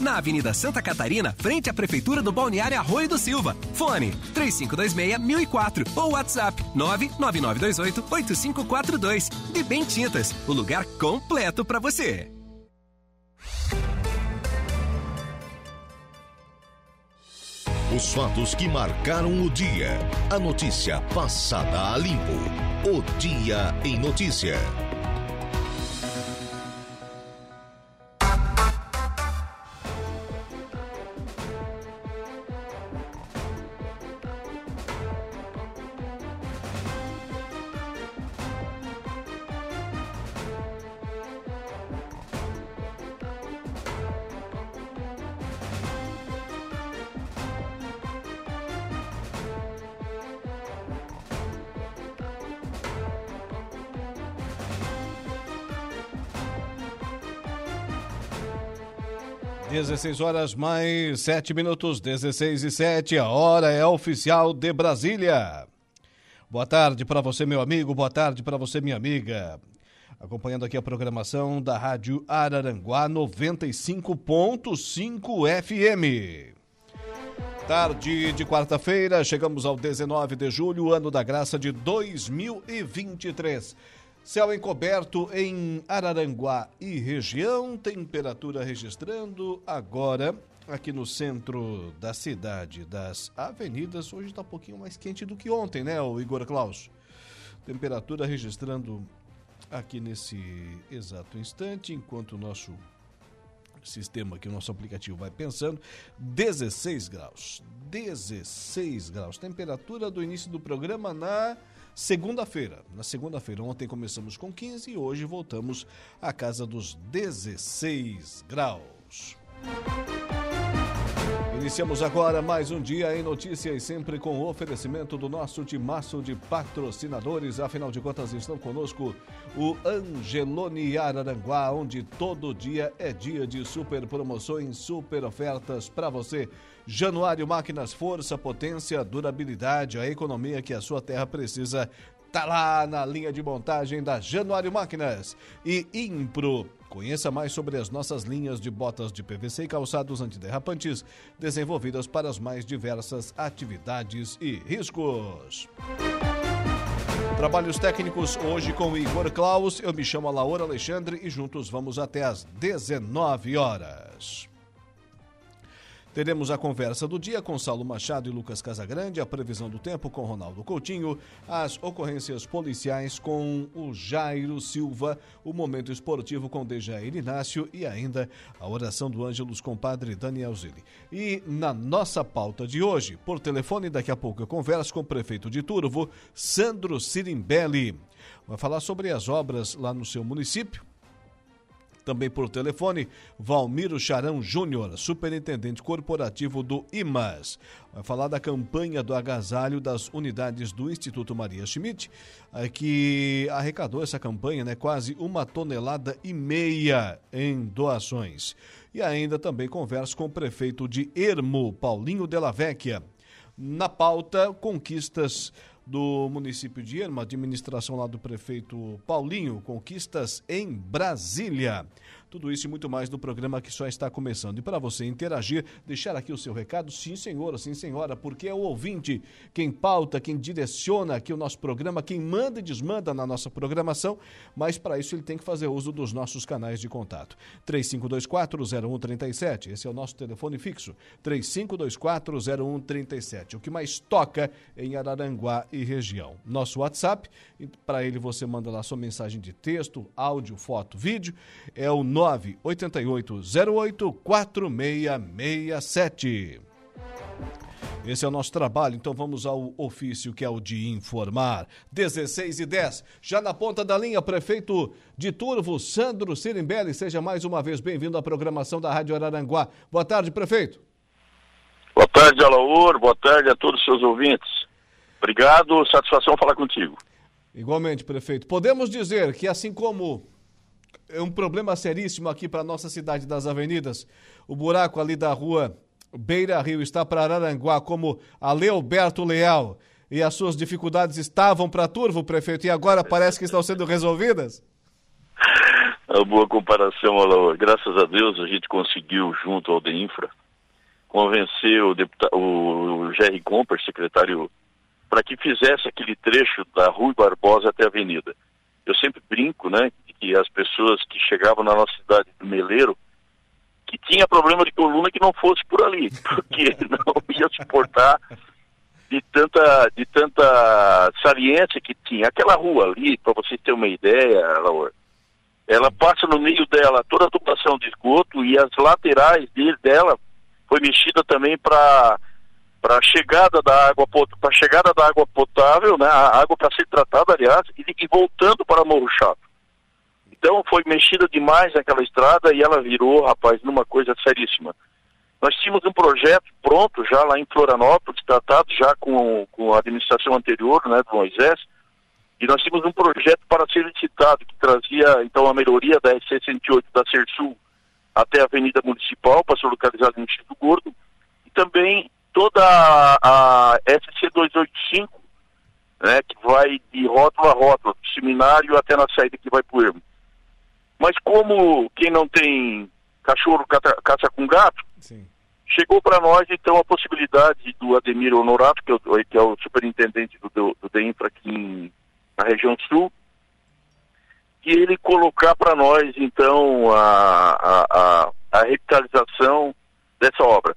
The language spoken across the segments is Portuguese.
na Avenida Santa Catarina, frente à Prefeitura do Balneário Arroio do Silva. Fone 3526-1004 ou WhatsApp 99928-8542. De Bem Tintas, o lugar completo para você. Os fatos que marcaram o dia. A notícia passada a limpo. O Dia em Notícia. 16 horas mais 7 minutos, 16 e 7. A hora é oficial de Brasília. Boa tarde para você, meu amigo. Boa tarde para você, minha amiga. Acompanhando aqui a programação da Rádio Araranguá 95.5 FM. Tarde de quarta-feira, chegamos ao 19 de julho, ano da graça de 2023. Céu encoberto em Araranguá e região, temperatura registrando agora aqui no centro da cidade das avenidas. Hoje está um pouquinho mais quente do que ontem, né, o Igor Klaus? Temperatura registrando aqui nesse exato instante, enquanto o nosso sistema aqui, o nosso aplicativo vai pensando, 16 graus. 16 graus. Temperatura do início do programa na segunda-feira. Na segunda-feira, ontem começamos com 15 e hoje voltamos à casa dos 16 graus. Iniciamos agora mais um dia em notícias, sempre com o oferecimento do nosso timaço de patrocinadores. Afinal de contas, estão conosco o Angelone Araranguá, onde todo dia é dia de super promoções, super ofertas para você. Januário Máquinas, força, potência, durabilidade, a economia que a sua terra precisa. Tá lá na linha de montagem da Januário Máquinas e Impro. Conheça mais sobre as nossas linhas de botas de PVC e calçados antiderrapantes, desenvolvidas para as mais diversas atividades e riscos. Trabalhos técnicos hoje com Igor Klaus. Eu me chamo Laura Alexandre e juntos vamos até às 19 horas. Teremos a conversa do dia com Saulo Machado e Lucas Casagrande, a previsão do tempo com Ronaldo Coutinho, as ocorrências policiais com o Jairo Silva, o momento esportivo com Dejair Inácio e ainda a oração do Ângelus com Padre Daniel Zilli. E na nossa pauta de hoje, por telefone, daqui a pouco eu converso com o prefeito de Turvo, Sandro Sirimbelli. Vai falar sobre as obras lá no seu município também por telefone, Valmiro Charão Júnior, superintendente corporativo do IMAS. Vai falar da campanha do agasalho das unidades do Instituto Maria Schmidt, eh, que arrecadou essa campanha, né, quase uma tonelada e meia em doações. E ainda também converso com o prefeito de Ermo, Paulinho Della Vecchia. Na pauta, conquistas do município de Erma, administração lá do prefeito Paulinho, conquistas em Brasília. Tudo isso e muito mais no programa que só está começando. E para você interagir, deixar aqui o seu recado, sim senhora, sim senhora, porque é o ouvinte quem pauta, quem direciona aqui o nosso programa, quem manda e desmanda na nossa programação, mas para isso ele tem que fazer uso dos nossos canais de contato. 35240137, esse é o nosso telefone fixo, 35240137, o que mais toca em Araranguá e região. Nosso WhatsApp, para ele você manda lá sua mensagem de texto, áudio, foto, vídeo, é o 988084667. Esse é o nosso trabalho, então vamos ao ofício que é o de informar. 16 e 10, já na ponta da linha, prefeito de Turvo, Sandro Sirimbelli, seja mais uma vez bem-vindo à programação da Rádio Araranguá. Boa tarde, prefeito. Boa tarde, Alaor, boa tarde a todos os seus ouvintes. Obrigado, satisfação falar contigo. Igualmente, prefeito. Podemos dizer que assim como é um problema seríssimo aqui para nossa cidade das avenidas. O buraco ali da rua Beira Rio está para Araranguá, como a Leoberto Leal. E as suas dificuldades estavam para Turvo, prefeito, e agora parece que estão sendo resolvidas? Uma boa comparação, Alaor. Graças a Deus a gente conseguiu, junto ao DEINFRA, convencer o, deputado, o Jerry Comper, secretário, para que fizesse aquele trecho da Rui Barbosa até a Avenida. Eu sempre brinco, né, que as pessoas que chegavam na nossa cidade do Meleiro, que tinha problema de coluna que não fosse por ali, porque não ia suportar de tanta, de tanta saliência que tinha. Aquela rua ali, para você ter uma ideia, Laura, ela passa no meio dela toda a tubulação de esgoto e as laterais dele, dela foi mexida também para para chegada da água para chegada da água potável, né, a água para ser tratada, aliás, e, e voltando para Morro Chato. Então foi mexida demais aquela estrada e ela virou, rapaz, numa coisa seríssima. Nós tínhamos um projeto pronto já lá em Florianópolis, tratado já com, com a administração anterior, né, do Moisés, e nós tínhamos um projeto para ser licitado, que trazia então a melhoria da S-108 da Sersul até a Avenida Municipal, para ser localizado no Chico Gordo, e também toda a, a SC-285, né, que vai de rótulo a rótulo, do seminário até na saída que vai para o Ermo. Mas como quem não tem cachorro caça, com gato, Sim. chegou para nós então a possibilidade do Ademir Honorato, que é o, que é o superintendente do, do, do DEINFRA aqui em, na região sul, e ele colocar para nós então a, a, a, a, revitalização dessa obra.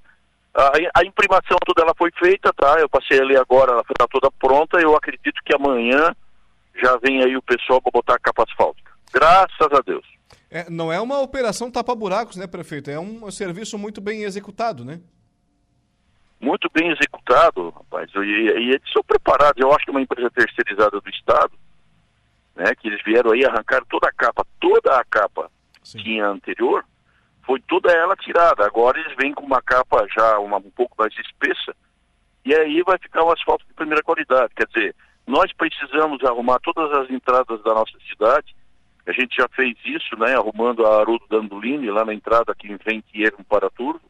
A, a, imprimação toda ela foi feita, tá? Eu passei ali agora, ela está toda pronta. Eu acredito que amanhã já vem aí o pessoal para botar a capa asfáltica. Graças a Deus. É, não é uma operação tapa-buracos, né, prefeito? É um serviço muito bem executado, né? Muito bem executado, rapaz. E, eles são preparados. Eu acho que uma empresa terceirizada do Estado, né, que eles vieram aí arrancar toda a capa, toda a capa Sim. que tinha anterior, foi toda ela tirada. Agora eles vêm com uma capa já uma, um pouco mais espessa, e aí vai ficar um asfalto de primeira qualidade. Quer dizer, nós precisamos arrumar todas as entradas da nossa cidade a gente já fez isso, né, arrumando a Haroldo Dandolini lá na entrada que vem Ermo para Turvo.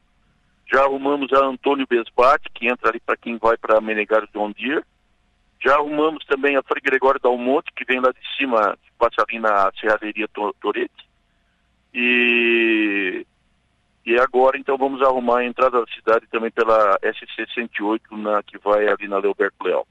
Já arrumamos a Antônio Besbate, que entra ali para quem vai para Menegário de Ondir. Já arrumamos também a Frei Gregório Dalmonte, que vem lá de cima, que passa ali na Serraderia Torete. E, e agora, então, vamos arrumar a entrada da cidade também pela SC 108, na, que vai ali na Leoberto Leal.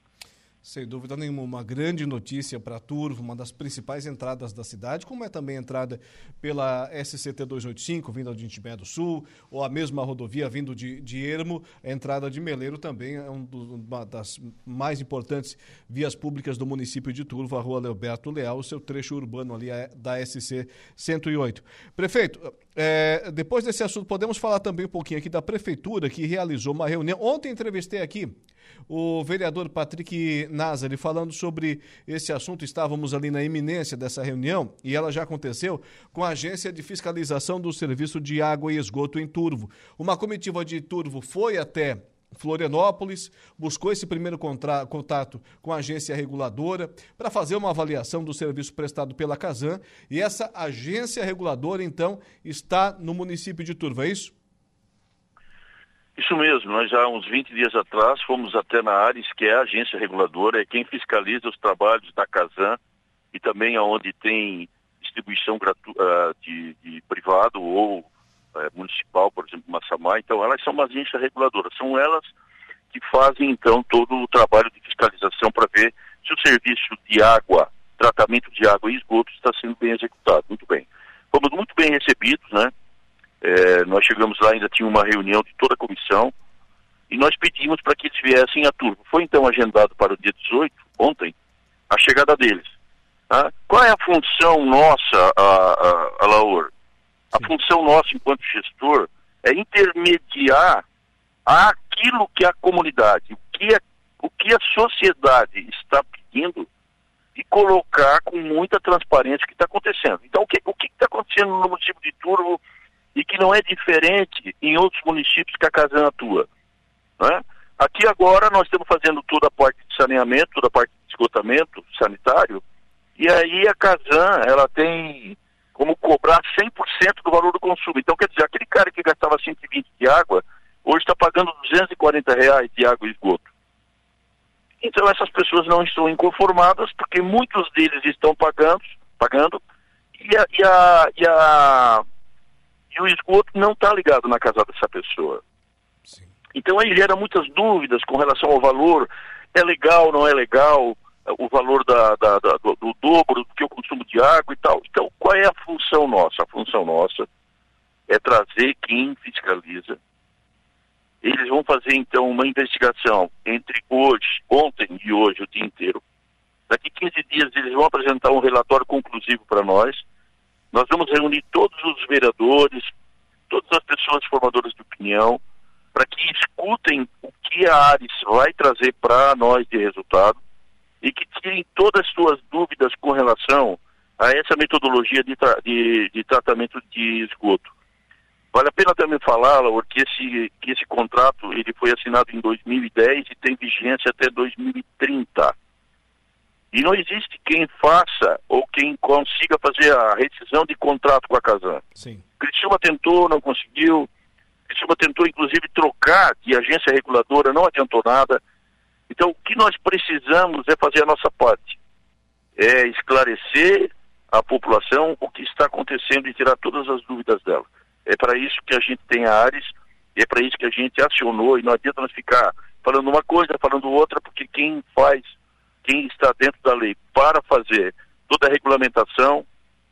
Sem dúvida nenhuma, uma grande notícia para Turvo, uma das principais entradas da cidade, como é também a entrada pela SCT 285, vindo de Intibé do Sul, ou a mesma rodovia vindo de, de Ermo, a entrada de Meleiro também é um do, uma das mais importantes vias públicas do município de Turvo, a rua Leoberto Leal, o seu trecho urbano ali é da SC 108. Prefeito, é, depois desse assunto, podemos falar também um pouquinho aqui da prefeitura que realizou uma reunião. Ontem entrevistei aqui o vereador Patrick Nazari falando sobre esse assunto. Estávamos ali na iminência dessa reunião e ela já aconteceu com a Agência de Fiscalização do Serviço de Água e Esgoto em Turvo. Uma comitiva de Turvo foi até Florianópolis, buscou esse primeiro contato com a agência reguladora para fazer uma avaliação do serviço prestado pela Casan e essa agência reguladora, então, está no município de Turvo, é isso? Isso mesmo, nós já uns 20 dias atrás fomos até na Ares, que é a agência reguladora, é quem fiscaliza os trabalhos da Casan e também aonde tem distribuição gratu uh, de, de, privado ou uh, municipal, por exemplo, Massamá. Então, elas são uma agência reguladora, são elas que fazem então todo o trabalho de fiscalização para ver se o serviço de água, tratamento de água e esgoto está sendo bem executado. Muito bem. Fomos muito bem recebidos, né? É, nós chegamos lá, ainda tinha uma reunião de toda a comissão, e nós pedimos para que eles viessem a turma. Foi então agendado para o dia 18, ontem, a chegada deles. Tá? Qual é a função nossa, a, a, a Laur? A função nossa enquanto gestor é intermediar aquilo que a comunidade, o que a, o que a sociedade está pedindo e colocar com muita transparência o que está acontecendo. Então, o que o está acontecendo no município de Turvo e que não é diferente em outros municípios que a Casan atua. Né? Aqui agora nós estamos fazendo toda a parte de saneamento, toda a parte de esgotamento sanitário, e aí a Casan ela tem como cobrar 100% do valor do consumo. Então, quer dizer, aquele cara que gastava 120 de água, hoje está pagando 240 reais de água e esgoto. Então, essas pessoas não estão inconformadas, porque muitos deles estão pagando, pagando e, a, e, a, e, a, e o esgoto não está ligado na casa dessa pessoa. Sim. Então aí gera muitas dúvidas com relação ao valor, é legal, não é legal, o valor da, da, da do, do, dobro do que o consumo de água e tal. Então, qual é a função nossa? A função nossa é trazer quem fiscaliza. Eles vão fazer, então, uma investigação entre hoje, ontem e hoje, o dia inteiro. Daqui 15 dias, eles vão apresentar um relatório conclusivo para nós. Nós vamos reunir todos os vereadores, todas as pessoas formadoras de opinião, para que escutem o que a Ares vai trazer para nós de resultado e que tirem todas as suas dúvidas com relação a essa metodologia de, tra de, de tratamento de esgoto. Vale a pena também falar, Laura, que esse, que esse contrato ele foi assinado em 2010 e tem vigência até 2030. E não existe quem faça ou quem consiga fazer a rescisão de contrato com a Casan. Sim. Criciúma tentou, não conseguiu. Criciúma tentou, inclusive, trocar de agência reguladora, não adiantou nada. Então, o que nós precisamos é fazer a nossa parte. É esclarecer a população o que está acontecendo e tirar todas as dúvidas dela. É para isso que a gente tem a Ares, é para isso que a gente acionou, e não adianta nós ficar falando uma coisa, falando outra, porque quem faz, quem está dentro da lei para fazer toda a regulamentação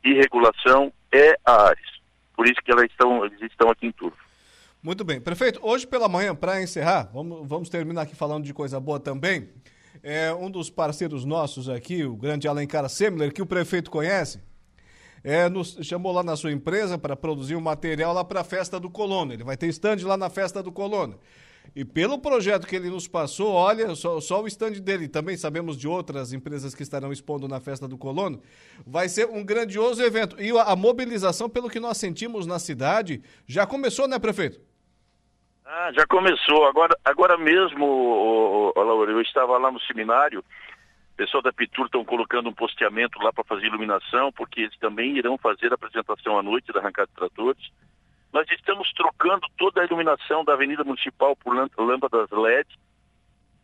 e regulação é a Ares. Por isso que elas estão, eles estão aqui em Turvo. Muito bem. Prefeito, hoje pela manhã, para encerrar, vamos, vamos terminar aqui falando de coisa boa também. É, um dos parceiros nossos aqui, o grande Alencar Semler, que o prefeito conhece, é, nos chamou lá na sua empresa para produzir um material lá para a festa do Colono. Ele vai ter stand lá na festa do Colono. E pelo projeto que ele nos passou, olha, só, só o stand dele, também sabemos de outras empresas que estarão expondo na festa do Colono, vai ser um grandioso evento. E a, a mobilização, pelo que nós sentimos na cidade, já começou, né, prefeito? Ah, já começou. Agora, agora mesmo, Laura, eu estava lá no seminário, o pessoal da Pitur estão colocando um posteamento lá para fazer iluminação, porque eles também irão fazer a apresentação à noite da arrancada de tratores. Nós estamos trocando toda a iluminação da Avenida Municipal por lâmpadas LED.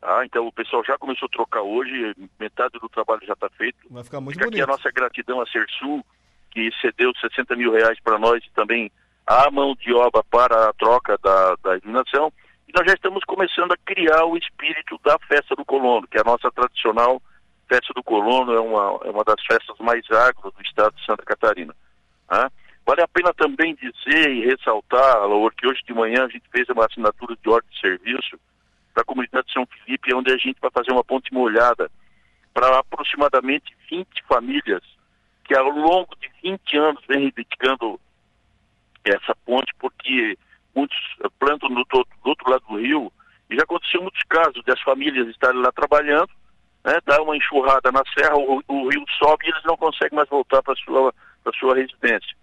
Ah, então o pessoal já começou a trocar hoje, metade do trabalho já está feito. Vai ficar muito Fica bonito. aqui a nossa gratidão a Sersul, que cedeu 60 mil reais para nós e também a mão de obra para a troca da, da iluminação. E nós já estamos começando a criar o espírito da festa do colono, que é a nossa tradicional festa do colono, é uma, é uma das festas mais agro do estado de Santa Catarina. Ah? Vale a pena também dizer e ressaltar, Laura, que hoje de manhã a gente fez uma assinatura de ordem de serviço para a comunidade de São Felipe, onde a gente vai fazer uma ponte molhada para aproximadamente 20 famílias que ao longo de 20 anos vem reivindicando essa ponte, porque muitos plantam do, do, outro lado do rio, e já aconteceu muitos casos das famílias estarem lá trabalhando, né, dá uma enxurrada na serra, o, o rio sobe e eles não conseguem mais voltar para sua para sua residência.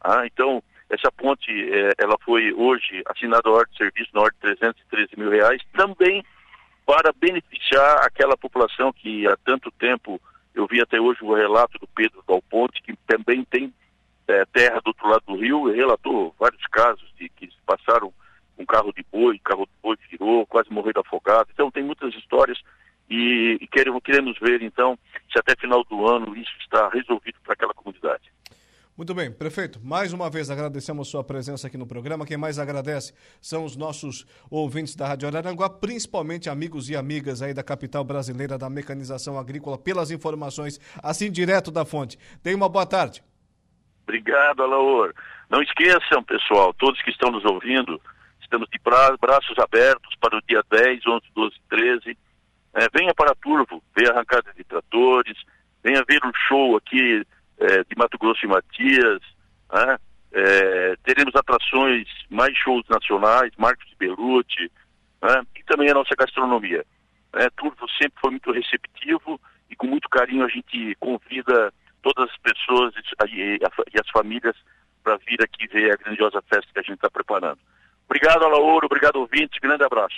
Ah, então, essa ponte, é, ela foi hoje assinada a ordem de serviço na ordem de 313 mil reais, também para beneficiar aquela população que há tanto tempo, eu vi até hoje o relato do Pedro Dalponte, que também tem é, terra do outro lado do rio, relatou vários casos de que passaram um carro de boi, carro de boi virou, quase morreram afogado. Então tem muitas histórias e, e queremos, queremos ver então se até final do ano isso está resolvido para aquela comunidade. Muito bem, prefeito, mais uma vez agradecemos sua presença aqui no programa. Quem mais agradece são os nossos ouvintes da Rádio Araranguá, principalmente amigos e amigas aí da capital brasileira da mecanização agrícola, pelas informações assim direto da fonte. Tenha uma boa tarde. Obrigado, Alaor. Não esqueçam, pessoal, todos que estão nos ouvindo, estamos de bra braços abertos para o dia 10, 11, 12, 13. É, venha para Turvo, venha arrancada de tratores, venha ver um show aqui é, de Mato Grosso e Matias, né? é, teremos atrações, mais shows nacionais, Marcos de né? e também a nossa gastronomia. É, Turvo sempre foi muito receptivo e com muito carinho a gente convida todas as pessoas e, as famílias para vir aqui ver a grandiosa festa que a gente está preparando. Obrigado, Alaouro, obrigado, ouvintes, grande abraço.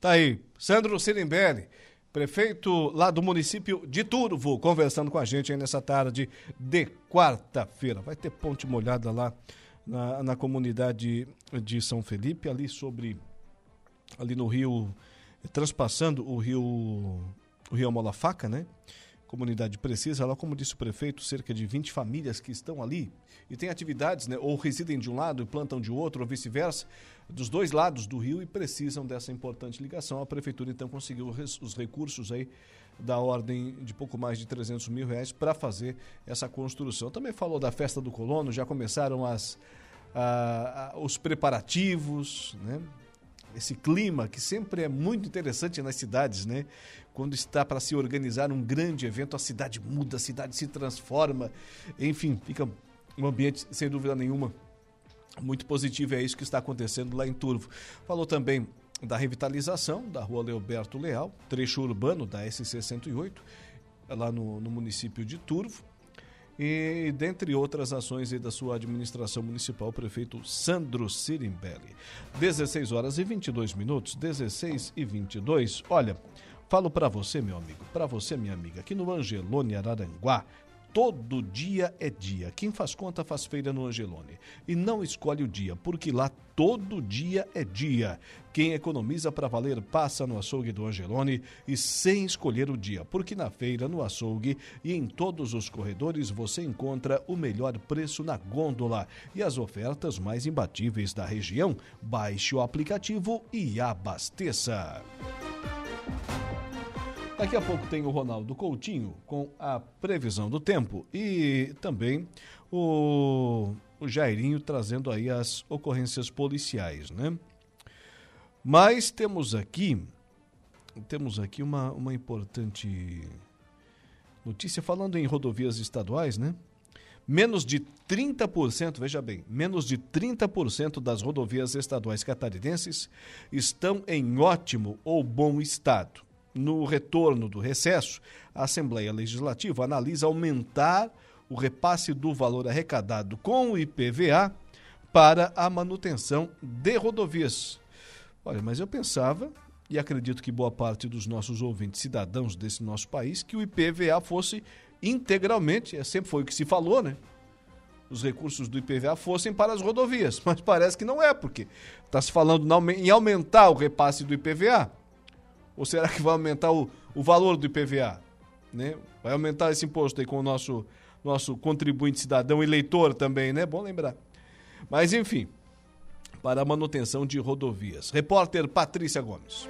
Tá aí, Sandro Sirimbelli prefeito lá do município de Turvo, conversando com a gente aí nessa tarde de quarta-feira. Vai ter ponte molhada lá na, na comunidade de São Felipe, ali sobre, ali no rio, transpassando o rio, o rio Mola Faca, né? comunidade precisa. Lá, como disse o prefeito, cerca de 20 famílias que estão ali e têm atividades, né, ou residem de um lado e plantam de outro, ou vice-versa, dos dois lados do rio e precisam dessa importante ligação. A prefeitura então conseguiu os recursos aí da ordem de pouco mais de 300 mil reais para fazer essa construção. Também falou da festa do colono, já começaram as, a, a, os preparativos, né? esse clima que sempre é muito interessante nas cidades, né? Quando está para se organizar um grande evento, a cidade muda, a cidade se transforma, enfim, fica um ambiente sem dúvida nenhuma muito positivo. É isso que está acontecendo lá em Turvo. Falou também da revitalização da rua Leoberto Leal, trecho urbano da SC 108, lá no, no município de Turvo. E dentre outras ações da sua administração municipal, o prefeito Sandro Sirimbelli. 16 horas e 22 minutos, 16 e 22. Olha, falo para você, meu amigo, para você, minha amiga, aqui no Angelone Araranguá, Todo dia é dia. Quem faz conta faz feira no Angelone. E não escolhe o dia, porque lá todo dia é dia. Quem economiza para valer passa no açougue do Angelone e sem escolher o dia, porque na feira, no açougue e em todos os corredores você encontra o melhor preço na gôndola e as ofertas mais imbatíveis da região. Baixe o aplicativo e abasteça. Daqui a pouco tem o Ronaldo Coutinho com a previsão do tempo e também o, o Jairinho trazendo aí as ocorrências policiais, né? Mas temos aqui temos aqui uma, uma importante notícia falando em rodovias estaduais, né? Menos de 30%, veja bem, menos de 30% das rodovias estaduais catarinenses estão em ótimo ou bom estado no retorno do recesso, a Assembleia Legislativa analisa aumentar o repasse do valor arrecadado com o IPVA para a manutenção de rodovias. Olha, mas eu pensava, e acredito que boa parte dos nossos ouvintes cidadãos desse nosso país, que o IPVA fosse integralmente, é, sempre foi o que se falou, né? Os recursos do IPVA fossem para as rodovias, mas parece que não é, porque está se falando em aumentar o repasse do IPVA. Ou será que vai aumentar o, o valor do IPVA? Né? Vai aumentar esse imposto aí com o nosso, nosso contribuinte cidadão eleitor também, né? Bom lembrar. Mas enfim, para a manutenção de rodovias. Repórter Patrícia Gomes.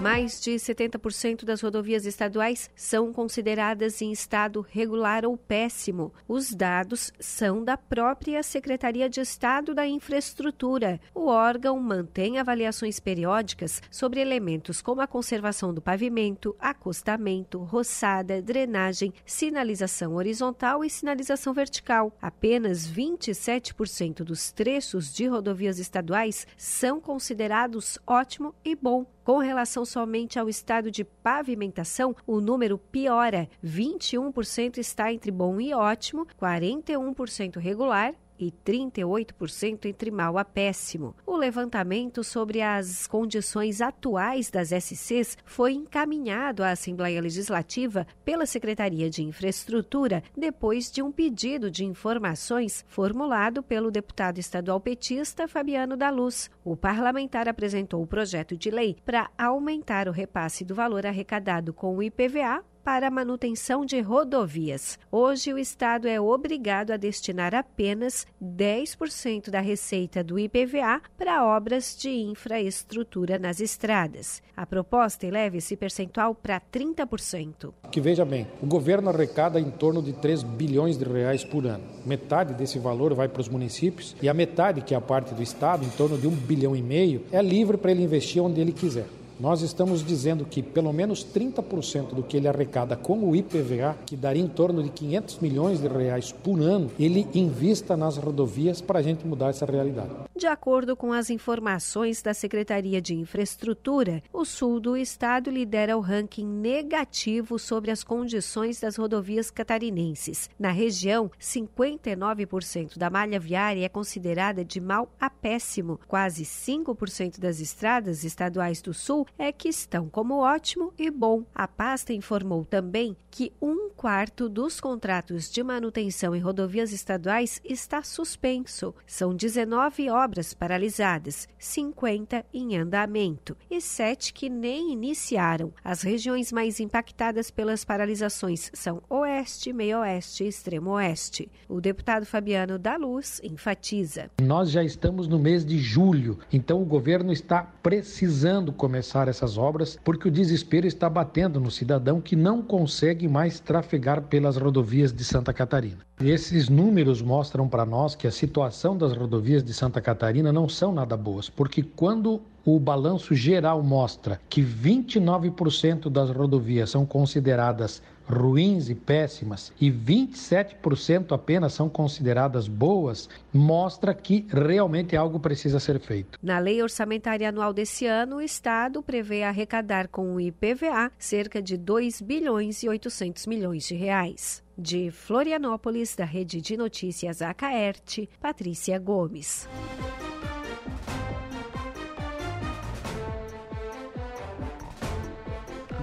Mais de 70% das rodovias estaduais são consideradas em estado regular ou péssimo. Os dados são da própria Secretaria de Estado da Infraestrutura. O órgão mantém avaliações periódicas sobre elementos como a conservação do pavimento, acostamento, roçada, drenagem, sinalização horizontal e sinalização vertical. Apenas 27% dos trechos de rodovias estaduais são considerados ótimo e bom. Com relação somente ao estado de pavimentação, o número piora: 21% está entre bom e ótimo, 41% regular e 38% entre mal a péssimo. O levantamento sobre as condições atuais das SCs foi encaminhado à Assembleia Legislativa pela Secretaria de Infraestrutura depois de um pedido de informações formulado pelo deputado estadual petista Fabiano da Luz. O parlamentar apresentou o projeto de lei para aumentar o repasse do valor arrecadado com o IPVA para a manutenção de rodovias. Hoje, o Estado é obrigado a destinar apenas 10% da receita do IPVA para obras de infraestrutura nas estradas. A proposta eleva esse percentual para 30%. Que veja bem, o governo arrecada em torno de 3 bilhões de reais por ano. Metade desse valor vai para os municípios e a metade, que é a parte do Estado, em torno de um bilhão e meio, é livre para ele investir onde ele quiser. Nós estamos dizendo que pelo menos 30% do que ele arrecada com o IPVA, que daria em torno de 500 milhões de reais por ano, ele invista nas rodovias para a gente mudar essa realidade. De acordo com as informações da Secretaria de Infraestrutura, o sul do estado lidera o ranking negativo sobre as condições das rodovias catarinenses. Na região, 59% da malha viária é considerada de mal a péssimo. Quase 5% das estradas estaduais do sul é que estão como ótimo e bom. A pasta informou também que um quarto dos contratos de manutenção em rodovias estaduais está suspenso. São 19 obras paralisadas, 50 em andamento e 7 que nem iniciaram. As regiões mais impactadas pelas paralisações são Oeste, Meio-Oeste e Extremo-Oeste. O deputado Fabiano da Luz enfatiza. Nós já estamos no mês de julho, então o governo está precisando começar essas obras porque o desespero está batendo no cidadão que não consegue mais trafegar pelas rodovias de Santa Catarina. E esses números mostram para nós que a situação das rodovias de Santa Catarina não são nada boas, porque quando o balanço geral mostra que 29% das rodovias são consideradas ruins e péssimas e 27% apenas são consideradas boas, mostra que realmente algo precisa ser feito. Na lei orçamentária anual desse ano, o Estado prevê arrecadar com o IPVA cerca de 2 bilhões e 800 milhões de reais. De Florianópolis, da Rede de Notícias Acaerte, Patrícia Gomes.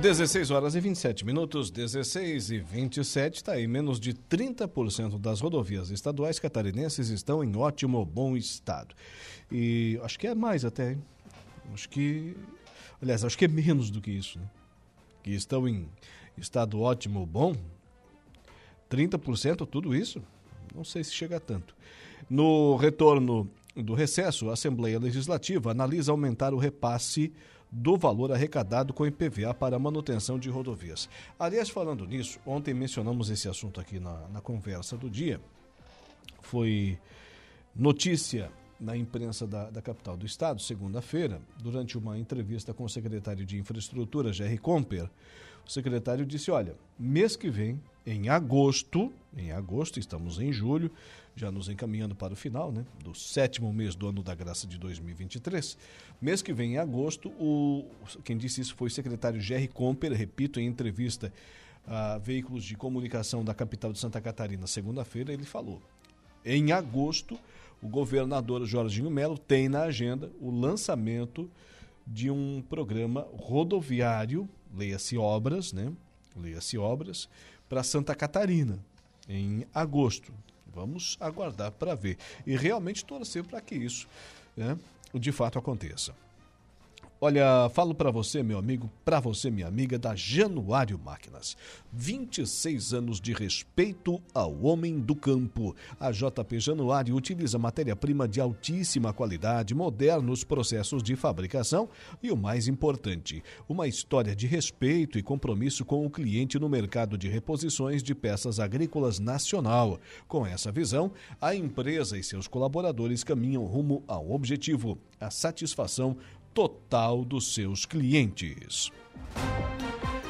16 horas e 27 minutos, 16 e 27, está aí. Menos de 30% das rodovias estaduais catarinenses estão em ótimo bom estado. E acho que é mais até, hein? Acho que. Aliás, acho que é menos do que isso, né? Que estão em estado ótimo bom. 30%, tudo isso? Não sei se chega a tanto. No retorno do recesso, a Assembleia Legislativa analisa aumentar o repasse do valor arrecadado com IPVA para manutenção de rodovias. Aliás, falando nisso, ontem mencionamos esse assunto aqui na, na conversa do dia. Foi notícia na imprensa da, da capital do estado, segunda-feira, durante uma entrevista com o secretário de Infraestrutura, Jerry Comper. O secretário disse: olha, mês que vem, em agosto, em agosto, estamos em julho, já nos encaminhando para o final, né, do sétimo mês do ano da graça de 2023. Mês que vem, em agosto, o, quem disse isso foi o secretário Jerry Comper, repito, em entrevista a veículos de comunicação da capital de Santa Catarina, segunda-feira, ele falou: em agosto, o governador Jorginho Melo tem na agenda o lançamento de um programa rodoviário, leia-se obras, né? Leia-se obras, para Santa Catarina, em agosto. Vamos aguardar para ver. E realmente torcer para que isso né, de fato aconteça. Olha, falo para você, meu amigo, para você, minha amiga, da Januário Máquinas. 26 anos de respeito ao homem do campo. A JP Januário utiliza matéria-prima de altíssima qualidade, modernos processos de fabricação e o mais importante, uma história de respeito e compromisso com o cliente no mercado de reposições de peças agrícolas nacional. Com essa visão, a empresa e seus colaboradores caminham rumo ao objetivo, a satisfação total dos seus clientes.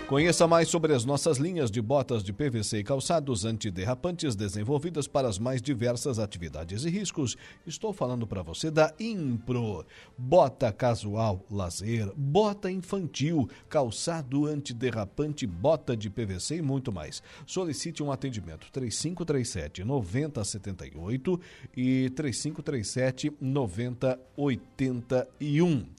Conheça mais sobre as nossas linhas de botas de PVC e calçados antiderrapantes desenvolvidas para as mais diversas atividades e riscos. Estou falando para você da Impro. Bota casual, lazer, bota infantil, calçado antiderrapante, bota de PVC e muito mais. Solicite um atendimento 3537 9078 e 3537 9081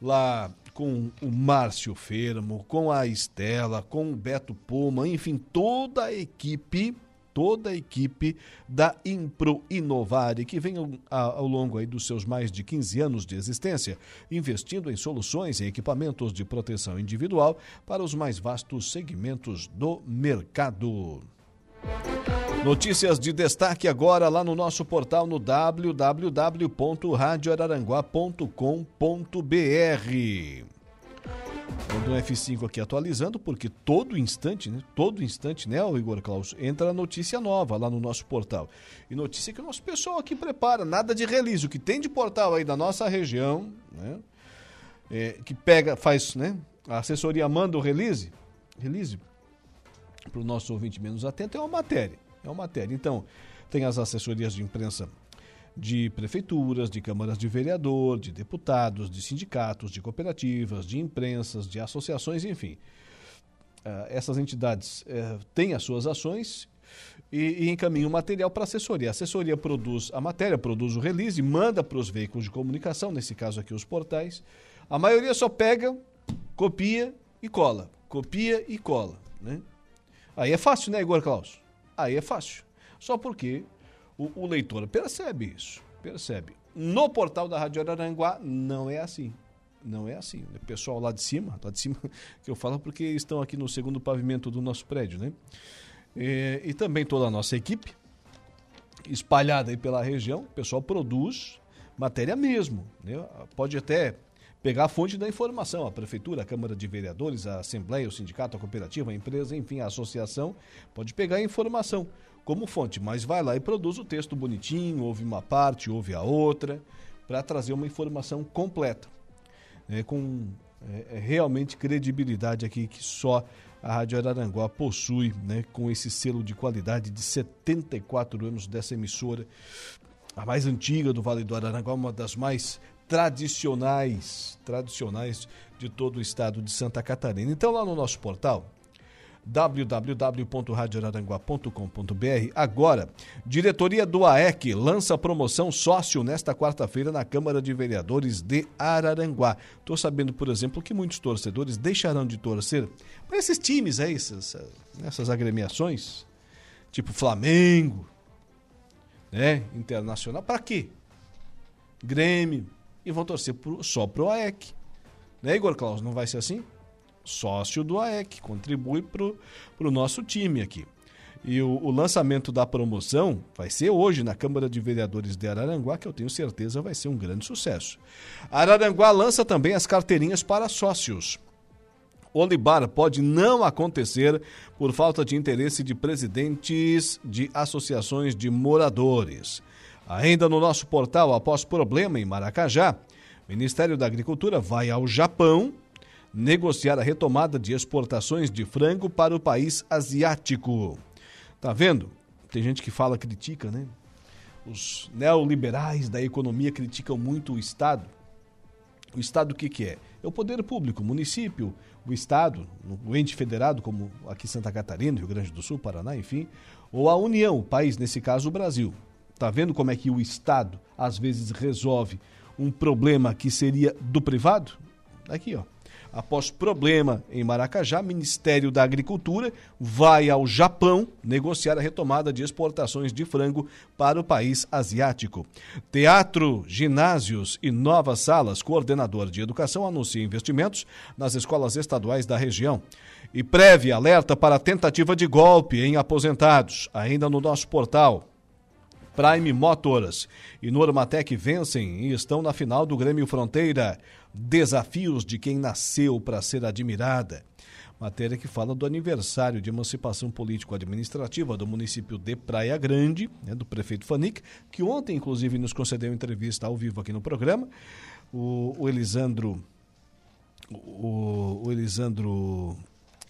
lá com o Márcio Fermo, com a Estela, com o Beto Puma, enfim, toda a equipe, toda a equipe da Impro Inovare, que vem ao, longo aí dos seus mais de 15 anos de existência, investindo em soluções e equipamentos de proteção individual para os mais vastos segmentos do mercado. Notícias de destaque agora lá no nosso portal no www.radioararanguá.com.br. Manda um F5 aqui atualizando, porque todo instante, né? Todo instante, né, Igor Klaus, entra notícia nova lá no nosso portal. E notícia que o nosso pessoal aqui prepara, nada de release. O que tem de portal aí da nossa região, né? É, que pega, faz, né? A assessoria manda o release, release para o nosso ouvinte menos atento, é uma matéria. É uma matéria. Então, tem as assessorias de imprensa de prefeituras, de câmaras de vereador, de deputados, de sindicatos, de cooperativas, de imprensas, de associações, enfim. Uh, essas entidades uh, têm as suas ações e, encaminham material para a assessoria. A assessoria produz a matéria, produz o release, manda para os veículos de comunicação, nesse caso aqui os portais. A maioria só pega, Copia e cola. Copia e cola. Né? Aí é fácil, né, Igor Klaus? Aí é fácil. Só porque o, o leitor percebe isso. Percebe. No portal da Rádio Araranguá não é assim. Não é assim. O pessoal lá de cima, lá de cima que eu falo porque estão aqui no segundo pavimento do nosso prédio, né? E, e também toda a nossa equipe, espalhada aí pela região, o pessoal produz matéria mesmo. Né? Pode até pegar a fonte da informação, a prefeitura, a Câmara de Vereadores, a Assembleia, o sindicato, a cooperativa, a empresa, enfim, a associação, pode pegar a informação. Como fonte, mas vai lá e produz o texto bonitinho, ouve uma parte, ouve a outra, para trazer uma informação completa, né, com é, é, realmente credibilidade aqui que só a Rádio Araranguá possui, né, com esse selo de qualidade de 74 anos dessa emissora, a mais antiga do Vale do Araranguá, uma das mais tradicionais, tradicionais de todo o estado de Santa Catarina. Então lá no nosso portal www.radioraranguá.com.br. Agora, diretoria do AEC lança promoção sócio nesta quarta-feira na Câmara de Vereadores de Araranguá. Estou sabendo, por exemplo, que muitos torcedores deixarão de torcer para esses times aí, essas, essas agremiações, tipo Flamengo, né, Internacional. Para quê? Grêmio. E vão torcer pro, só pro AEC. Né, Igor Claus? Não vai ser assim? sócio do AEC, contribui para o nosso time aqui. E o, o, lançamento da promoção vai ser hoje na Câmara de Vereadores de Araranguá, que eu tenho certeza vai ser um grande sucesso. Araranguá lança também as carteirinhas para sócios. Olibar pode não acontecer por falta de interesse de presidentes de associações de moradores. Ainda no nosso portal, após problema em Maracajá, Ministério da Agricultura vai ao Japão negociar a retomada de exportações de frango para o país asiático. Tá vendo? Tem gente que fala, critica, né? Os neoliberais da economia criticam muito o Estado. O Estado o que, que é? É o poder público, o município, o Estado, o ente federado, como aqui Santa Catarina, Rio Grande do Sul, Paraná, enfim, ou a União, o país, nesse caso o Brasil. Tá vendo como é que o Estado às vezes resolve um problema que seria do privado? Aqui, ó. Após problema em Maracajá, Ministério da Agricultura vai ao Japão negociar a retomada de exportações de frango para o país asiático. Teatro, ginásios e novas salas. Coordenador de Educação anuncia investimentos nas escolas estaduais da região. E prévia alerta para tentativa de golpe em aposentados. Ainda no nosso portal. Prime Motors e Normatec vencem e estão na final do Grêmio Fronteira. Desafios de quem nasceu para ser admirada. Matéria que fala do aniversário de emancipação político-administrativa do município de Praia Grande, né, do prefeito Fanic, que ontem, inclusive, nos concedeu entrevista ao vivo aqui no programa. O, o Elisandro. O, o Elisandro.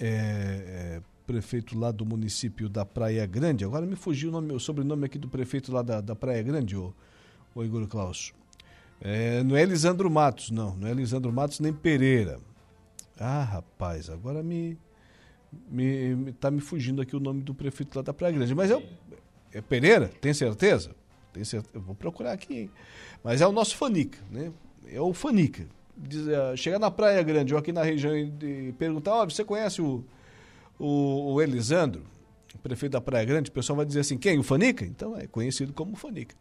É, é, prefeito lá do município da Praia Grande. Agora me fugiu o, nome, o sobrenome aqui do prefeito lá da, da Praia Grande, o, o Igor Klaus. É, não é Lisandro Matos, não. Não é Lisandro Matos nem Pereira. Ah, rapaz, agora me, me, me tá me fugindo aqui o nome do prefeito lá da Praia Grande. Mas é, é Pereira? Tem certeza? Tem certeza? Eu vou procurar aqui, hein? Mas é o nosso Fanica, né? É o Fanica. Diz, é, chegar na Praia Grande ou aqui na região e perguntar, ó, oh, você conhece o, o, o Elisandro? prefeito da Praia Grande, o pessoal vai dizer assim, quem? O Fanica? Então é conhecido como Fanica.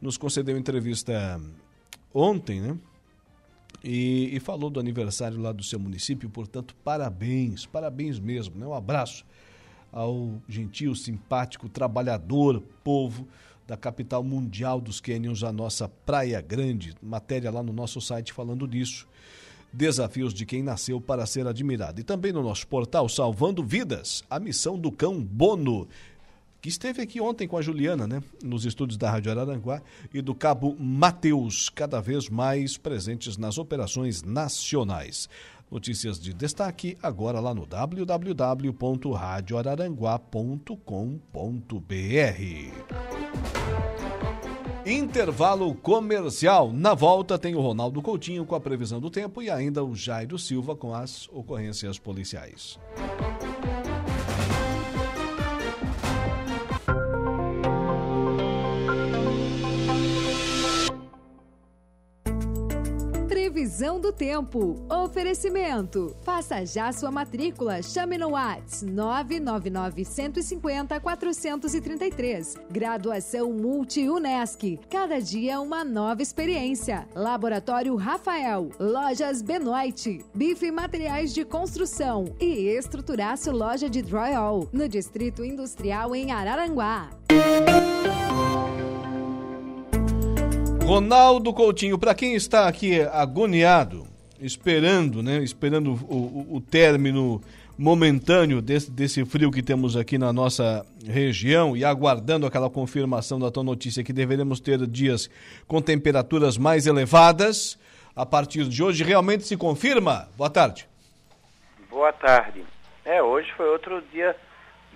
Nos concedeu entrevista ontem, né? E, e, falou do aniversário lá do seu município, portanto, parabéns, parabéns mesmo, né? Um abraço ao gentil, simpático, trabalhador povo da capital mundial dos Cânions, a nossa Praia Grande. Matéria lá no nosso site falando disso. Desafios de quem nasceu para ser admirado. E também no nosso portal Salvando Vidas, a missão do cão Bono que esteve aqui ontem com a Juliana, né, nos estúdios da Rádio Araranguá, e do cabo Mateus, cada vez mais presentes nas operações nacionais. Notícias de destaque agora lá no www.radioararanguá.com.br. Intervalo comercial. Na volta tem o Ronaldo Coutinho com a previsão do tempo e ainda o Jairo Silva com as ocorrências policiais. Previsão do tempo. Oferecimento. Faça já sua matrícula. Chame no Whats 999 150 433. Graduação Multi-UNESC. Cada dia uma nova experiência. Laboratório Rafael. Lojas Benoit. Bife Materiais de Construção. E Estruturaço Loja de Drywall. No Distrito Industrial em Araranguá. Ronaldo Coutinho, para quem está aqui agoniado, esperando, né, esperando o, o, o término momentâneo desse, desse frio que temos aqui na nossa região e aguardando aquela confirmação da tua notícia que deveremos ter dias com temperaturas mais elevadas, a partir de hoje realmente se confirma? Boa tarde. Boa tarde. É, hoje foi outro dia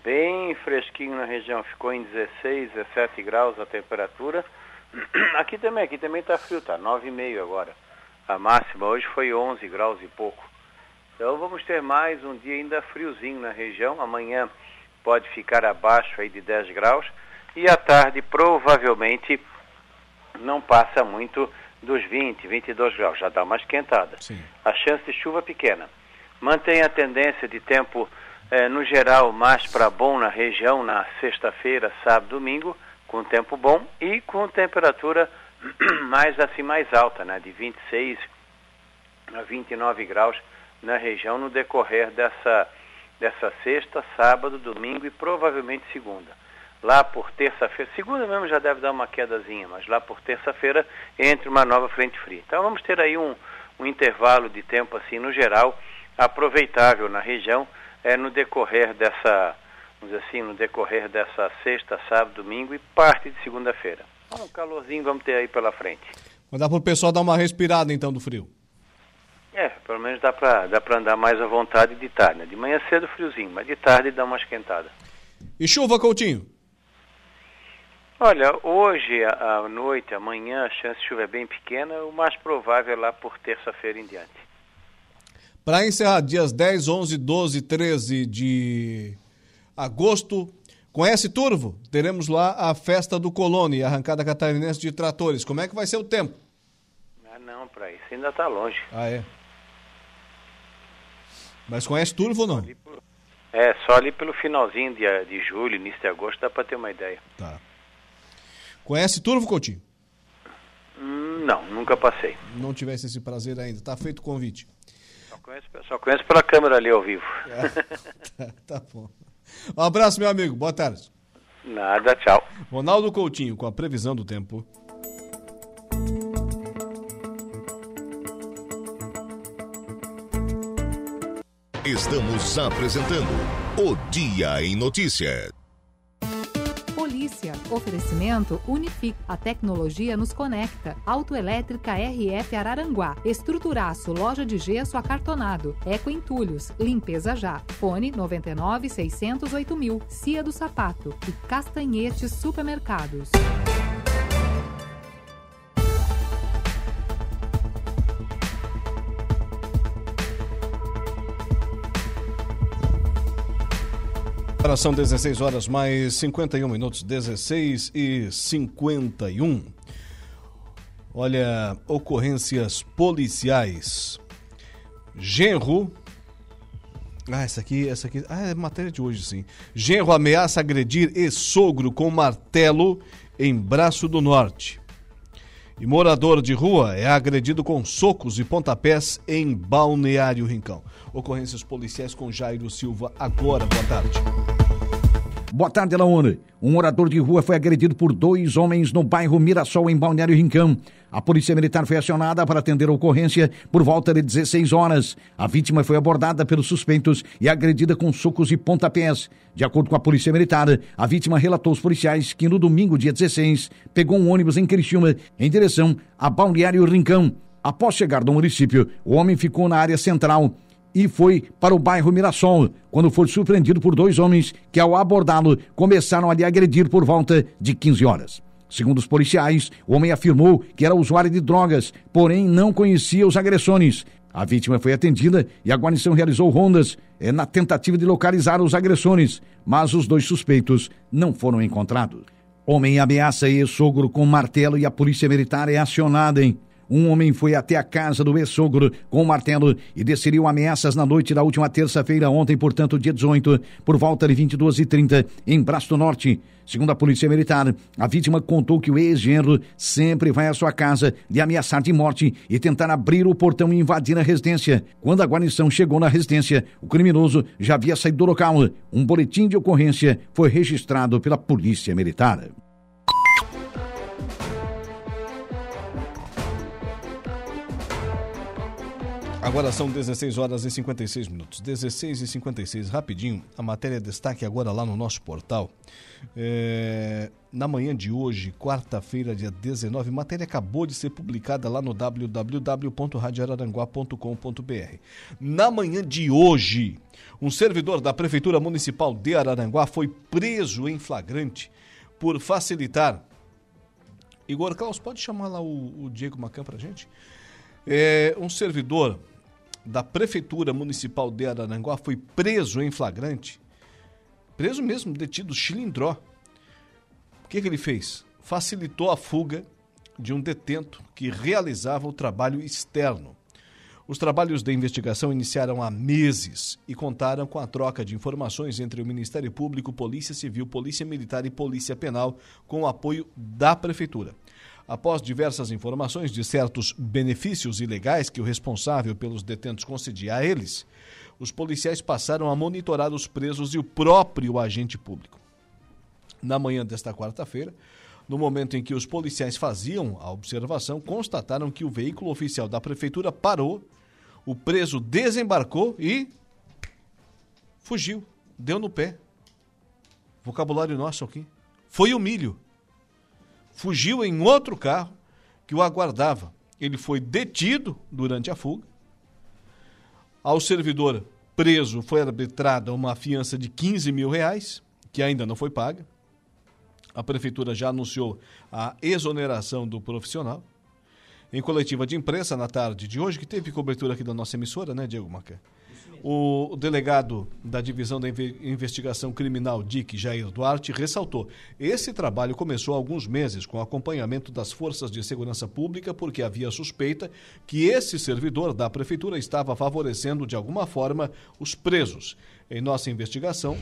bem fresquinho na região, ficou em 16, 17 graus a temperatura Aqui também, aqui também está frio, tá 9,5 agora. A máxima hoje foi 11 graus e pouco. Então vamos ter mais um dia ainda friozinho na região. Amanhã pode ficar abaixo aí de 10 graus e à tarde provavelmente não passa muito dos 20, 22 graus, já dá uma esquentada. Sim. A chance de chuva pequena. Mantém a tendência de tempo eh, no geral mais para bom na região na sexta-feira, sábado, domingo com tempo bom e com temperatura mais assim mais alta, né, de 26 a 29 graus na região no decorrer dessa dessa sexta, sábado, domingo e provavelmente segunda. Lá por terça-feira, segunda mesmo já deve dar uma quedazinha, mas lá por terça-feira entre uma nova frente fria. Então vamos ter aí um, um intervalo de tempo assim no geral aproveitável na região é, no decorrer dessa vamos dizer assim, no decorrer dessa sexta, sábado, domingo e parte de segunda-feira. Um calorzinho vamos ter aí pela frente. Mas dá para o pessoal dar uma respirada então do frio? É, pelo menos dá para dá andar mais à vontade de tarde. Né? De manhã cedo friozinho, mas de tarde dá uma esquentada. E chuva, Coutinho? Olha, hoje à noite, amanhã, a chance de chuva é bem pequena, o mais provável é lá por terça-feira em diante. Para encerrar, dias 10, 11, 12, 13 de agosto. Conhece Turvo? Teremos lá a festa do Colônia, arrancada catarinense de tratores. Como é que vai ser o tempo? Ah, não, para isso ainda está longe. Ah, é? Mas conhece Turvo ou não? É, só ali pelo finalzinho de, de julho, início de agosto, dá para ter uma ideia. Tá. Conhece Turvo, Coutinho? Hum, não, nunca passei. Não tivesse esse prazer ainda. Tá feito o convite. Só conheço, só conheço pela câmera ali ao vivo. É, tá, tá bom. Um abraço, meu amigo. Boa tarde. Nada, tchau. Ronaldo Coutinho com a previsão do tempo. Estamos apresentando o Dia em Notícia. Oferecimento Unific. A tecnologia nos conecta. Autoelétrica RF Araranguá. Estruturaço. Loja de gesso acartonado. Eco Entulhos. Limpeza já. Fone 99 608 mil. Cia do Sapato. E Castanhetes Supermercados. Agora são 16 horas mais 51 minutos, 16 e 51. Olha, ocorrências policiais. Genro. Ah, essa aqui, essa aqui. Ah, é matéria de hoje, sim. Genro ameaça agredir e-sogro com martelo em Braço do Norte. E morador de rua é agredido com socos e pontapés em Balneário Rincão. Ocorrências policiais com Jairo Silva agora. Boa tarde. Boa tarde, Laone. Um morador de rua foi agredido por dois homens no bairro Mirassol, em Balneário Rincão. A polícia militar foi acionada para atender a ocorrência por volta de 16 horas. A vítima foi abordada pelos suspeitos e agredida com socos e pontapés. De acordo com a polícia militar, a vítima relatou aos policiais que no domingo, dia 16, pegou um ônibus em Criciúma em direção a Balneário Rincão. Após chegar no município, o homem ficou na área central e foi para o bairro Mirassol, quando foi surpreendido por dois homens que, ao abordá-lo, começaram a lhe agredir por volta de 15 horas. Segundo os policiais, o homem afirmou que era usuário de drogas, porém não conhecia os agressores. A vítima foi atendida e a guarnição realizou rondas eh, na tentativa de localizar os agressores, mas os dois suspeitos não foram encontrados. Homem ameaça e sogro com martelo e a polícia militar é acionada, hein? Um homem foi até a casa do ex-sogro com um martelo e desferiu ameaças na noite da última terça-feira, ontem, portanto, dia 18, por volta de 22h30, em Braço Norte. Segundo a Polícia Militar, a vítima contou que o ex-genro sempre vai à sua casa de ameaçar de morte e tentar abrir o portão e invadir a residência. Quando a guarnição chegou na residência, o criminoso já havia saído do local. Um boletim de ocorrência foi registrado pela Polícia Militar. Agora são 16 horas e 56 minutos. 16 e 56, rapidinho. A matéria destaque agora lá no nosso portal. É, na manhã de hoje, quarta-feira, dia 19, a matéria acabou de ser publicada lá no www.radioararanguá.com.br. Na manhã de hoje, um servidor da Prefeitura Municipal de Araranguá foi preso em flagrante por facilitar. Igor Klaus, pode chamar lá o, o Diego Macan pra gente? É, um servidor da Prefeitura Municipal de Araranguá foi preso em flagrante. Preso mesmo, detido chilindró. O que, que ele fez? Facilitou a fuga de um detento que realizava o trabalho externo. Os trabalhos de investigação iniciaram há meses e contaram com a troca de informações entre o Ministério Público, Polícia Civil, Polícia Militar e Polícia Penal, com o apoio da Prefeitura. Após diversas informações de certos benefícios ilegais que o responsável pelos detentos concedia a eles, os policiais passaram a monitorar os presos e o próprio agente público. Na manhã desta quarta-feira, no momento em que os policiais faziam a observação, constataram que o veículo oficial da prefeitura parou, o preso desembarcou e fugiu, deu no pé. Vocabulário nosso aqui. Foi o milho fugiu em outro carro que o aguardava. Ele foi detido durante a fuga. Ao servidor preso foi arbitrada uma fiança de 15 mil reais, que ainda não foi paga. A prefeitura já anunciou a exoneração do profissional. Em coletiva de imprensa na tarde de hoje, que teve cobertura aqui da nossa emissora, né, Diego Macan? O delegado da Divisão da Investigação Criminal, DIC, Jair Duarte, ressaltou: esse trabalho começou há alguns meses com acompanhamento das forças de segurança pública, porque havia suspeita que esse servidor da prefeitura estava favorecendo de alguma forma os presos. Em nossa investigação,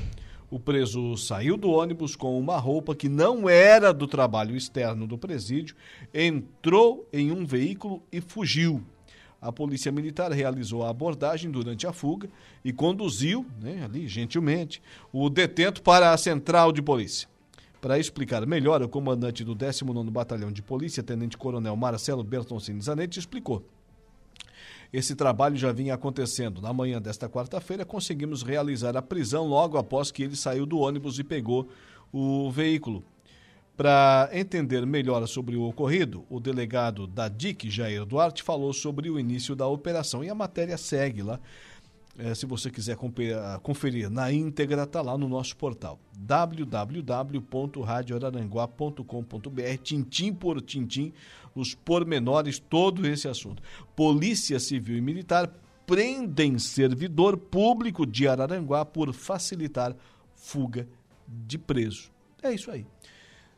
o preso saiu do ônibus com uma roupa que não era do trabalho externo do presídio, entrou em um veículo e fugiu. A Polícia Militar realizou a abordagem durante a fuga e conduziu, né, ali, gentilmente, o detento para a central de polícia. Para explicar melhor, o comandante do 19º Batalhão de Polícia, Tenente Coronel Marcelo Bertoncini Zanetti, explicou. Esse trabalho já vinha acontecendo. Na manhã desta quarta-feira, conseguimos realizar a prisão logo após que ele saiu do ônibus e pegou o veículo. Para entender melhor sobre o ocorrido, o delegado da DIC, Jair Duarte, falou sobre o início da operação e a matéria segue lá. É, se você quiser conferir na íntegra, está lá no nosso portal www.radioararanguá.com.br, tintim por tintim, os pormenores, todo esse assunto. Polícia Civil e Militar prendem servidor público de Araranguá por facilitar fuga de preso. É isso aí.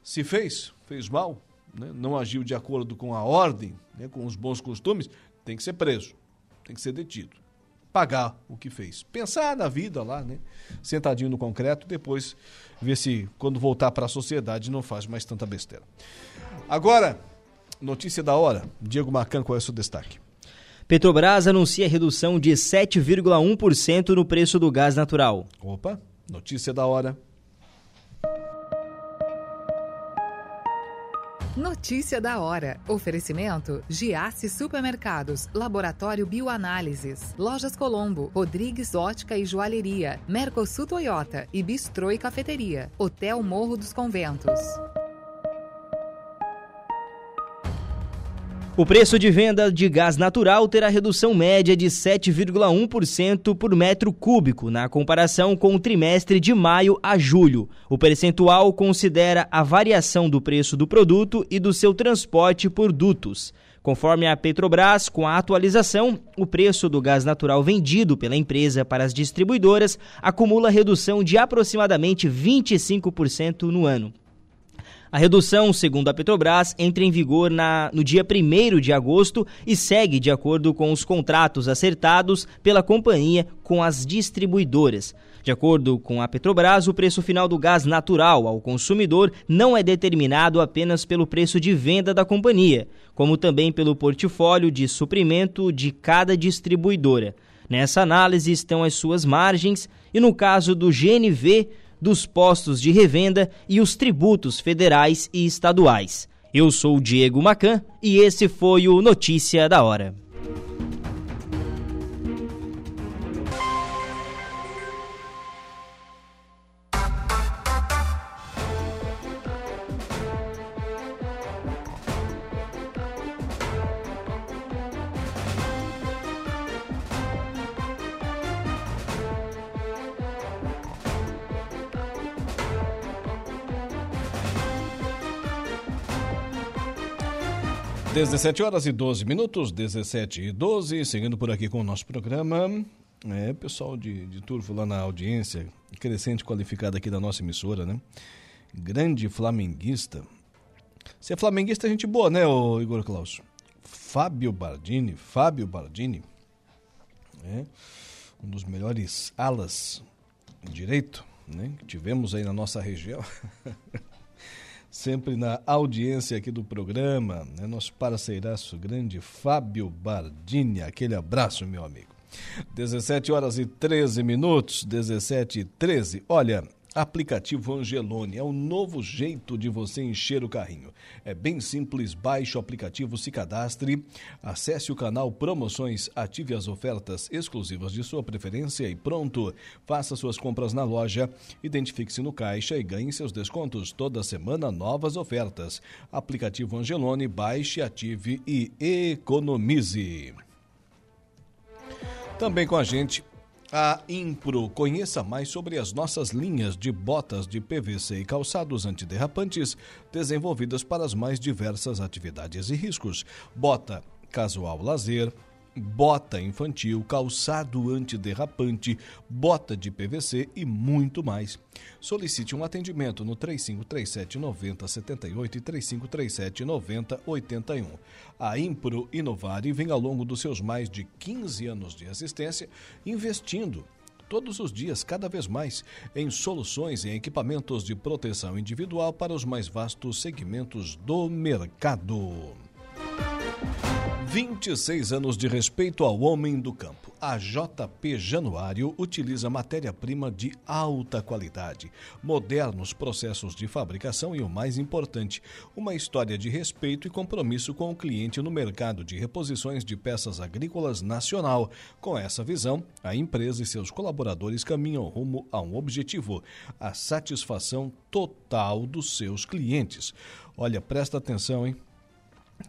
Se fez, fez mal, né? não agiu de acordo com a ordem, né? com os bons costumes, tem que ser preso, tem que ser detido. Pagar o que fez. Pensar na vida lá, né? Sentadinho no concreto, depois ver se quando voltar para a sociedade não faz mais tanta besteira. Agora, notícia da hora. Diego Macan, qual é o seu destaque? Petrobras anuncia redução de 7,1% no preço do gás natural. Opa, notícia da hora. Notícia da hora. Oferecimento: Giasse Supermercados, Laboratório Bioanálises, Lojas Colombo, Rodrigues Ótica e Joalheria, Mercosul Toyota e Bistrô e Cafeteria, Hotel Morro dos Conventos. O preço de venda de gás natural terá redução média de 7,1% por metro cúbico na comparação com o trimestre de maio a julho. O percentual considera a variação do preço do produto e do seu transporte por dutos. Conforme a Petrobras, com a atualização, o preço do gás natural vendido pela empresa para as distribuidoras acumula redução de aproximadamente 25% no ano. A redução, segundo a Petrobras, entra em vigor na, no dia 1 de agosto e segue de acordo com os contratos acertados pela companhia com as distribuidoras. De acordo com a Petrobras, o preço final do gás natural ao consumidor não é determinado apenas pelo preço de venda da companhia, como também pelo portfólio de suprimento de cada distribuidora. Nessa análise estão as suas margens e, no caso do GNV, dos postos de revenda e os tributos federais e estaduais. Eu sou o Diego Macan e esse foi o Notícia da Hora. 17 horas e 12 minutos, 17 e 12, seguindo por aqui com o nosso programa. É, pessoal de, de Turvo lá na audiência, crescente qualificada aqui da nossa emissora, né? Grande flamenguista. Você é flamenguista, gente boa, né, ô Igor Klaus? Fábio Bardini, Fábio Bardini, é um dos melhores alas direito, né, que tivemos aí na nossa região. sempre na audiência aqui do programa, né? nosso parceiraço grande Fábio Bardini. Aquele abraço, meu amigo. 17 horas e 13 minutos, 17 e 13. Olha, Aplicativo Angelone é o novo jeito de você encher o carrinho. É bem simples, baixe o aplicativo, se cadastre, acesse o canal Promoções, ative as ofertas exclusivas de sua preferência e pronto. Faça suas compras na loja, identifique-se no caixa e ganhe seus descontos. Toda semana, novas ofertas. Aplicativo Angelone, baixe, ative e economize. Também com a gente a Impro. Conheça mais sobre as nossas linhas de botas de PVC e calçados antiderrapantes desenvolvidas para as mais diversas atividades e riscos. Bota casual lazer, bota infantil, calçado antiderrapante, bota de PVC e muito mais. Solicite um atendimento no 3537 9078 e 3537 9081. A Impro Inovare vem ao longo dos seus mais de 15 anos de assistência investindo todos os dias, cada vez mais, em soluções e equipamentos de proteção individual para os mais vastos segmentos do mercado. 26 anos de respeito ao homem do campo. A JP Januário utiliza matéria-prima de alta qualidade, modernos processos de fabricação e o mais importante, uma história de respeito e compromisso com o cliente no mercado de reposições de peças agrícolas nacional. Com essa visão, a empresa e seus colaboradores caminham rumo a um objetivo: a satisfação total dos seus clientes. Olha, presta atenção, hein?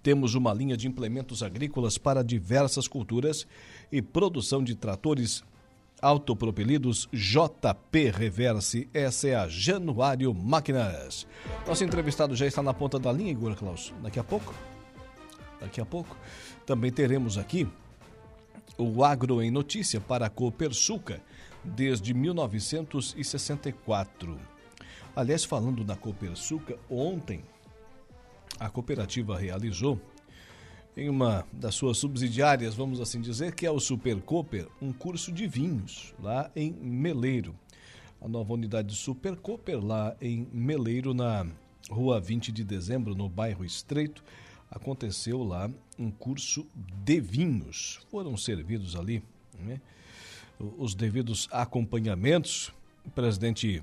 Temos uma linha de implementos agrícolas para diversas culturas e produção de tratores autopropelidos JP Reverse. Essa é a Januário Máquinas. Nosso entrevistado já está na ponta da linha, Igor Klaus. Daqui a pouco? Daqui a pouco. Também teremos aqui o Agro em Notícia para a Copersuca desde 1964. Aliás, falando da Copersuca, ontem a cooperativa realizou em uma das suas subsidiárias, vamos assim dizer, que é o Super Cooper, um curso de vinhos lá em Meleiro. A nova unidade Super Cooper lá em Meleiro, na rua 20 de dezembro, no bairro Estreito, aconteceu lá um curso de vinhos. Foram servidos ali né, os devidos acompanhamentos. O presidente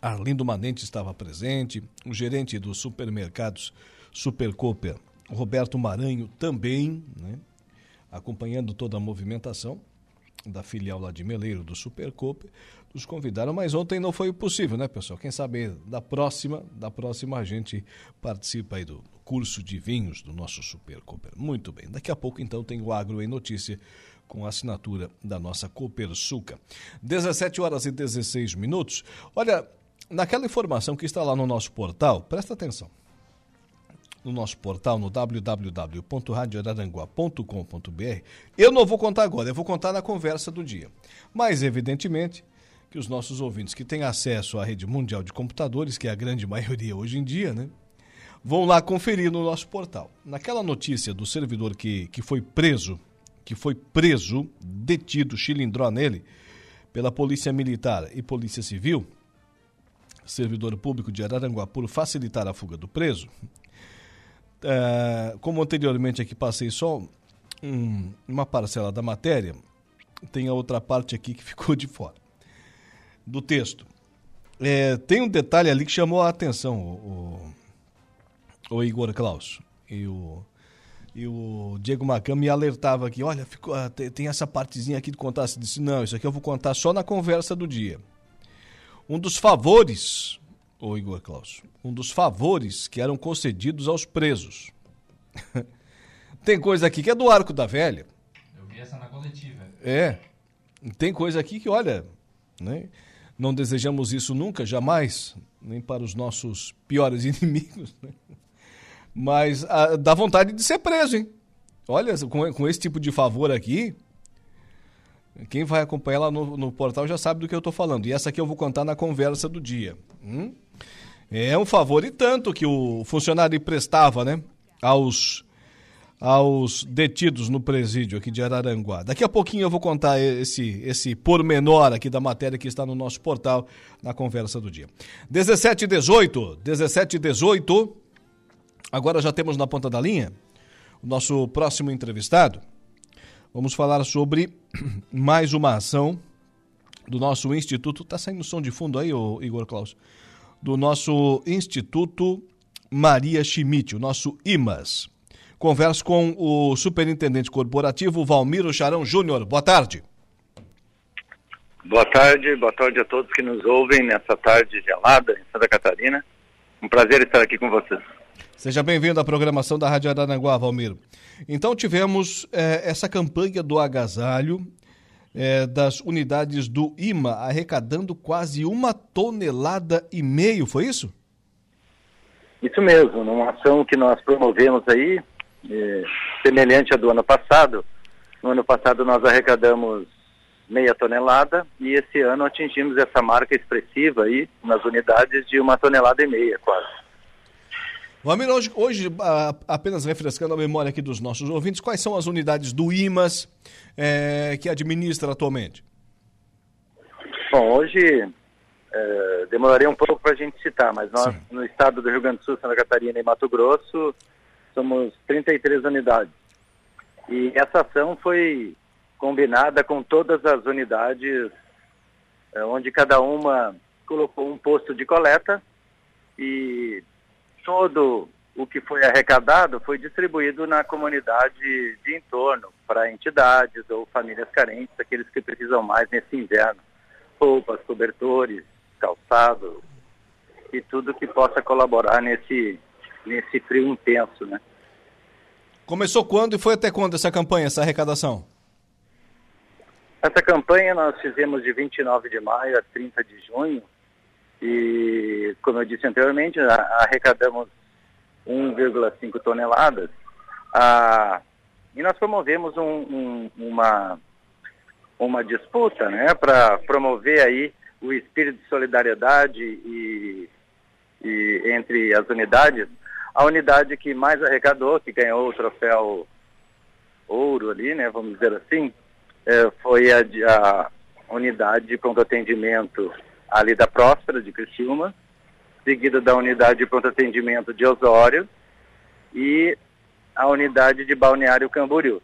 Arlindo Manente estava presente, o gerente dos supermercados Supercooper, Roberto Maranho, também, né, acompanhando toda a movimentação da filial lá de Meleiro do Supercooper, nos convidaram, mas ontem não foi possível, né, pessoal? Quem sabe da próxima, da próxima a gente participa aí do curso de vinhos do nosso Supercooper. Muito bem. Daqui a pouco então tem o Agro em Notícia com a assinatura da nossa Copersuca. 17 horas e 16 minutos. Olha, naquela informação que está lá no nosso portal, presta atenção. No nosso portal, no www.radioararanguá.com.br, eu não vou contar agora, eu vou contar na conversa do dia. Mas, evidentemente, que os nossos ouvintes que têm acesso à rede mundial de computadores, que é a grande maioria hoje em dia, né? Vão lá conferir no nosso portal. Naquela notícia do servidor que, que foi preso, que foi preso, detido, chilindró nele, pela Polícia Militar e Polícia Civil, servidor público de Araranguá, por facilitar a fuga do preso, é, como anteriormente aqui passei só um, uma parcela da matéria, tem a outra parte aqui que ficou de fora do texto. É, tem um detalhe ali que chamou a atenção, o, o, o Igor Klaus e o, e o Diego Macan me alertava aqui, olha, ficou, ah, tem essa partezinha aqui de contar. Você disse, não, isso aqui eu vou contar só na conversa do dia. Um dos favores, o Igor Klaus, um dos favores que eram concedidos aos presos. tem coisa aqui que é do arco da velha. Eu vi essa na coletiva. É. Tem coisa aqui que, olha, né? Não desejamos isso nunca, jamais, nem para os nossos piores inimigos. Né? Mas a, ah, dá vontade de ser preso, hein? Olha, com, com esse tipo de favor aqui, quem vai acompanhar lá no, no, portal já sabe do que eu estou falando. E essa aqui eu vou contar na conversa do dia. Hum? É um favor e tanto que o funcionário prestava, né? Aos aos detidos no presídio aqui de Araranguá. Daqui a pouquinho eu vou contar esse, esse pormenor aqui da matéria que está no nosso portal na conversa do dia. 17 e 18, 17 e 18, agora já temos na ponta da linha o nosso próximo entrevistado. Vamos falar sobre mais uma ação do nosso Instituto. Tá saindo som de fundo aí, ô Igor Klaus? Do nosso Instituto Maria Schmidt, o nosso IMAS. Converso com o superintendente corporativo Valmiro Charão Júnior. Boa tarde. Boa tarde, boa tarde a todos que nos ouvem nessa tarde gelada em Santa Catarina. Um prazer estar aqui com vocês. Seja bem-vindo à programação da Rádio Aranaguá, Valmiro. Então tivemos eh, essa campanha do agasalho eh, das unidades do IMA arrecadando quase uma tonelada e meio, foi isso? Isso mesmo, numa ação que nós promovemos aí, é, semelhante à do ano passado. No ano passado nós arrecadamos meia tonelada e esse ano atingimos essa marca expressiva aí nas unidades de uma tonelada e meia quase. Vamir, hoje, hoje apenas refrescando a memória aqui dos nossos ouvintes, quais são as unidades do IMAS é, que administra atualmente? Bom, hoje é, demoraria um pouco para a gente citar, mas nós Sim. no estado do Rio Grande do Sul, Santa Catarina e Mato Grosso somos 33 unidades. E essa ação foi combinada com todas as unidades, eh, onde cada uma colocou um posto de coleta e todo o que foi arrecadado foi distribuído na comunidade de entorno para entidades ou famílias carentes, aqueles que precisam mais nesse inverno. Roupas, cobertores, calçado e tudo que possa colaborar nesse nesse frio intenso, né? Começou quando e foi até quando essa campanha, essa arrecadação? Essa campanha nós fizemos de 29 de maio a 30 de junho e, como eu disse anteriormente, arrecadamos 1,5 toneladas. Ah, e nós promovemos um, um, uma, uma disputa né, para promover aí o espírito de solidariedade e, e entre as unidades, a unidade que mais arrecadou, que ganhou o troféu ouro ali, né, vamos dizer assim, é, foi a, a, unidade de pronto atendimento ali da Próspera, de Criciúma, seguida da unidade de pronto atendimento de Osório e a unidade de Balneário Camboriú.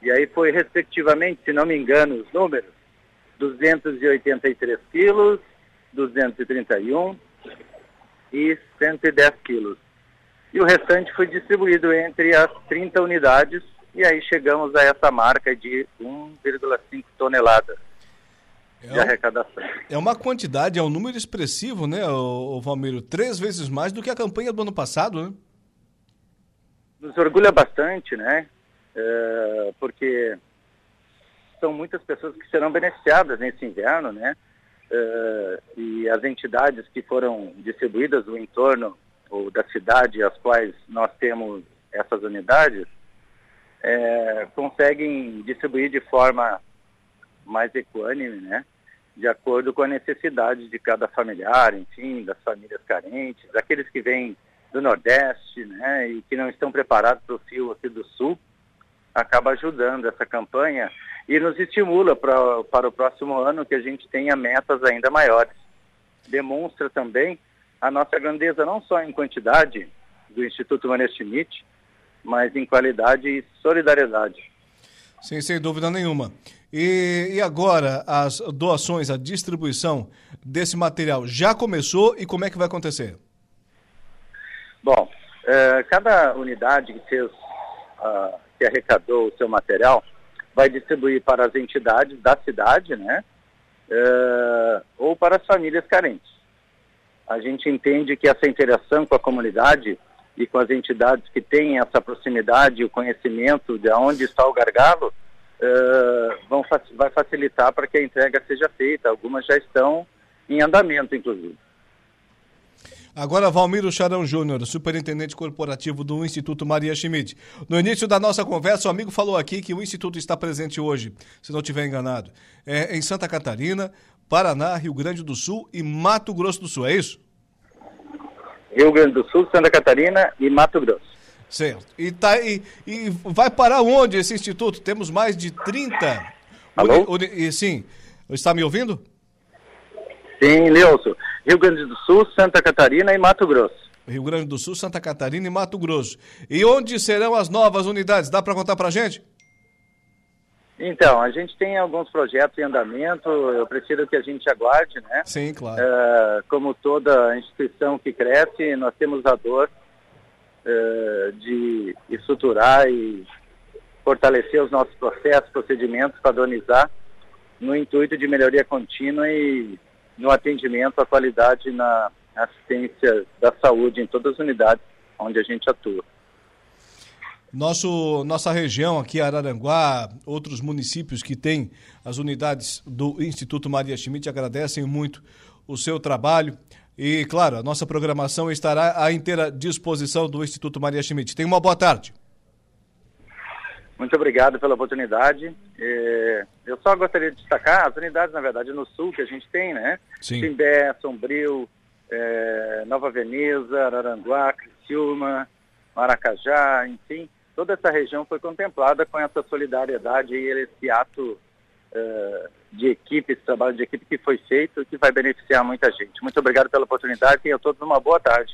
E aí foi, respectivamente, se não me engano os números, 283 quilos, 231 e 110 quilos. E o restante foi distribuído entre as 30 unidades e aí chegamos a essa marca de 1,5 toneladas é de arrecadação. É uma quantidade, é um número expressivo, né, o, Valmiro? Três vezes mais do que a campanha do ano passado, né? Nos orgulha bastante, né? É, porque são muitas pessoas que serão beneficiadas nesse inverno, né? Uh, e as entidades que foram distribuídas no entorno ou da cidade às quais nós temos essas unidades é, conseguem distribuir de forma mais equânime, né? De acordo com a necessidade de cada familiar, enfim, das famílias carentes, daqueles que vêm do Nordeste, né, e que não estão preparados para o fio aqui do Sul, acaba ajudando essa campanha e nos estimula pra, para o próximo ano que a gente tenha metas ainda maiores. Demonstra também a nossa grandeza não só em quantidade do Instituto Maria Schmidt, mas em qualidade e solidariedade. Sim, sem dúvida nenhuma. E, e, agora, as doações, a distribuição desse material já começou e como é que vai acontecer? Bom, eh, cada unidade que fez, uh, que arrecadou o seu material, vai distribuir para as entidades da cidade, né? Uh, ou para as famílias carentes. A gente entende que essa interação com a comunidade e com as entidades que têm essa proximidade o conhecimento de onde está o gargalo, uh, vão, vai facilitar para que a entrega seja feita. Algumas já estão em andamento, inclusive. Agora, Valmiro Charão Júnior, superintendente corporativo do Instituto Maria Schmidt. No início da nossa conversa, o amigo falou aqui que o Instituto está presente hoje, se não estiver enganado, é em Santa Catarina, Paraná, Rio Grande do Sul e Mato Grosso do Sul, é isso? Rio Grande do Sul, Santa Catarina e Mato Grosso. Certo. E, tá, e, e vai para onde esse instituto? Temos mais de 30. Alô? Uni, uni, sim. Está me ouvindo? Sim, Leoso. Rio Grande do Sul, Santa Catarina e Mato Grosso. Rio Grande do Sul, Santa Catarina e Mato Grosso. E onde serão as novas unidades? Dá para contar para gente? Então, a gente tem alguns projetos em andamento, eu prefiro que a gente aguarde, né? Sim, claro. Uh, como toda instituição que cresce, nós temos a dor uh, de estruturar e fortalecer os nossos processos, procedimentos, padronizar, no intuito de melhoria contínua e no atendimento à qualidade na assistência da saúde em todas as unidades onde a gente atua. Nosso, nossa região aqui, Araranguá, outros municípios que têm as unidades do Instituto Maria Schmidt agradecem muito o seu trabalho. E, claro, a nossa programação estará à inteira disposição do Instituto Maria Schmidt. Tenha uma boa tarde. Muito obrigado pela oportunidade. É, eu só gostaria de destacar as unidades, na verdade, no sul que a gente tem, né? Sim. Timbé, Sombrio, é, Nova Veneza, Araranguá, Criciúma, Maracajá, enfim toda essa região foi contemplada com essa solidariedade e esse ato uh, de equipe, esse trabalho de equipe que foi feito, que vai beneficiar muita gente. Muito obrigado pela oportunidade e a todos uma boa tarde.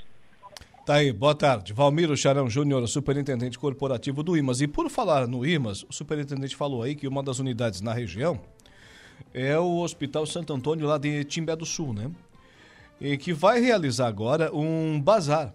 Tá aí, boa tarde. Valmiro Charão Júnior, superintendente corporativo do IMAS. E por falar no IMAS, o superintendente falou aí que uma das unidades na região é o Hospital Santo Antônio lá de Timbé do Sul, né? E que vai realizar agora um bazar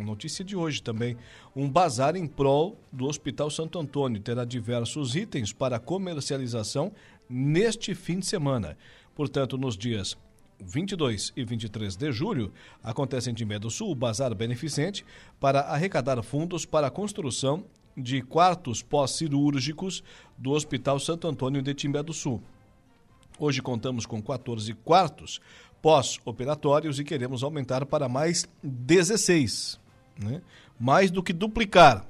Notícia de hoje também. Um bazar em prol do Hospital Santo Antônio terá diversos itens para comercialização neste fim de semana. Portanto, nos dias 22 e 23 de julho, acontece em Timbé do Sul o Bazar Beneficente para arrecadar fundos para a construção de quartos pós-cirúrgicos do Hospital Santo Antônio de Timbé do Sul. Hoje contamos com 14 quartos pós-operatórios e queremos aumentar para mais 16 né? mais do que duplicar,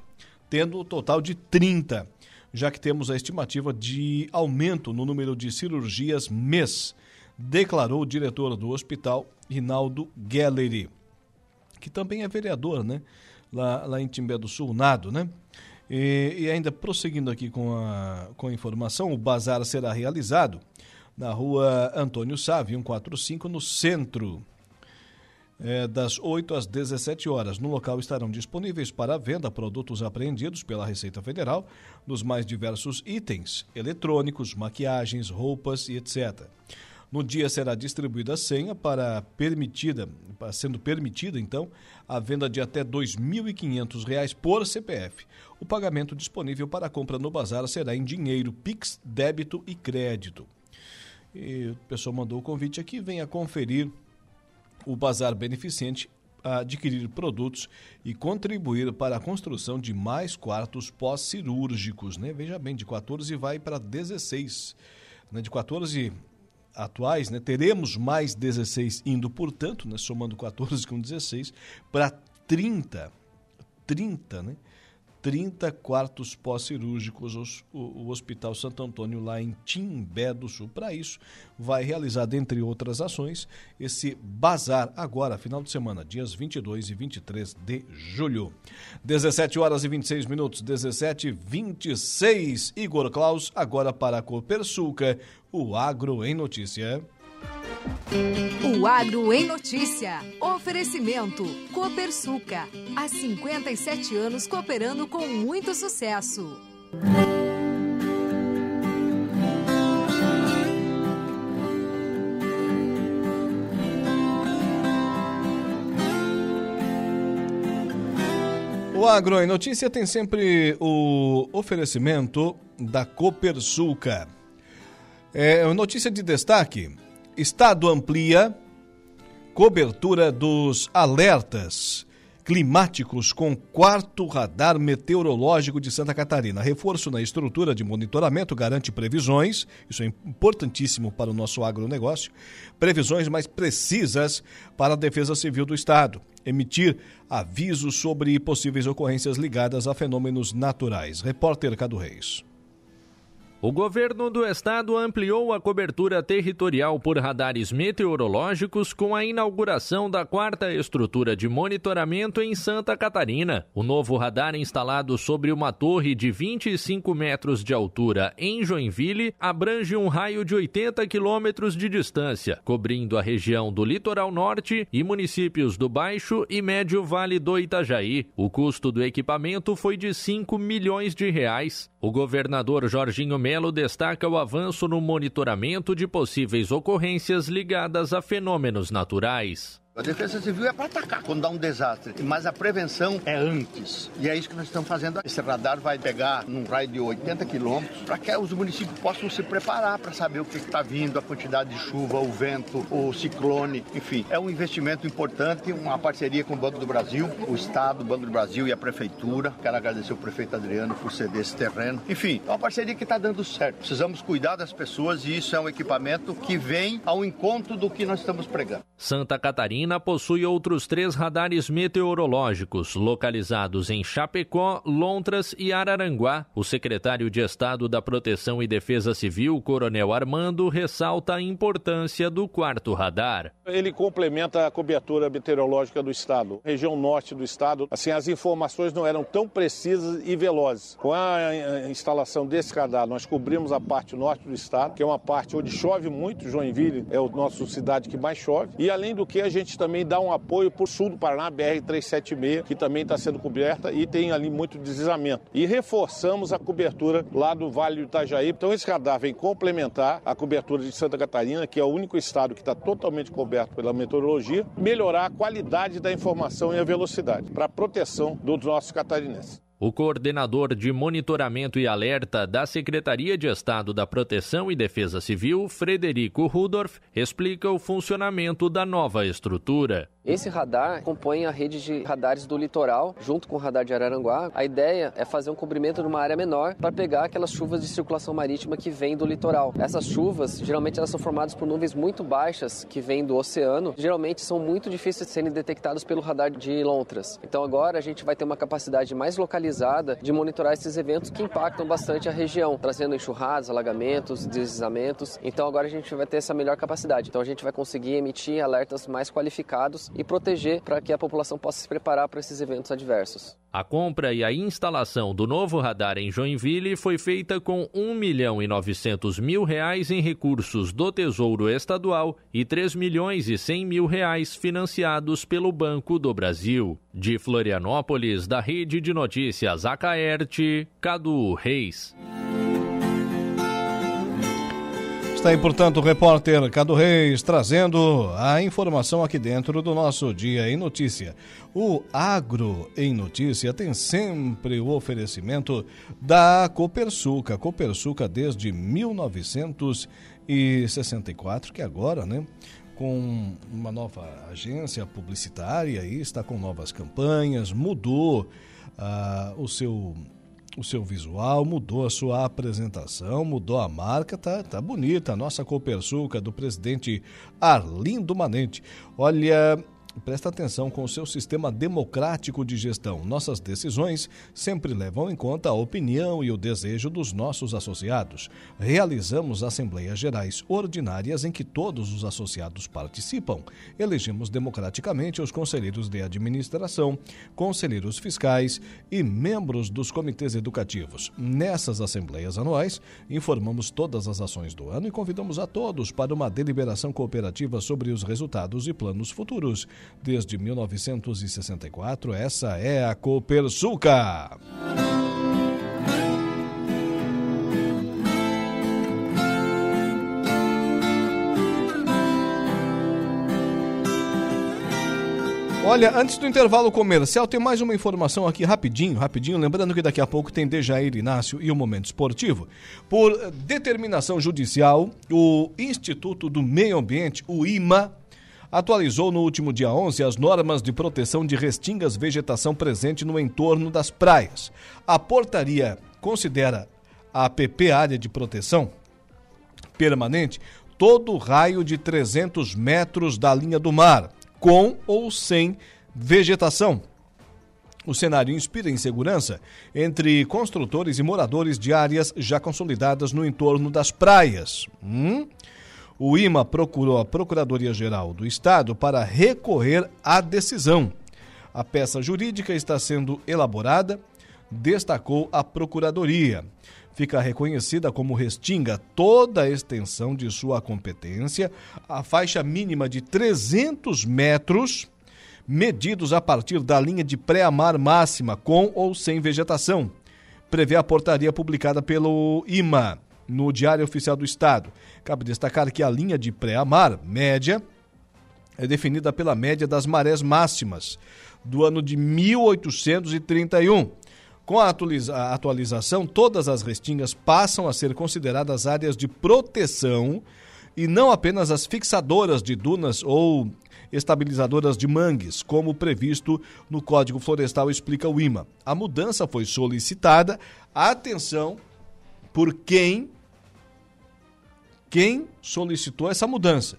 tendo o um total de 30, já que temos a estimativa de aumento no número de cirurgias mês, declarou o diretor do hospital, Rinaldo Gelleri, que também é vereador, né? Lá, lá em Timbé do Sul, Nado, né? E, e, ainda prosseguindo aqui com a, com a informação, o bazar será realizado na rua Antônio Sávio, 145, no centro é, das 8 às 17 horas. No local estarão disponíveis para venda produtos apreendidos pela Receita Federal dos mais diversos itens, eletrônicos, maquiagens, roupas e etc. No dia será distribuída a senha para permitida, sendo permitida então a venda de até R$ 2.500 por CPF. O pagamento disponível para compra no bazar será em dinheiro, Pix, débito e crédito. E o pessoal mandou o convite aqui, venha conferir o Bazar Beneficente adquirir produtos e contribuir para a construção de mais quartos pós-cirúrgicos. Né? Veja bem, de 14 vai para 16. Né? De 14 atuais, né? teremos mais 16 indo, portanto, né? somando 14 com 16, para 30. 30, né? 30 quartos pós-cirúrgicos o, Hospital Santo Antônio lá em Timbé do Sul. Para isso, vai realizar, dentre outras ações, esse bazar agora, final de semana, dias 22 e 23 de julho. 17 horas e 26 minutos, 17 e 26. Igor Klaus, agora para a Copersuca, o Agro em Notícia. O Agro em Notícia. Oferecimento. Copersuca. Há 57 anos cooperando com muito sucesso. O Agro em Notícia tem sempre o oferecimento da Copersuca. É notícia de destaque Estado amplia cobertura dos alertas climáticos com quarto radar meteorológico de Santa Catarina. Reforço na estrutura de monitoramento garante previsões, isso é importantíssimo para o nosso agronegócio, previsões mais precisas para a Defesa Civil do Estado. Emitir avisos sobre possíveis ocorrências ligadas a fenômenos naturais. Repórter Cado Reis. O governo do estado ampliou a cobertura territorial por radares meteorológicos com a inauguração da quarta estrutura de monitoramento em Santa Catarina. O novo radar instalado sobre uma torre de 25 metros de altura em Joinville abrange um raio de 80 quilômetros de distância, cobrindo a região do litoral norte e municípios do Baixo e Médio Vale do Itajaí. O custo do equipamento foi de 5 milhões de reais. O governador Jorginho Melo destaca o avanço no monitoramento de possíveis ocorrências ligadas a fenômenos naturais. A defesa civil é para atacar quando dá um desastre, mas a prevenção é antes. E é isso que nós estamos fazendo. Esse radar vai pegar num raio de 80 quilômetros para que os municípios possam se preparar para saber o que está vindo, a quantidade de chuva, o vento, o ciclone, enfim. É um investimento importante, uma parceria com o Banco do Brasil, o Estado, o Banco do Brasil e a Prefeitura. Quero agradecer o prefeito Adriano por ceder esse terreno. Enfim, é uma parceria que está dando certo. Precisamos cuidar das pessoas e isso é um equipamento que vem ao encontro do que nós estamos pregando. Santa Catarina Possui outros três radares meteorológicos localizados em Chapecó, Lontras e Araranguá. O secretário de Estado da Proteção e Defesa Civil, Coronel Armando, ressalta a importância do quarto radar. Ele complementa a cobertura meteorológica do estado. Região norte do estado, assim, as informações não eram tão precisas e velozes. Com a instalação desse radar, nós cobrimos a parte norte do estado, que é uma parte onde chove muito. Joinville é a nossa cidade que mais chove. E além do que a gente também dá um apoio para o sul do Paraná, BR-376, que também está sendo coberta e tem ali muito deslizamento. E reforçamos a cobertura lá do Vale do Itajaí. Então esse radar vem complementar a cobertura de Santa Catarina, que é o único estado que está totalmente coberto pela meteorologia, melhorar a qualidade da informação e a velocidade para a proteção dos nossos catarinenses. O coordenador de monitoramento e alerta da Secretaria de Estado da Proteção e Defesa Civil, Frederico Rudolph, explica o funcionamento da nova estrutura. Esse radar compõe a rede de radares do litoral, junto com o radar de Araranguá. A ideia é fazer um cobrimento numa área menor para pegar aquelas chuvas de circulação marítima que vêm do litoral. Essas chuvas, geralmente, elas são formadas por nuvens muito baixas que vêm do oceano. Geralmente, são muito difíceis de serem detectadas pelo radar de Lontras. Então, agora a gente vai ter uma capacidade mais localizada de monitorar esses eventos que impactam bastante a região, trazendo enxurradas, alagamentos, deslizamentos. Então, agora a gente vai ter essa melhor capacidade. Então, a gente vai conseguir emitir alertas mais qualificados e proteger para que a população possa se preparar para esses eventos adversos. A compra e a instalação do novo radar em Joinville foi feita com 1 milhão e 900 mil reais em recursos do Tesouro Estadual e 3 milhões e 100 mil reais financiados pelo Banco do Brasil. De Florianópolis, da Rede de Notícias Acaerte, Cadu Reis. Está aí, portanto, o repórter Cado Reis trazendo a informação aqui dentro do nosso Dia em Notícia. O Agro em Notícia tem sempre o oferecimento da Copersuca. Copersuca desde 1964, que agora, né? Com uma nova agência publicitária e está com novas campanhas, mudou uh, o seu o seu visual, mudou a sua apresentação, mudou a marca, tá, tá bonita. A nossa Copersuca do presidente Arlindo Manente. Olha, presta atenção com o seu sistema democrático de gestão. Nossas decisões sempre levam em conta a opinião e o desejo dos nossos associados. Realizamos assembleias gerais ordinárias em que todos os associados participam. Elegemos democraticamente os conselheiros de administração, conselheiros fiscais e membros dos comitês educativos. Nessas assembleias anuais, informamos todas as ações do ano e convidamos a todos para uma deliberação cooperativa sobre os resultados e planos futuros. Desde 1964, essa é a Copersuca. Olha, antes do intervalo comercial, tem mais uma informação aqui rapidinho, rapidinho. Lembrando que daqui a pouco tem Dejair Inácio e o Momento Esportivo. Por determinação judicial, o Instituto do Meio Ambiente, o IMA, atualizou no último dia 11 as normas de proteção de restingas vegetação presente no entorno das praias. A portaria considera a APP área de proteção permanente todo o raio de 300 metros da linha do mar, com ou sem vegetação. O cenário inspira insegurança entre construtores e moradores de áreas já consolidadas no entorno das praias. Hum? O IMA procurou a Procuradoria-Geral do Estado para recorrer à decisão. A peça jurídica está sendo elaborada, destacou a Procuradoria. Fica reconhecida como restinga toda a extensão de sua competência, a faixa mínima de 300 metros, medidos a partir da linha de pré-amar máxima, com ou sem vegetação. Prevê a portaria publicada pelo IMA no Diário Oficial do Estado. Cabe destacar que a linha de pré-amar média é definida pela média das marés máximas do ano de 1831. Com a atualização, todas as restingas passam a ser consideradas áreas de proteção e não apenas as fixadoras de dunas ou estabilizadoras de mangues, como previsto no Código Florestal, explica o IMA. A mudança foi solicitada, atenção, por quem quem solicitou essa mudança?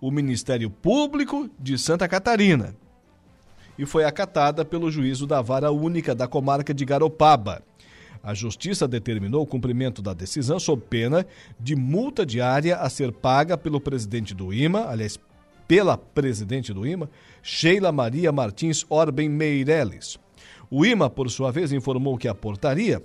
O Ministério Público de Santa Catarina. E foi acatada pelo juízo da Vara Única da Comarca de Garopaba. A Justiça determinou o cumprimento da decisão sob pena de multa diária a ser paga pelo presidente do IMA, aliás, pela presidente do IMA, Sheila Maria Martins Orben Meireles. O IMA, por sua vez, informou que a portaria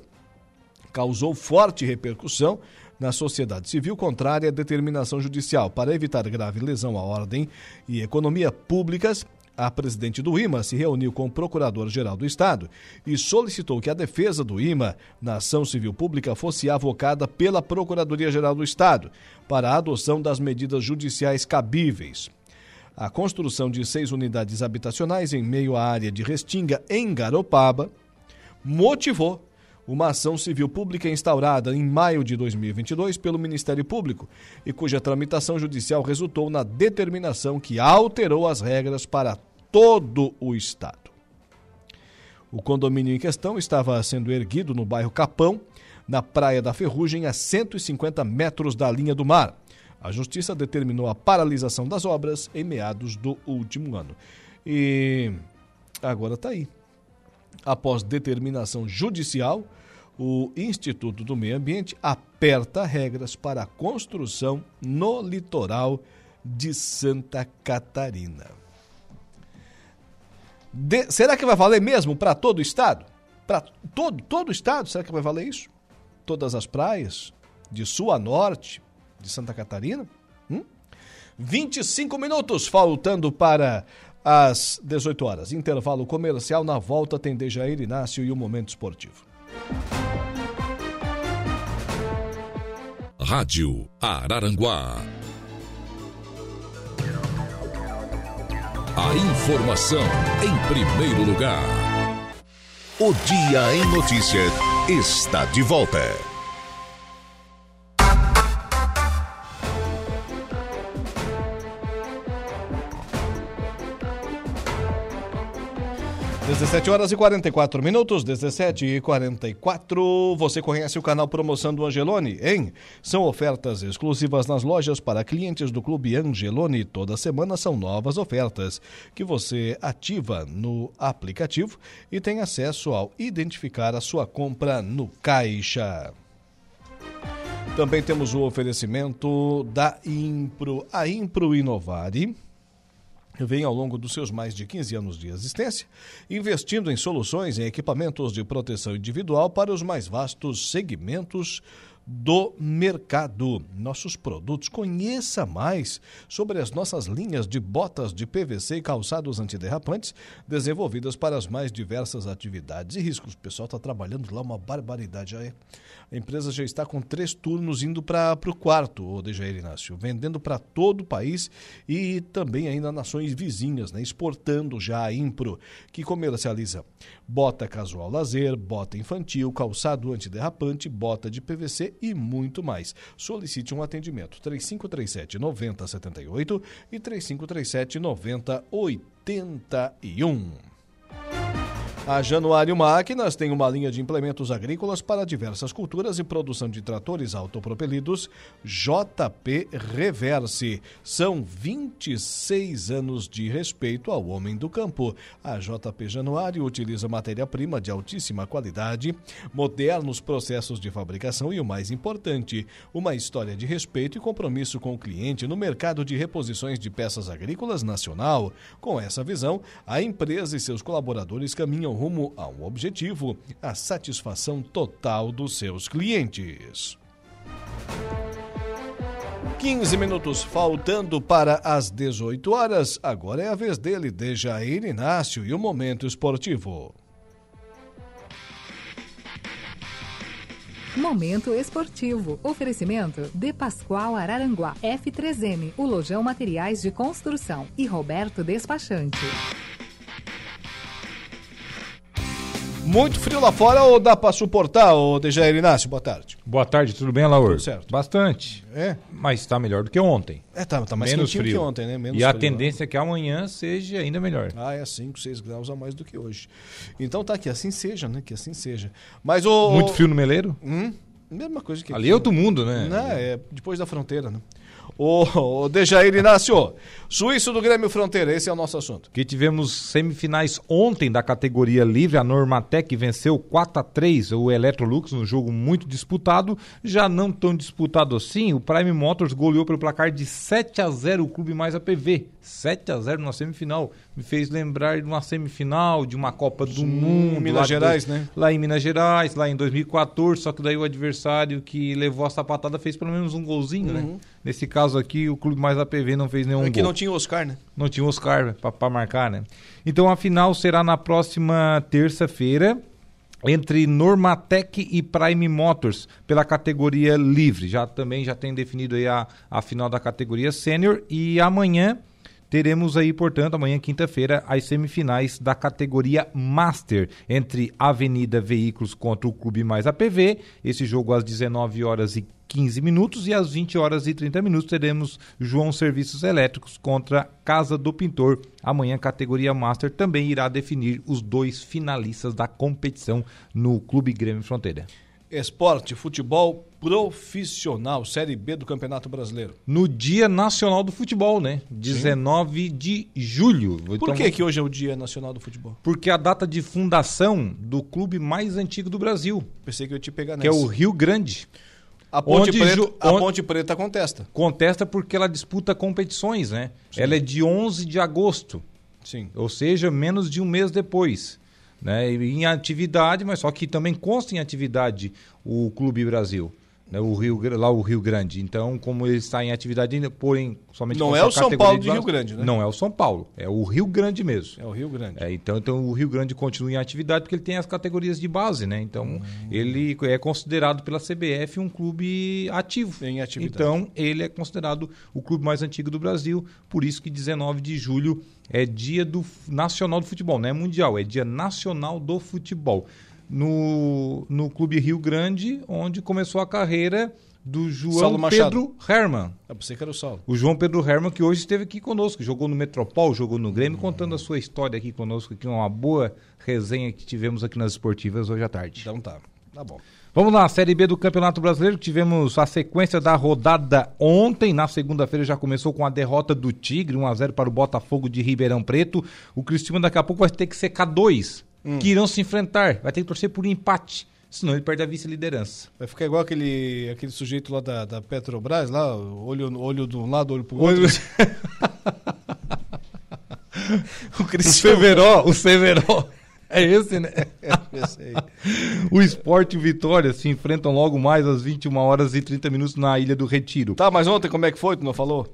causou forte repercussão na sociedade civil contrária à determinação judicial. Para evitar grave lesão à ordem e economia públicas, a presidente do IMA se reuniu com o Procurador-Geral do Estado e solicitou que a defesa do IMA na ação civil pública fosse avocada pela Procuradoria-Geral do Estado para a adoção das medidas judiciais cabíveis. A construção de seis unidades habitacionais em meio à área de Restinga, em Garopaba, motivou uma ação civil pública instaurada em maio de 2022 pelo Ministério Público e cuja tramitação judicial resultou na determinação que alterou as regras para todo o Estado. O condomínio em questão estava sendo erguido no bairro Capão, na Praia da Ferrugem, a 150 metros da linha do mar. A Justiça determinou a paralisação das obras em meados do último ano. E agora está aí após determinação judicial, o Instituto do Meio Ambiente aperta regras para a construção no litoral de Santa Catarina. De, será que vai valer mesmo para todo o estado? Para todo, todo o estado? Será que vai valer isso? Todas as praias, de sul a norte de Santa Catarina? Hum? 25 minutos faltando para às 18 horas. Intervalo comercial. Na volta tem Dejair Inácio e o Momento Esportivo. Rádio Araranguá. A informação em primeiro lugar. O Dia em Notícias está de volta. 17 horas e 44 minutos, 17 e 44. Você conhece o canal Promoção do Angelone, hein? São ofertas exclusivas nas lojas para clientes do Clube Angelone. Toda semana são novas ofertas que você ativa no aplicativo e tem acesso ao identificar a sua compra no caixa. Também temos o oferecimento da Impro, a Impro Inovare vem ao longo dos seus mais de 15 anos de existência, investindo em soluções e equipamentos de proteção individual para os mais vastos segmentos do mercado. Nossos produtos. Conheça mais sobre as nossas linhas de botas de PVC e calçados antiderrapantes desenvolvidas para as mais diversas atividades e riscos. O pessoal está trabalhando lá uma barbaridade. A empresa já está com três turnos indo para o quarto, o Dejair Inácio, vendendo para todo o país e também ainda nações vizinhas, né? exportando já a Impro, que comercializa bota casual lazer, bota infantil, calçado antiderrapante, bota de PVC e muito mais. Solicite um atendimento 3537 9078 e 3537 9081. A Januário Máquinas tem uma linha de implementos agrícolas para diversas culturas e produção de tratores autopropelidos JP Reverse. São 26 anos de respeito ao homem do campo. A JP Januário utiliza matéria-prima de altíssima qualidade, modernos processos de fabricação e o mais importante, uma história de respeito e compromisso com o cliente no mercado de reposições de peças agrícolas nacional. Com essa visão, a empresa e seus colaboradores caminham rumo a um objetivo: a satisfação total dos seus clientes. 15 minutos faltando para as 18 horas. Agora é a vez dele, Dejair Inácio, e o Momento Esportivo. Momento Esportivo. Oferecimento De Pascoal Araranguá, F3M, o Lojão Materiais de Construção e Roberto Despachante. Muito frio lá fora ou dá para suportar, ô Dejair Inácio? Boa tarde. Boa tarde, tudo bem, Laur? Tudo certo. Bastante. É? Mas está melhor do que ontem. É, tá, tá mais Menos frio. que ontem, né? Menos e a tendência é que amanhã seja ainda melhor. Ah, é 5, 6 graus a mais do que hoje. Então tá, que assim seja, né? Que assim seja. Mas o. Muito frio no meleiro? Hum? Mesma coisa que Ali é outro mundo, né? Não, é depois da fronteira, né? Ô, ô Dejair Inácio, Suíço do Grêmio Fronteira, esse é o nosso assunto. Que tivemos semifinais ontem da categoria livre. A Normatec venceu 4 a 3 o Electrolux num jogo muito disputado. Já não tão disputado assim, o Prime Motors goleou pelo placar de 7 a 0 o clube mais APV. 7 a 0 na semifinal. Me fez lembrar de uma semifinal, de uma Copa do Mundo. Minas Gerais, dois- né? Lá em Minas Gerais, lá em 2014. Só que daí o adversário que levou a sapatada fez pelo menos um golzinho, né? Uhum. Nesse caso aqui, o clube mais APV não fez nenhum É gol. que não tinha Oscar, né? Não tinha Oscar para marcar, né? Então a final será na próxima terça-feira entre Normatec e Prime Motors pela categoria livre. Já também já tem definido aí a, a final da categoria sênior e amanhã teremos aí, portanto, amanhã quinta-feira as semifinais da categoria Master entre Avenida Veículos contra o Clube Mais APV. Esse jogo às 19 horas e 15 minutos e às 20 horas e 30 minutos teremos João Serviços Elétricos contra Casa do Pintor. Amanhã, categoria Master também irá definir os dois finalistas da competição no Clube Grêmio Fronteira. Esporte, futebol profissional, Série B do Campeonato Brasileiro. No Dia Nacional do Futebol, né? 19 de julho. Por Então, que, que hoje é o Dia Nacional do Futebol? Porque é a data de fundação do clube mais antigo do Brasil, Pensei que eu ia te pegar que é nessa. o Rio Grande. A Ponte, onde Preta, a Ponte Preta contesta. Contesta porque ela disputa competições, né? Ela é de 11 de agosto. Sim. Ou seja, menos de um mês depois. Né? Em atividade, mas só que também consta em atividade o Clube Brasil. Né? O Rio, lá o Rio Grande. Então, como ele está em atividade ainda, porém, somente Não é o São Paulo de base- Rio Grande, né? Não é o São Paulo, é o Rio Grande mesmo. É o Rio Grande. É, então, então o Rio Grande continua em atividade porque ele tem as categorias de base, né? Então Hum. ele é considerado pela CBF um clube ativo. Em atividade. Então ele é considerado o clube mais antigo do Brasil, por isso que 19 de julho é dia do nacional do futebol, não é mundial, é dia nacional do futebol. No, no Clube Rio Grande, onde começou a carreira do João. Pedro Herman. Eu pensei que era o Saulo. O João Pedro Herman, que hoje esteve aqui conosco, jogou no Metropol, jogou no Grêmio, contando a sua história aqui conosco, que é uma boa resenha que tivemos aqui nas esportivas hoje à tarde. Então tá, tá bom. Vamos lá, Série B do Campeonato Brasileiro, tivemos a sequência da rodada ontem, na segunda-feira já começou com a derrota do Tigre, 1x0 para o Botafogo de Ribeirão Preto. O Cristiano daqui a pouco vai ter que secar dois, Hum. que irão se enfrentar, vai ter que torcer por um empate, senão ele perde a vice-liderança. Vai ficar igual aquele, aquele sujeito lá da, da Petrobras, lá, olho, olho de um lado, olho pro outro. Olho- O Severó, o Severó. É esse, né? esse aí. O Esporte e o Vitória se enfrentam logo mais às 21 horas e 30 minutos na Ilha do Retiro. Tá, mas ontem como é que foi? Tu não falou?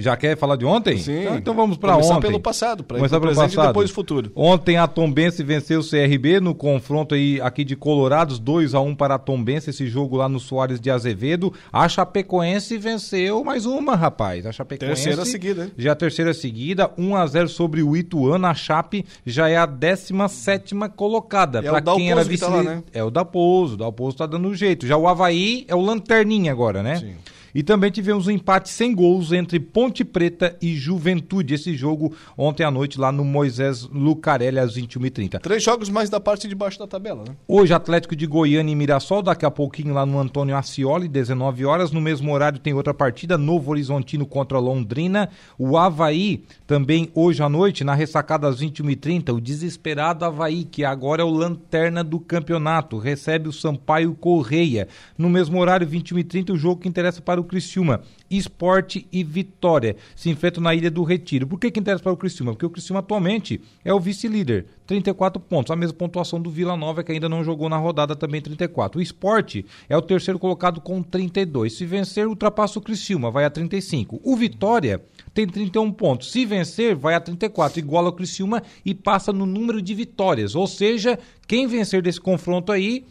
Já quer falar de ontem? Sim. Então, então vamos para Começar ontem. pelo passado, ir Começar pelo presente e passado. depois o futuro. Ontem a Tombense venceu o CRB no confronto aí aqui de Colorados, 2 a 1 para a Tombense, esse jogo lá no Soares de Azevedo. A Chapecoense venceu mais uma, rapaz. A Chapecoense Terceira seguida, hein? Já a terceira seguida, 1 a 0 sobre o Ituano. A Chape já é a 17 colocada. E é Dalpozo quem era que tá vice lá, né? É o Dalpozo, o Dalpozo tá dando jeito. Já o Havaí é o lanterninha agora, né? Sim. E também tivemos um empate sem gols entre Ponte Preta e Juventude. Esse jogo ontem à noite lá no Moisés Lucarelli às 21h30. Três jogos mais da parte de baixo da tabela, né? Hoje, Atlético de Goiânia e Mirassol, daqui a pouquinho lá no Antônio Ascioli, 19 horas. No mesmo horário tem outra partida, Novo Horizontino contra Londrina. O Havaí, também hoje à noite, na ressacada às 21h30, o desesperado Havaí, que agora é o lanterna do campeonato, recebe o Sampaio Correia. No mesmo horário, 21h30, o jogo que interessa para o Criciúma. Esporte e Vitória se enfrentam na Ilha do Retiro. Por que, que interessa para o Criciúma? Porque o Criciúma atualmente é o vice-líder, 34 pontos, a mesma pontuação do Vila Nova que ainda não jogou na rodada também 34. O Esporte é o terceiro colocado com 32. Se vencer, ultrapassa o Criciúma, vai a 35. O Vitória tem 31 pontos. Se vencer, vai a 34, iguala o Criciúma e passa no número de vitórias. Ou seja, quem vencer desse confronto aí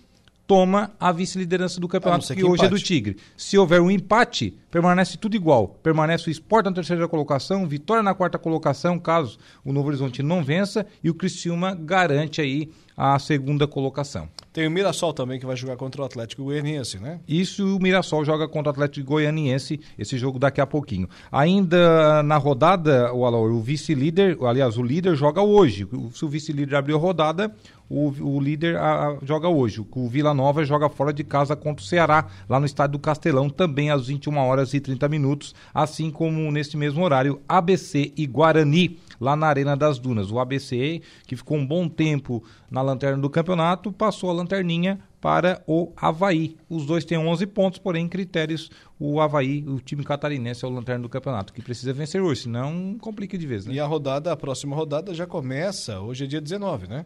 toma a vice-liderança do campeonato, que, que hoje é do empate. Tigre. Se houver um empate, permanece tudo igual. Permanece o Sport na terceira colocação, Vitória na quarta colocação, caso o Novo Horizonte não vença, e o Criciúma garante aí a segunda colocação. Tem o Mirassol também que vai jogar contra o Atlético Goianiense, né? Isso e o Mirassol joga contra o Atlético Goianiense, esse jogo daqui a pouquinho. Ainda na rodada, o, o vice-líder, aliás, o líder joga hoje. Se o vice-líder abriu a rodada, o, o líder a- a- joga hoje. O Vila Nova joga fora de casa contra o Ceará, lá no estádio do Castelão, também às 21 horas e 30 minutos, assim como neste mesmo horário, ABC e Guarani lá na Arena das Dunas. O ABC, que ficou um bom tempo na lanterna do campeonato, passou a lanterninha para o Havaí. Os dois têm 11 pontos, porém, critérios, o Havaí, o time catarinense, é o lanterna do campeonato, que precisa vencer hoje, senão complica de vez, né? E a rodada, a próxima rodada já começa, hoje é dia 19, né?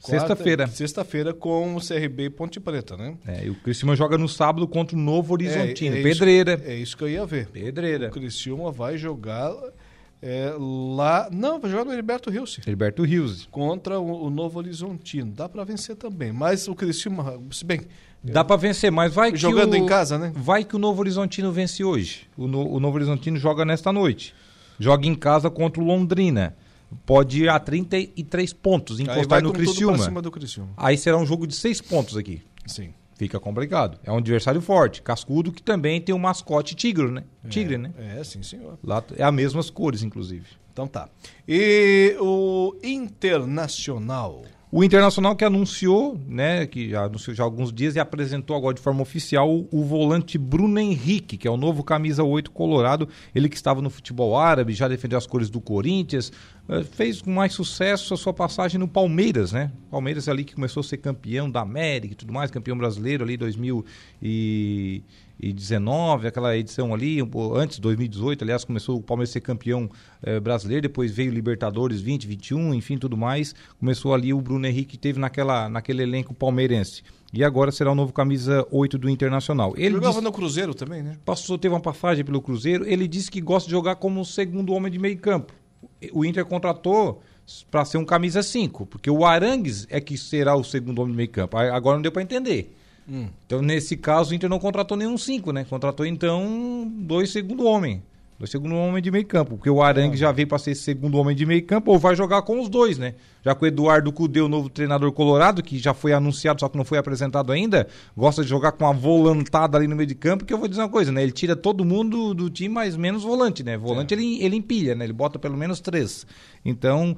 Sexta-feira. Sexta-feira com o CRB Ponte Preta, né? É, e o Criciúma joga no sábado contra o Novo Horizontino. É, é Pedreira. Isso, é isso que eu ia ver. Pedreira. O Criciúma vai jogar é, lá... Não, vai jogar no Heriberto Rilse. Heriberto Rios. Contra o, o Novo Horizontino. Dá pra vencer também. Mas o Criciúma, se bem... Dá pra vencer, mas vai que Jogando o- em casa, né? Vai que o Novo Horizontino vence hoje. O, no- o Novo Horizontino joga nesta noite. Joga em casa contra o Londrina. Pode ir a 33 pontos, encostar no Criciúma. cima do Criciúma. Aí será um jogo de seis pontos aqui. Sim. Fica complicado. É um adversário forte. Cascudo que também tem o mascote tigre, né? Tigre, né? É, sim, senhor. Lá é as mesmas cores, inclusive. Então tá. E o Internacional. O Internacional que anunciou, né, que já anunciou já há alguns dias e apresentou agora de forma oficial o, o volante Bruno Henrique, que é o novo camisa 8 colorado, ele que estava no futebol árabe, já defendeu as cores do Corinthians, eh, fez com mais sucesso a sua passagem no Palmeiras, né? Palmeiras ali que começou a ser campeão da América e tudo mais, campeão brasileiro ali em 2019, aquela edição ali, antes, 2018, aliás, começou o Palmeiras ser campeão eh, brasileiro, depois veio Libertadores 20, 21, enfim, tudo mais. Começou ali o Bruno Henrique que teve naquela, naquele elenco palmeirense. E agora será o novo camisa 8 do Internacional. Ele Jogava disse- no Cruzeiro também, né? passou, teve uma passagem pelo Cruzeiro. Ele disse que gosta de jogar como segundo homem de meio campo. O Inter contratou para ser um camisa 5, porque o Arangues é que será o segundo homem de meio campo. Agora não deu para entender. Hum. Então, nesse caso, o Inter não contratou nenhum 5, né? Contratou, então, dois segundo homem. O segundo homem de meio campo, porque o Arangue já veio para ser segundo homem de meio campo, ou vai jogar com os dois, né? Já que o Eduardo Cudê, o novo treinador colorado, que já foi anunciado, só que não foi apresentado ainda, gosta de jogar com uma volantada ali no meio de campo, que eu vou dizer uma coisa, né? Ele tira todo mundo do time, mas menos volante, né? Volante ele, ele empilha, né? Ele bota pelo menos três. Então,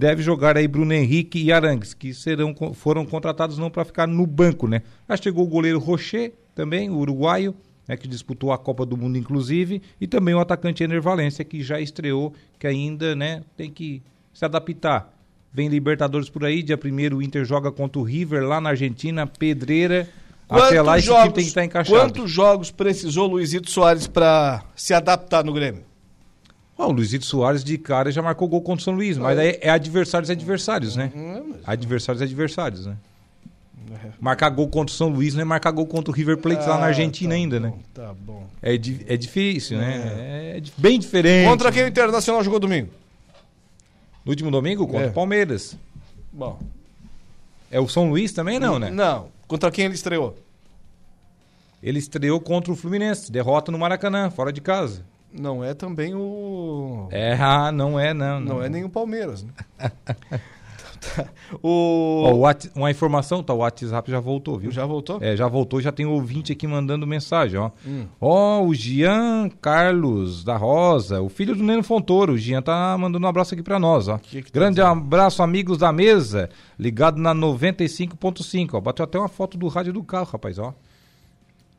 deve jogar aí Bruno Henrique e Arangues, que serão, foram contratados não para ficar no banco, né? Já chegou o goleiro Rocher também, o uruguaio, né, que disputou a Copa do Mundo, inclusive, e também o atacante Ener Valência, que já estreou, que ainda né, tem que se adaptar. Vem Libertadores por aí, dia 1 o Inter joga contra o River lá na Argentina, Pedreira. Quantos Até lá esse jogos, time tem que estar encaixado. Quantos jogos precisou Luizito Soares para se adaptar no Grêmio? Ah, o Luizito Soares de cara já marcou gol contra o São Luís, mas aí é adversários adversários, né? Uhum, Adversários adversários, né? Marcar gol contra o São Luís não é marcar gol contra o River Plate lá na Ah, Argentina tá ainda, né? bom, Tá bom. É, di- é difícil, né? É, di- bem diferente. Contra quem o Internacional jogou domingo? No último domingo, contra É. o Palmeiras. Bom. É o São Luís também, não, né? Não. Contra quem ele estreou? Ele estreou contra o Fluminense, derrota no Maracanã, fora de casa. Não é também o. É, ah, não é, não. Não, Não, é nem o Palmeiras, né? Tá. o... Ó, uma informação, tá? O WhatsApp já voltou, viu? Já voltou? É, já voltou, já tem ouvinte aqui mandando mensagem, ó. Hum. Ó, o Gian Carlos da Rosa, o filho do Neno Fontoro. O Gian tá mandando um abraço aqui pra nós, ó. Que que tá Grande abraço, amigos da mesa, ligado na 95.5, ó. Bateu até uma foto do rádio do carro, rapaz, ó.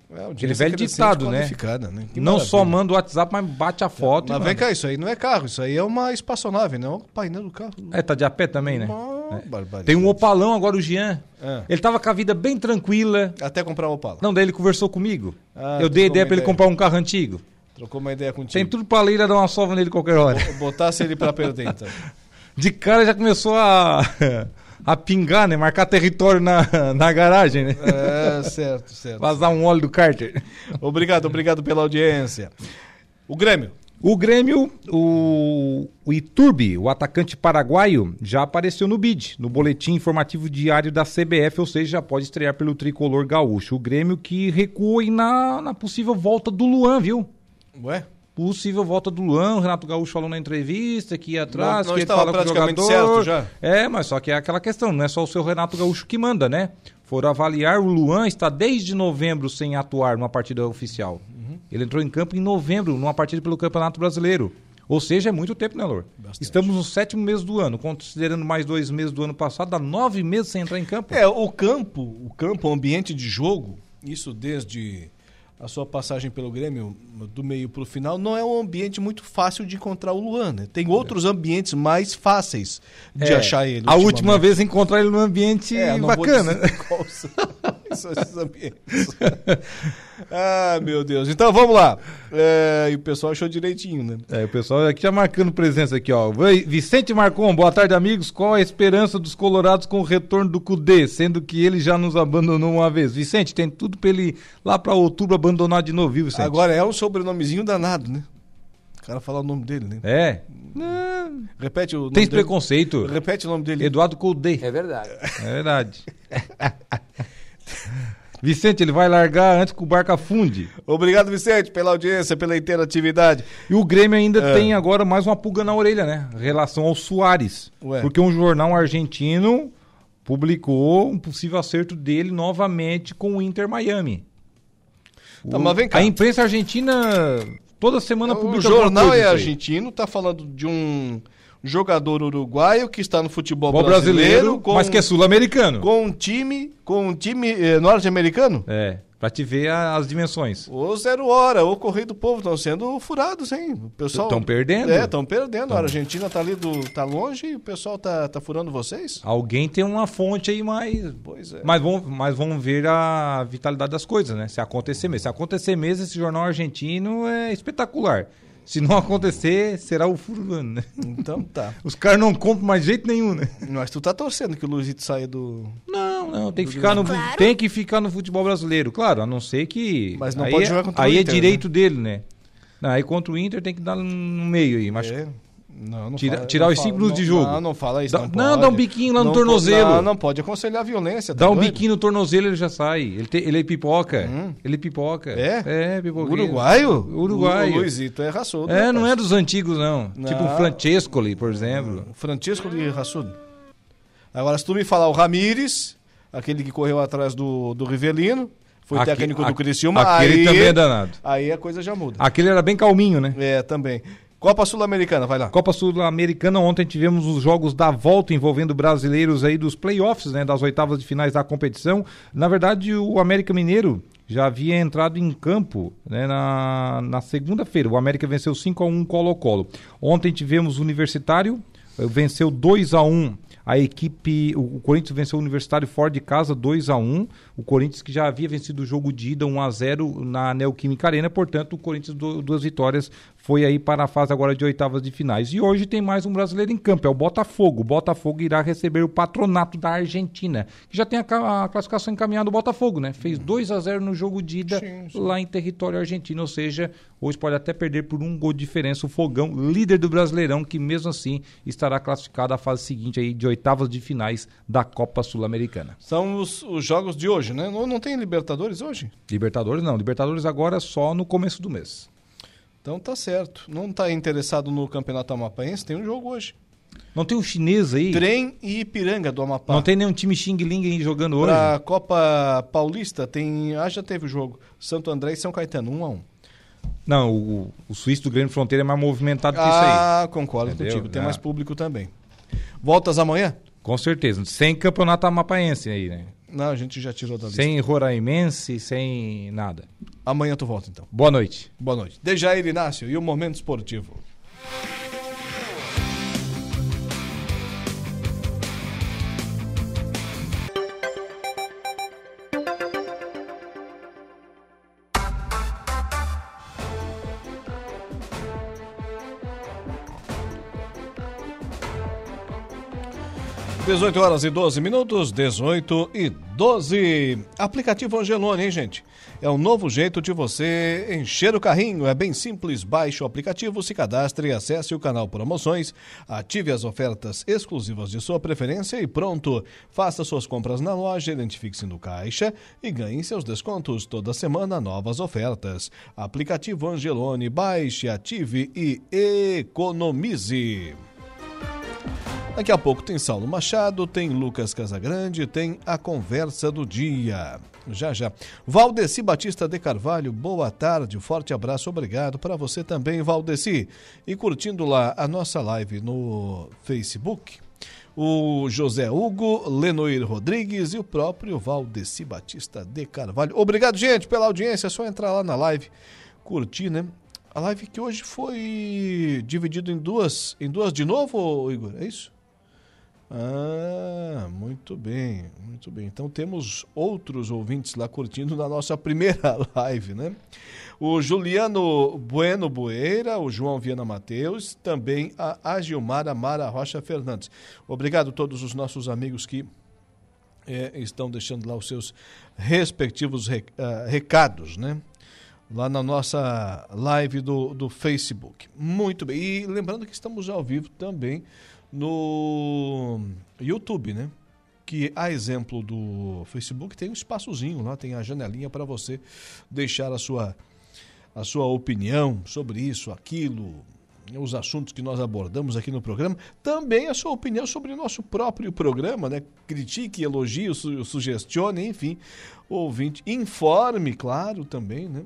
É, Aquele velho ditado, né? né? Não maravilha. só manda o WhatsApp, mas bate a foto. Mas vem cá, isso aí não é carro, isso aí é uma espaçonave, não é o painel do carro. É, tá de a pé também, né? É. Tem um opalão agora, o Jean. É. Ele tava com a vida bem tranquila. Até comprar o Opala. Não, daí ele conversou comigo. Ah, eu dei ideia uma pra ele comprar um carro antigo. Trocou uma ideia contigo. Tem tudo pra Leira dar uma sova nele qualquer hora. Botasse ele pra perder, então. De cara já começou a, a pingar, né? Marcar território na, na garagem, né? É, certo, certo. Vazar um óleo do cárter. Obrigado, obrigado pela audiência. O Grêmio. O Grêmio, o, o Iturbe, o atacante paraguaio, já apareceu no BID, no boletim informativo diário da CBF, ou seja, já pode estrear pelo tricolor gaúcho. O Grêmio que recua na, na possível volta do Luan, viu? Ué? Possível volta do Luan, o Renato Gaúcho falou na entrevista que ia atrás, Não- não que ele fala com o praticamente jogador. certo já? É, mas só que é aquela questão, não é só o seu Renato Gaúcho que manda, né? Foram avaliar, o Luan está desde novembro sem atuar numa partida oficial. Uhum. Ele entrou em campo em novembro, numa partida pelo Campeonato Brasileiro. Ou seja, é muito tempo, né, Lor? Estamos no sétimo mês do ano, considerando mais dois meses do ano passado, dá nove meses sem entrar em campo. É, o campo, o campo, o ambiente de jogo, isso desde a sua passagem pelo Grêmio, do meio pro final, não é um ambiente muito fácil de encontrar o Luan, né? Tem outros ambientes mais fáceis de É, achar ele. A última vez encontrar ele num ambiente É, bacana. quais são esses ambientes. ah, meu Deus. Então vamos lá. É, e o pessoal achou direitinho, né? É, o pessoal aqui já marcando presença aqui, ó. Vicente Marcon, boa tarde, amigos. Qual a esperança dos colorados com o retorno do Cudê, sendo que ele já nos abandonou uma vez? Vicente, tem tudo pra ele lá pra outubro abandonar de novo, viu, Vicente? Agora é um sobrenomezinho danado, né? O cara falar o nome dele, né? É. Repete o nome Tem dele. preconceito. Repete o nome dele. Eduardo Cudê. É verdade. É verdade. Vicente, ele vai largar antes que o barco afunde. Obrigado, Vicente, pela audiência, pela interatividade. E o Grêmio ainda É. tem agora mais uma pulga na orelha, né? Em relação ao Soares. Ué. Porque um jornal argentino publicou um possível acerto dele novamente com o Inter Miami. Tá, O-. A imprensa argentina toda semana O publica alguma jornal é argentino, tá falando de um jogador uruguaio que está no futebol brasileiro, brasileiro, mas que é sul-americano. Com um time, com um time eh, norte-americano. É, pra te ver a- as dimensões. O Zero Hora, o Correio do Povo estão sendo furados, hein? O pessoal Tão perdendo. É, estão perdendo. A Argentina tá ali do tá longe e o pessoal tá, tá furando vocês? Alguém tem uma fonte aí mais. Pois é. Mas vamos, mas vamos ver a vitalidade das coisas, né? Se acontecer mesmo. Se acontecer mesmo, esse jornal argentino é espetacular. Se não acontecer, será o furo do ano, né? Então tá. Os caras não compram mais jeito nenhum, né? Mas tu tá torcendo que o Luizito saia do. Não, não, tem que ficar no, tem que ficar no futebol brasileiro, claro, a não ser que. Mas não aí pode é- jogar contra o Aí Inter, é direito dele, né? Não, aí contra o Inter tem que dar no meio aí, mas É. Não, não Tira- fala- tirar não os fala- 5 minutos de jogo. Não, não fala isso. Dá- não, não, dá um biquinho lá no tornozelo. Não, não pode aconselhar a violência. tá Dá um doido? biquinho no tornozelo ele já sai. Ele, te- ele pipoca. Ele pipoca. É? É, pipoca. Uruguaio? Uruguaio. O Luizito é raçudo. É, não é dos antigos, não. Tipo o Francescoli, por exemplo. Francisco de Raçudo. Agora, se tu me falar o Ramires, aquele que correu atrás do, do Rivelino, foi Aque- técnico do Criciúma. aquele aí, também é danado. Aí a coisa já muda. Aquele era bem calminho, né? É, também. Copa Sul-Americana, vai lá. Copa Sul-Americana, ontem tivemos os jogos da volta envolvendo brasileiros aí dos playoffs, né, das oitavas de finais da competição. Na verdade, o América Mineiro já havia entrado em campo né, na, na segunda-feira. O América venceu 5 a 1 Colo-Colo. Ontem tivemos o Universitário, eh, venceu 2 a 1 a equipe, o Corinthians venceu o Universitário fora de casa 2 a 1 O Corinthians que já havia vencido o jogo de ida 1 a 0 na Neoquímica Arena, portanto, o Corinthians du- duas vitórias foi aí para a fase agora de oitavas de finais. E hoje tem mais um brasileiro em campo, é o Botafogo. O Botafogo irá receber o patronato da Argentina, que já tem a, a classificação encaminhada do Botafogo, né? Fez 2 a 0 no jogo de ida lá em território argentino, ou seja, hoje pode até perder por um gol de diferença o Fogão, líder do Brasileirão, que mesmo assim estará classificado à fase seguinte aí de oitavas de finais da Copa Sul-Americana. São os, os jogos de hoje, né? Não, não tem Libertadores hoje? Libertadores não, Libertadores agora só no começo do mês. Então tá certo. Não tá interessado no Campeonato Amapaense? Tem um jogo hoje. Não tem um chinês aí? Trem e Ipiranga do Amapá. Não tem nenhum time Xing Ling aí jogando hoje? Pra Copa Paulista tem. Ah, já teve o jogo. Santo André e São Caetano, 1 um a 1 um. Não, o, o suíço do Grande Fronteira é mais movimentado que isso aí. Ah, concordo Entendeu? contigo. Tem Ah. mais público também. Voltas amanhã? Com certeza. Sem campeonato amapaense aí, né? Não, a gente já tirou da lista. Sem roraimense, sem nada. Amanhã tu volta então. Boa noite. Boa noite. Dejair Inácio e o Momento Esportivo. Dezoito horas e 12 minutos, 18 e 12. Aplicativo Angelone, hein, gente? É um novo jeito de você encher o carrinho. É bem simples. Baixe o aplicativo, se cadastre, acesse o canal Promoções, ative as ofertas exclusivas de sua preferência e pronto. Faça suas compras na loja, identifique-se no caixa e ganhe seus descontos. Toda semana, novas ofertas. Aplicativo Angelone. Baixe, ative e economize. Daqui a pouco tem Saulo Machado, tem Lucas Casagrande, tem a conversa do dia. Já já. Valdeci Batista de Carvalho, boa tarde, forte abraço, obrigado para você também, Valdeci. E curtindo lá a nossa live no Facebook, o José Hugo, Lenoir Rodrigues e o próprio Valdeci Batista de Carvalho. Obrigado, gente, pela audiência. É só entrar lá na live, curtir, né? A live que hoje foi dividida em duas, em duas de novo, Igor, é isso? Ah, muito bem, muito bem. Então temos outros ouvintes lá curtindo na nossa primeira live, né? O Juliano Bueno Bueira, o João Viana Mateus, também a Agilmara Mara Rocha Fernandes. Obrigado a todos os nossos amigos que eh, estão deixando lá os seus respectivos re- ah, recados, né? Lá na nossa live do, do Facebook. Muito bem. E lembrando que estamos ao vivo também no YouTube, né? Que a exemplo do Facebook tem um espaçozinho lá, tem a janelinha para você deixar a sua a sua opinião sobre isso, aquilo, os assuntos que nós abordamos aqui no programa, também a sua opinião sobre o nosso próprio programa, né? Critique, elogie, su sugestione, enfim, ouvinte, informe, claro, também, né?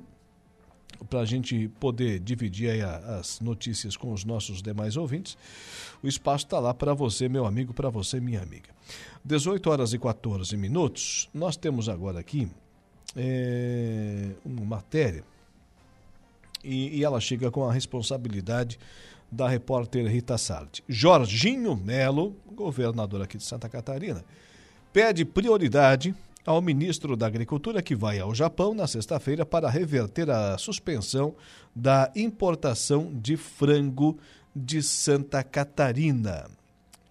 Para a gente poder dividir as notícias com os nossos demais ouvintes. O espaço está lá para você, meu amigo, para você, minha amiga. 18 horas e 14 minutos. Nós temos agora aqui é, uma matéria e, e ela chega com a responsabilidade da repórter Rita Sardi. Jorginho Melo, governador aqui de Santa Catarina, pede prioridade ao ministro da Agricultura que vai ao Japão na sexta-feira para reverter a suspensão da importação de frango de Santa Catarina.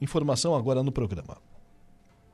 Informação agora no programa.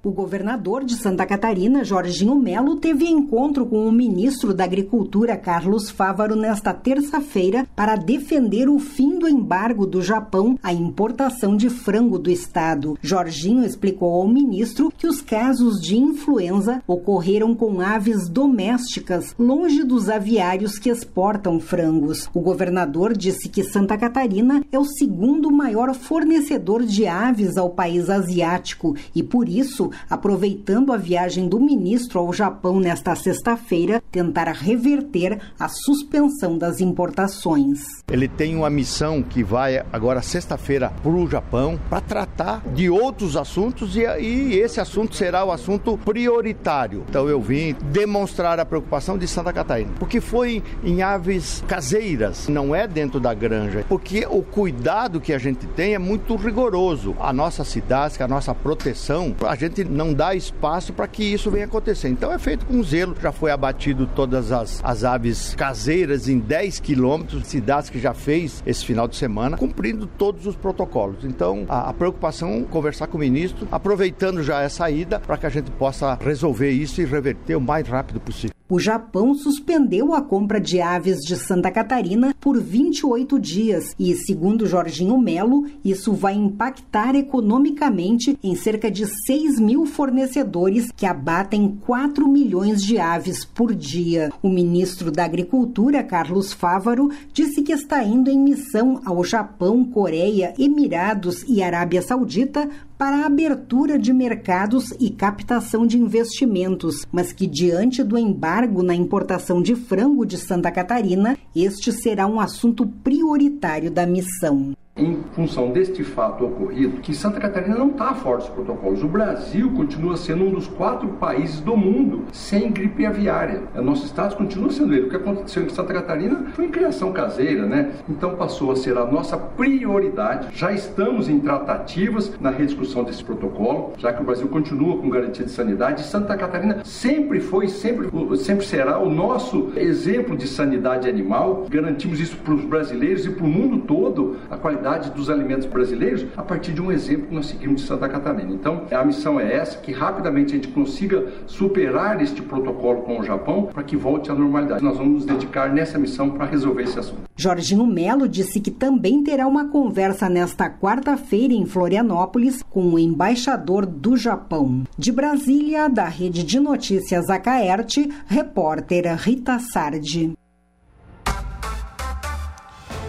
O governador de Santa Catarina, Jorginho Melo, teve encontro com o ministro da Agricultura, Carlos Fávaro, nesta terça-feira para defender o fim do embargo do Japão à importação de frango do estado. Jorginho explicou ao ministro que os casos de influenza ocorreram com aves domésticas, longe dos aviários que exportam frangos. O governador disse que Santa Catarina é o segundo maior fornecedor de aves ao país asiático e, por isso, aproveitando a viagem do ministro ao Japão nesta sexta-feira, tentar reverter a suspensão das importações. Ele tem uma missão que vai agora sexta-feira para o Japão para tratar de outros assuntos e, e esse assunto será o assunto prioritário. Então eu vim demonstrar a preocupação de Santa Catarina, porque foi em aves caseiras, não é dentro da granja, porque o cuidado que a gente tem é muito rigoroso. A nossa cidade, a nossa proteção, a gente não dá espaço para que isso venha acontecer. Então é feito com zelo. Já foi abatido todas as, as aves caseiras em 10 quilômetros, cidades que já fez esse final de semana, cumprindo todos os protocolos. Então a, a preocupação conversar com o ministro, aproveitando já essa ida para que a gente possa resolver isso e reverter o mais rápido possível. O Japão suspendeu a compra de aves de Santa Catarina por 28 dias e, segundo Jorginho Melo, isso vai impactar economicamente em cerca de 6 mil fornecedores que abatem 4 milhões de aves por dia. O ministro da Agricultura, Carlos Fávaro, disse que está indo em missão ao Japão, Coreia, Emirados e Arábia Saudita para a abertura de mercados e captação de investimentos, mas que diante do embargo na importação de frango de Santa Catarina, este será um assunto prioritário da missão em função deste fato ocorrido, que Santa Catarina não está fora dos protocolos. O Brasil continua sendo um dos quatro países do mundo sem gripe aviária. O nosso estado continua sendo ele. O que aconteceu em Santa Catarina foi em criação caseira, né? Então passou a ser a nossa prioridade. Já estamos em tratativas na rediscussão desse protocolo, já que o Brasil continua com garantia de sanidade. Santa Catarina sempre foi, sempre, sempre será o nosso exemplo de sanidade animal. Garantimos isso para os brasileiros e para o mundo todo, a qualidade qualidade dos alimentos brasileiros a partir de um exemplo que nós seguimos de Santa Catarina. Então, a missão é essa, que rapidamente a gente consiga superar este protocolo com o Japão para que volte à normalidade. Nós vamos nos dedicar nessa missão para resolver esse assunto. Jorginho Melo disse que também terá uma conversa nesta quarta-feira em Florianópolis com o embaixador do Japão. De Brasília, da Rede de Notícias Acaerte, repórter Rita Sardi.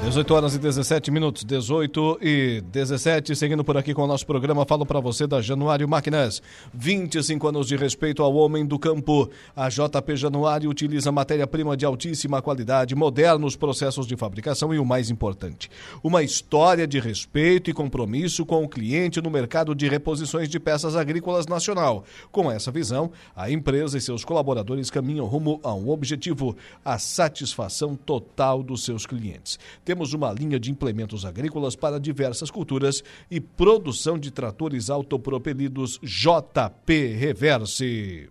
18 horas e 17 minutos, 18 e 17, seguindo por aqui com o nosso programa, falo para você da Januário Máquinas. 25 anos de respeito ao homem do campo. A JP Januário utiliza matéria-prima de altíssima qualidade, modernos processos de fabricação e o mais importante, uma história de respeito e compromisso com o cliente no mercado de reposições de peças agrícolas nacional. Com essa visão, a empresa e seus colaboradores caminham rumo a um objetivo, a satisfação total dos seus clientes. Temos uma linha de implementos agrícolas para diversas culturas e produção de tratores autopropelidos JP Reverse.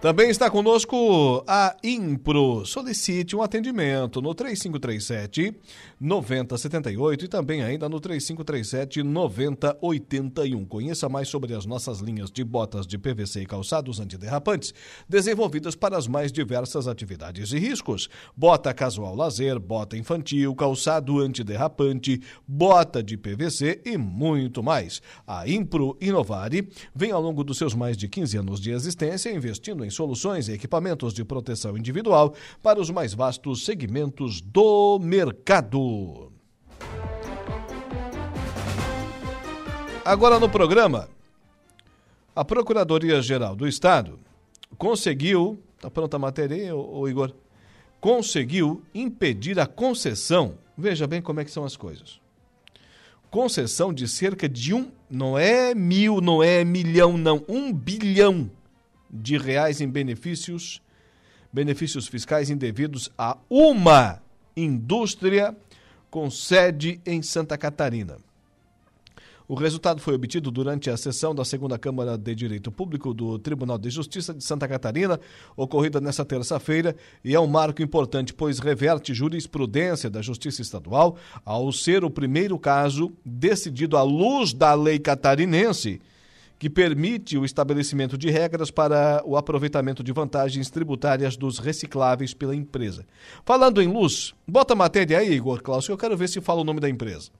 Também está conosco a Impro. Solicite um atendimento no 3537 9078 e também ainda no 3537 9081. Conheça mais sobre as nossas linhas de botas de PVC e calçados antiderrapantes, desenvolvidas para as mais diversas atividades e riscos. Bota casual lazer, bota infantil, calçado antiderrapante, bota de PVC e muito mais. A Impro Inovare vem ao longo dos seus mais de 15 anos de existência investindo em soluções e equipamentos de proteção individual para os mais vastos segmentos do mercado. Agora no programa, a Procuradoria-Geral do Estado conseguiu, tá pronta a matéria aí, ô, ô Igor? Conseguiu impedir a concessão, veja bem como é que são as coisas. Concessão de cerca de um, não é mil, não é milhão, não, um bilhão de reais em benefícios, benefícios fiscais indevidos a uma indústria com sede em Santa Catarina. O resultado foi obtido durante a sessão da segunda Câmara de Direito Público do Tribunal de Justiça de Santa Catarina, ocorrida nesta terça-feira, e é um marco importante, pois reverte jurisprudência da Justiça Estadual ao ser o primeiro caso decidido à luz da lei catarinense que permite o estabelecimento de regras para o aproveitamento de vantagens tributárias dos recicláveis pela empresa. Falando em luz, bota a matéria aí, Igor Klaus, que eu quero ver se fala o nome da empresa.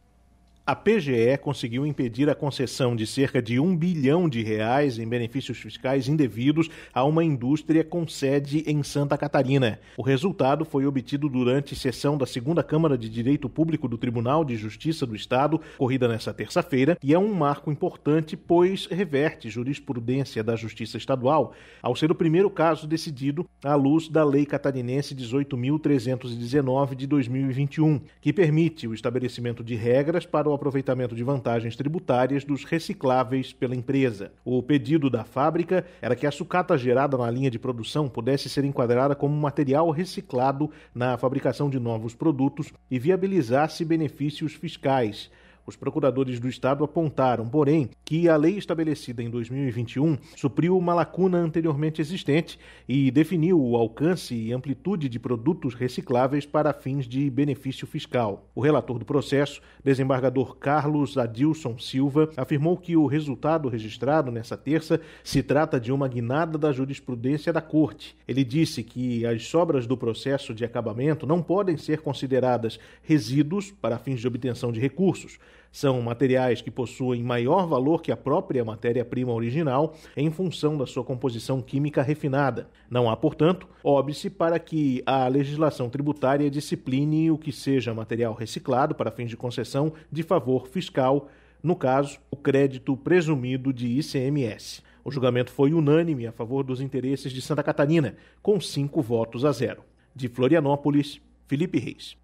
A PGE conseguiu impedir a concessão de cerca de um bilhão de reais em benefícios fiscais indevidos a uma indústria com sede em Santa Catarina. O resultado foi obtido durante sessão da segunda Câmara de Direito Público do Tribunal de Justiça do Estado, corrida nesta terça-feira, e é um marco importante, pois reverte jurisprudência da Justiça Estadual, ao ser o primeiro caso decidido à luz da Lei Catarinense 18.319 de 2021, que permite o estabelecimento de regras para o aproveitamento de vantagens tributárias dos recicláveis pela empresa. O pedido da fábrica era que a sucata gerada na linha de produção pudesse ser enquadrada como material reciclado na fabricação de novos produtos e viabilizasse benefícios fiscais. Os procuradores do Estado apontaram, porém, que a lei estabelecida em 2021 supriu uma lacuna anteriormente existente e definiu o alcance e amplitude de produtos recicláveis para fins de benefício fiscal. O relator do processo, desembargador Carlos Adilson Silva, afirmou que o resultado registrado nessa terça se trata de uma guinada da jurisprudência da Corte. Ele disse que as sobras do processo de acabamento não podem ser consideradas resíduos para fins de obtenção de recursos. São materiais que possuem maior valor que a própria matéria-prima original em função da sua composição química refinada. Não há, portanto, óbice para que a legislação tributária discipline o que seja material reciclado para fins de concessão de favor fiscal, no caso, o crédito presumido de ICMS. O julgamento foi unânime a favor dos interesses de Santa Catarina, com cinco votos a zero. De Florianópolis, Felipe Reis.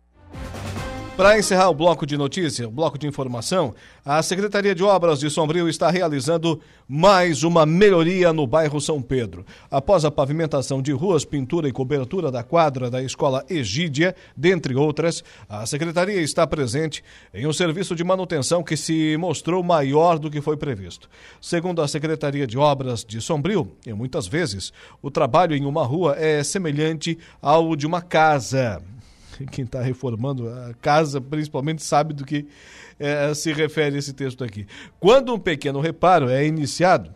Para encerrar o bloco de notícia, o bloco de informação, a Secretaria de Obras de Sombrio está realizando mais uma melhoria no bairro São Pedro. Após a pavimentação de ruas, pintura e cobertura da quadra da Escola Egídia, dentre outras, a Secretaria está presente em um serviço de manutenção que se mostrou maior do que foi previsto. Segundo a Secretaria de Obras de Sombrio, e muitas vezes, o trabalho em uma rua é semelhante ao de uma casa quem está reformando a casa, principalmente, sabe do que é, se refere esse texto aqui. Quando um pequeno reparo é iniciado,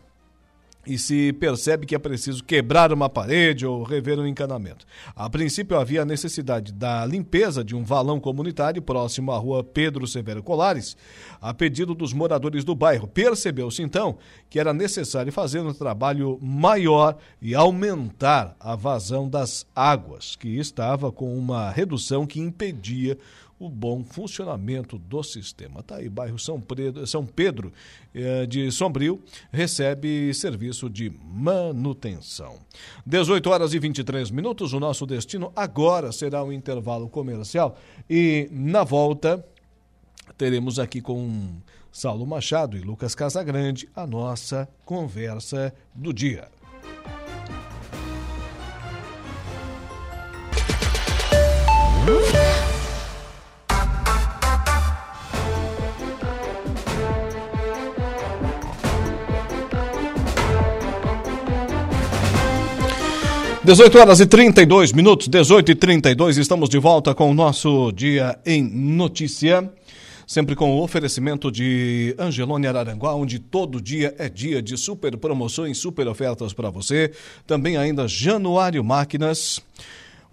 e se percebe que é preciso quebrar uma parede ou rever um encanamento. A princípio havia a necessidade da limpeza de um valão comunitário próximo à rua Pedro Severo Colares, a pedido dos moradores do bairro. Percebeu-se então que era necessário fazer um trabalho maior e aumentar a vazão das águas, que estava com uma redução que impedia o bom funcionamento do sistema. Tá aí, bairro São Pedro, São Pedro eh, de Sombrio recebe serviço de manutenção. 18 horas e 23 minutos, o nosso destino agora será um intervalo comercial e na volta teremos aqui com Saulo Machado e Lucas Casagrande a nossa conversa do dia. 18 horas e 32 minutos, 18 e 32, estamos de volta com o nosso Dia em Notícia. Sempre com o oferecimento de Angelone Araranguá, onde todo dia é dia de super promoções, super ofertas para você. Também ainda Januário Máquinas.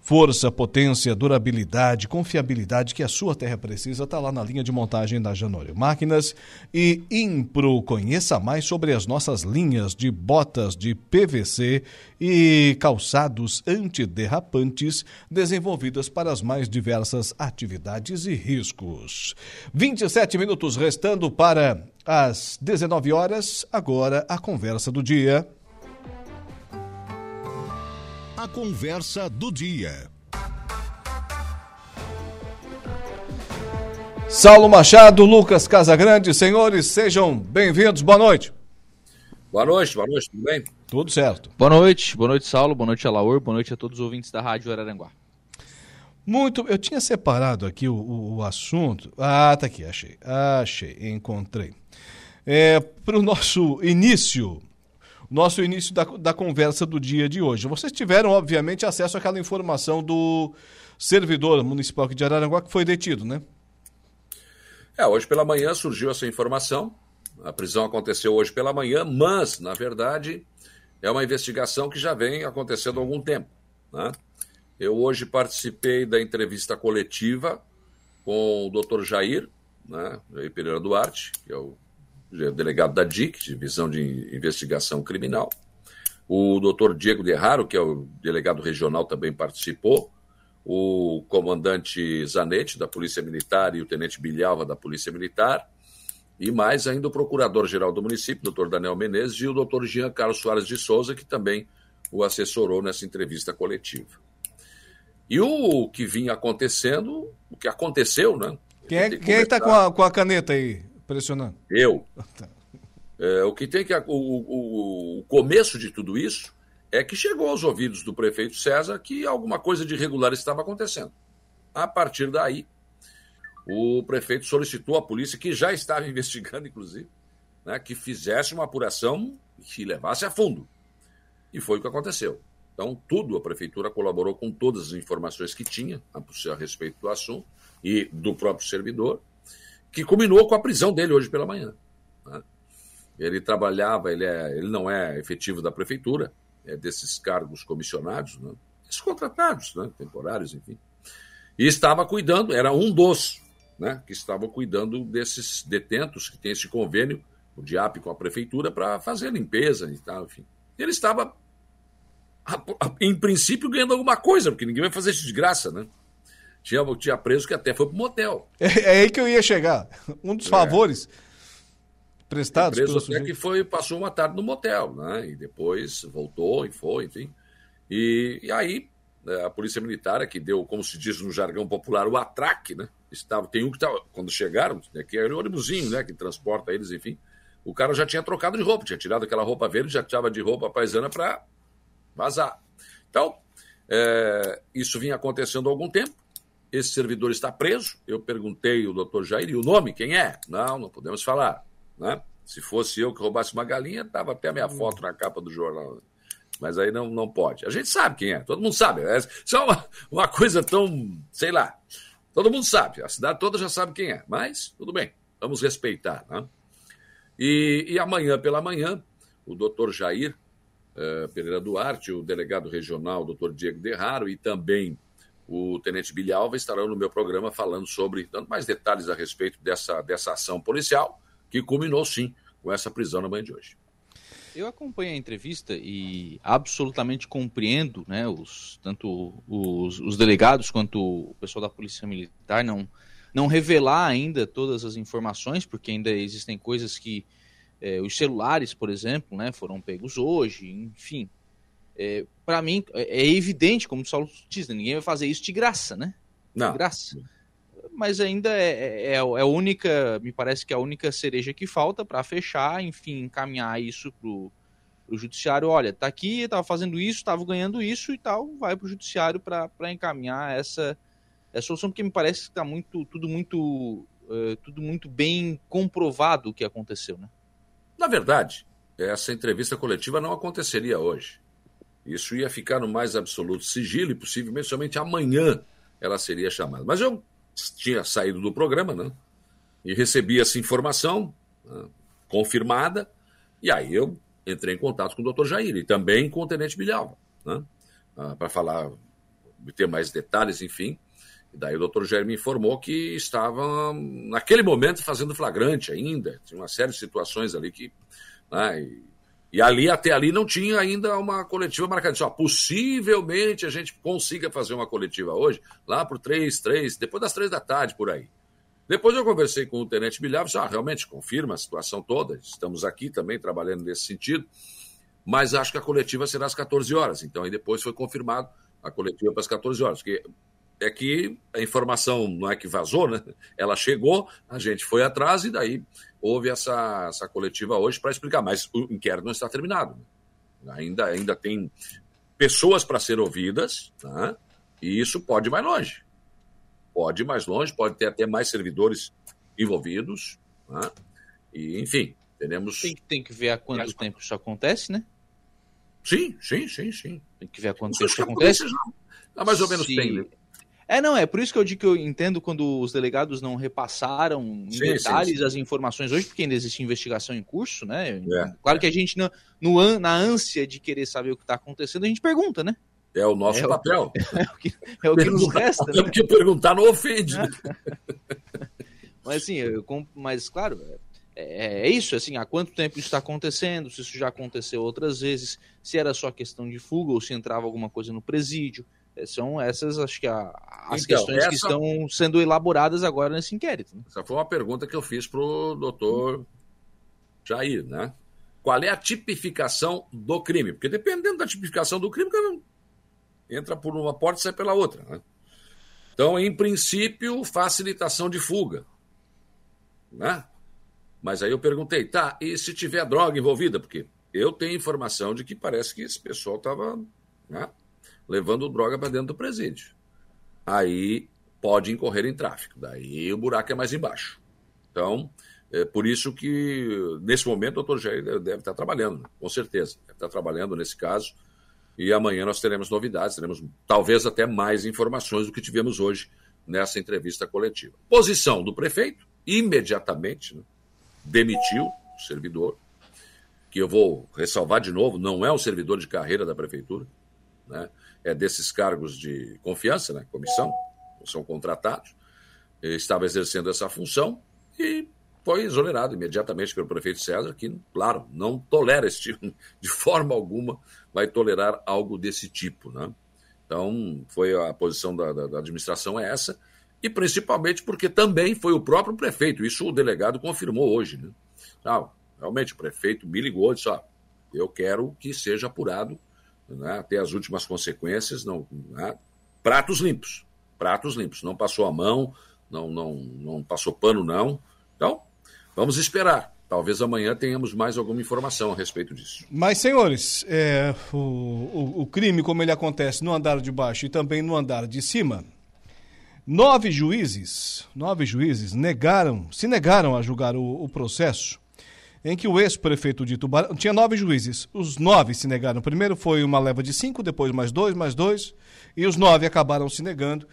Força, potência, durabilidade, confiabilidade que a sua terra precisa está lá na linha de montagem da Janório Máquinas e Impro. Conheça mais sobre as nossas linhas de botas de PVC e calçados antiderrapantes desenvolvidas para as mais diversas atividades e riscos. 27 minutos restando para as 19 horas. Agora a conversa do dia. A conversa do dia. Saulo Machado, Lucas Casagrande, senhores, sejam bem-vindos. Boa noite. Boa noite, boa noite, tudo bem? Tudo certo. Boa noite, boa noite, Saulo, boa noite, Alaor, boa noite a todos os ouvintes da Rádio Araranguá. Muito, eu tinha separado aqui o, o, o assunto. Ah, tá aqui, achei. Achei, encontrei. É, Para o nosso início nosso início da, da conversa do dia de hoje. Vocês tiveram, obviamente, acesso àquela informação do servidor municipal de Araranguá que foi detido, né? É, hoje pela manhã surgiu essa informação. A prisão aconteceu hoje pela manhã, mas, na verdade, é uma investigação que já vem acontecendo há algum tempo. Né? Eu hoje participei da entrevista coletiva com o Dr. Jair, né, Jair Pereira Duarte, que é o delegado da DIC, Divisão de Investigação Criminal. O doutor Diego Derraro, que é o delegado regional, também participou. O comandante Zanetti, da Polícia Militar, e o tenente Bilhalva, da Polícia Militar. E mais ainda o procurador-geral do município, doutor Daniel Menezes, e o doutor Jean Carlos Soares de Souza, que também o assessorou nessa entrevista coletiva. E o que vinha acontecendo, o que aconteceu, né? Quem é, é que está com a, com a caneta aí pressionando? Eu. É, o que tem que. O, o, o começo de tudo isso é que chegou aos ouvidos do prefeito César que alguma coisa de irregular estava acontecendo. A partir daí, o prefeito solicitou à polícia, que já estava investigando, inclusive, né, que fizesse uma apuração que levasse a fundo. E foi o que aconteceu. Então, tudo a prefeitura colaborou com todas as informações que tinha a, respeito do assunto e do próprio servidor, que culminou com a prisão dele hoje pela manhã. Né? Ele trabalhava, ele, é, ele não é efetivo da prefeitura, é desses cargos comissionados, né? contratados, né? temporários, enfim. E estava cuidando, era um dos né, que estavam cuidando desses detentos que tem esse convênio, o DIAP com a prefeitura, para fazer limpeza e tal, enfim. Ele estava, em princípio, ganhando alguma coisa, porque ninguém vai fazer isso de graça, né? Tinha, tinha preso que até foi para o motel. É, é, aí que eu ia chegar. Um dos é. favores prestados preso até que foi, passou uma tarde no motel, né? E depois voltou e foi, enfim. E, e aí, né, a Polícia Militar, que deu, como se diz no jargão popular, o atraque, né? Estava, tem um que estava, quando chegaram, né, que era o ônibusinho, né? Que transporta eles, enfim. O cara já tinha trocado de roupa, tinha tirado aquela roupa verde, já estava de roupa paisana para vazar. Então, é, isso vinha acontecendo há algum tempo. Esse servidor está preso. Eu perguntei ao doutor Jair, e o nome, quem é? Não, não podemos falar. Né? Se fosse eu que roubasse uma galinha, tava até a minha foto na capa do jornal. Mas aí não, não pode. A gente sabe quem é, todo mundo sabe. É só uma, uma coisa tão, sei lá. Todo mundo sabe, a cidade toda já sabe quem é. Mas, tudo bem, vamos respeitar. Né? E, e amanhã pela manhã, o doutor Jair uh, Pereira Duarte, o delegado regional, doutor Diego Derraro, e também o tenente Bilhalva estarão no meu programa falando sobre, dando mais detalhes a respeito dessa, dessa ação policial que culminou sim com essa prisão na manhã de hoje. Eu acompanho a entrevista e absolutamente compreendo, né, os, tanto os, os, delegados quanto o pessoal da Polícia Militar não, não revelar ainda todas as informações, porque ainda existem coisas que é, os celulares, por exemplo, né, foram pegos hoje, enfim. É, Para mim é, é evidente, como o Saulo diz, né, ninguém vai fazer isso de graça, né? Não. De graça mas ainda é, é, é, é, a única, me parece que é a única cereja que falta para fechar, enfim, encaminhar isso pro, pro judiciário. Olha, tá aqui, tava fazendo isso, tava ganhando isso e tal, vai pro judiciário para encaminhar essa, essa solução, porque me parece que está muito, tudo muito, uh, tudo muito bem comprovado o que aconteceu, né? Na verdade, essa entrevista coletiva não aconteceria hoje. Isso ia ficar no mais absoluto sigilo e possivelmente somente amanhã ela seria chamada. Mas eu tinha saído do programa, né? E recebi essa informação né, confirmada, e aí eu entrei em contato com o doutor Jair e também com o tenente Bilhalva, né? Ah, para falar, ter mais detalhes, enfim. E daí o doutor Jair me informou que estava, naquele momento, fazendo flagrante ainda. Tinha uma série de situações ali que. Né, e, e ali, até ali, não tinha ainda uma coletiva marcada. Só, possivelmente a gente consiga fazer uma coletiva hoje, lá por três, três, depois das três da tarde, por aí. Depois eu conversei com o Tenente Bilhar, ah, realmente confirma a situação toda, estamos aqui também trabalhando nesse sentido, mas acho que a coletiva será às 14 horas. Então, aí depois foi confirmado a coletiva para as 14 horas, porque é que a informação não é que vazou, né? Ela chegou, a gente foi atrás e daí houve essa, essa coletiva hoje para explicar, mas o inquérito não está terminado. Ainda, ainda tem pessoas para ser ouvidas, tá? e isso pode ir mais longe. Pode ir mais longe, pode ter até mais servidores envolvidos. Tá? E, enfim, teremos. Tem, tem que ver há quanto mais... tempo isso acontece, né? Sim, sim, sim, sim. Tem que ver há quanto tempo isso acontece. Já, há mais ou menos Se... tem, né? É, não, é por isso que eu digo que eu entendo quando os delegados não repassaram em Sim, detalhes sim, sim. as informações hoje, porque ainda existe investigação em curso, né? É. Claro que a gente, no, no na ânsia de querer saber o que está acontecendo, a gente pergunta, né? É o nosso É o- papel. É o que, é o que nos resta, né? Porque perguntar não ofende. né? Mas assim, eu, mas claro, é, é isso, assim, há quanto tempo isso está acontecendo, se isso já aconteceu outras vezes, se era só questão de fuga ou se entrava alguma coisa no presídio. É, São essas, acho que, a- as Então, questões que essa- estão sendo elaboradas agora nesse inquérito. né? Essa foi uma pergunta que eu fiz para o doutor Jair, né? Qual é a tipificação do crime? Porque dependendo da tipificação do crime, cara entra por uma porta e sai pela outra. Né? Então, em princípio, facilitação de fuga. Né? Mas aí eu perguntei, tá, e se tiver droga envolvida? Porque eu tenho informação de que parece que esse pessoal estava né, levando droga para dentro do presídio. Aí pode incorrer em tráfico. Daí o buraco é mais embaixo. Então, é por isso que, nesse momento, o doutor Jair deve estar trabalhando, com certeza. Deve estar trabalhando nesse caso. E amanhã nós teremos novidades, teremos talvez até mais informações do que tivemos hoje nessa entrevista coletiva. Posição do prefeito, imediatamente, né, demitiu o servidor, que eu vou ressalvar de novo, não é um servidor de carreira da prefeitura, né, é desses cargos de confiança, né, comissão, são contratados, Ele estava exercendo essa função e foi exonerado imediatamente pelo prefeito César, que, claro, não tolera esse tipo, de forma alguma vai tolerar algo desse tipo. Né? Então, foi a posição da, da- da administração é essa, e principalmente porque também foi o próprio prefeito, isso o delegado confirmou hoje. Né? Ah, realmente, o prefeito me ligou e disse: ó, eu quero que seja apurado né, até as últimas consequências, não, né, pratos limpos, pratos limpos, não passou a mão, não, não, não passou pano, não. Então, vamos esperar. Talvez amanhã tenhamos mais alguma informação a respeito disso. Mas, senhores, é, o, o, o crime, como ele acontece no andar de baixo e também no andar de cima, nove juízes, nove juízes negaram, se negaram a julgar o, o processo em que o ex-prefeito de Tubarão, tinha nove juízes, os nove se negaram. Primeiro foi uma leva de cinco, depois mais dois, mais dois, e os nove acabaram se negando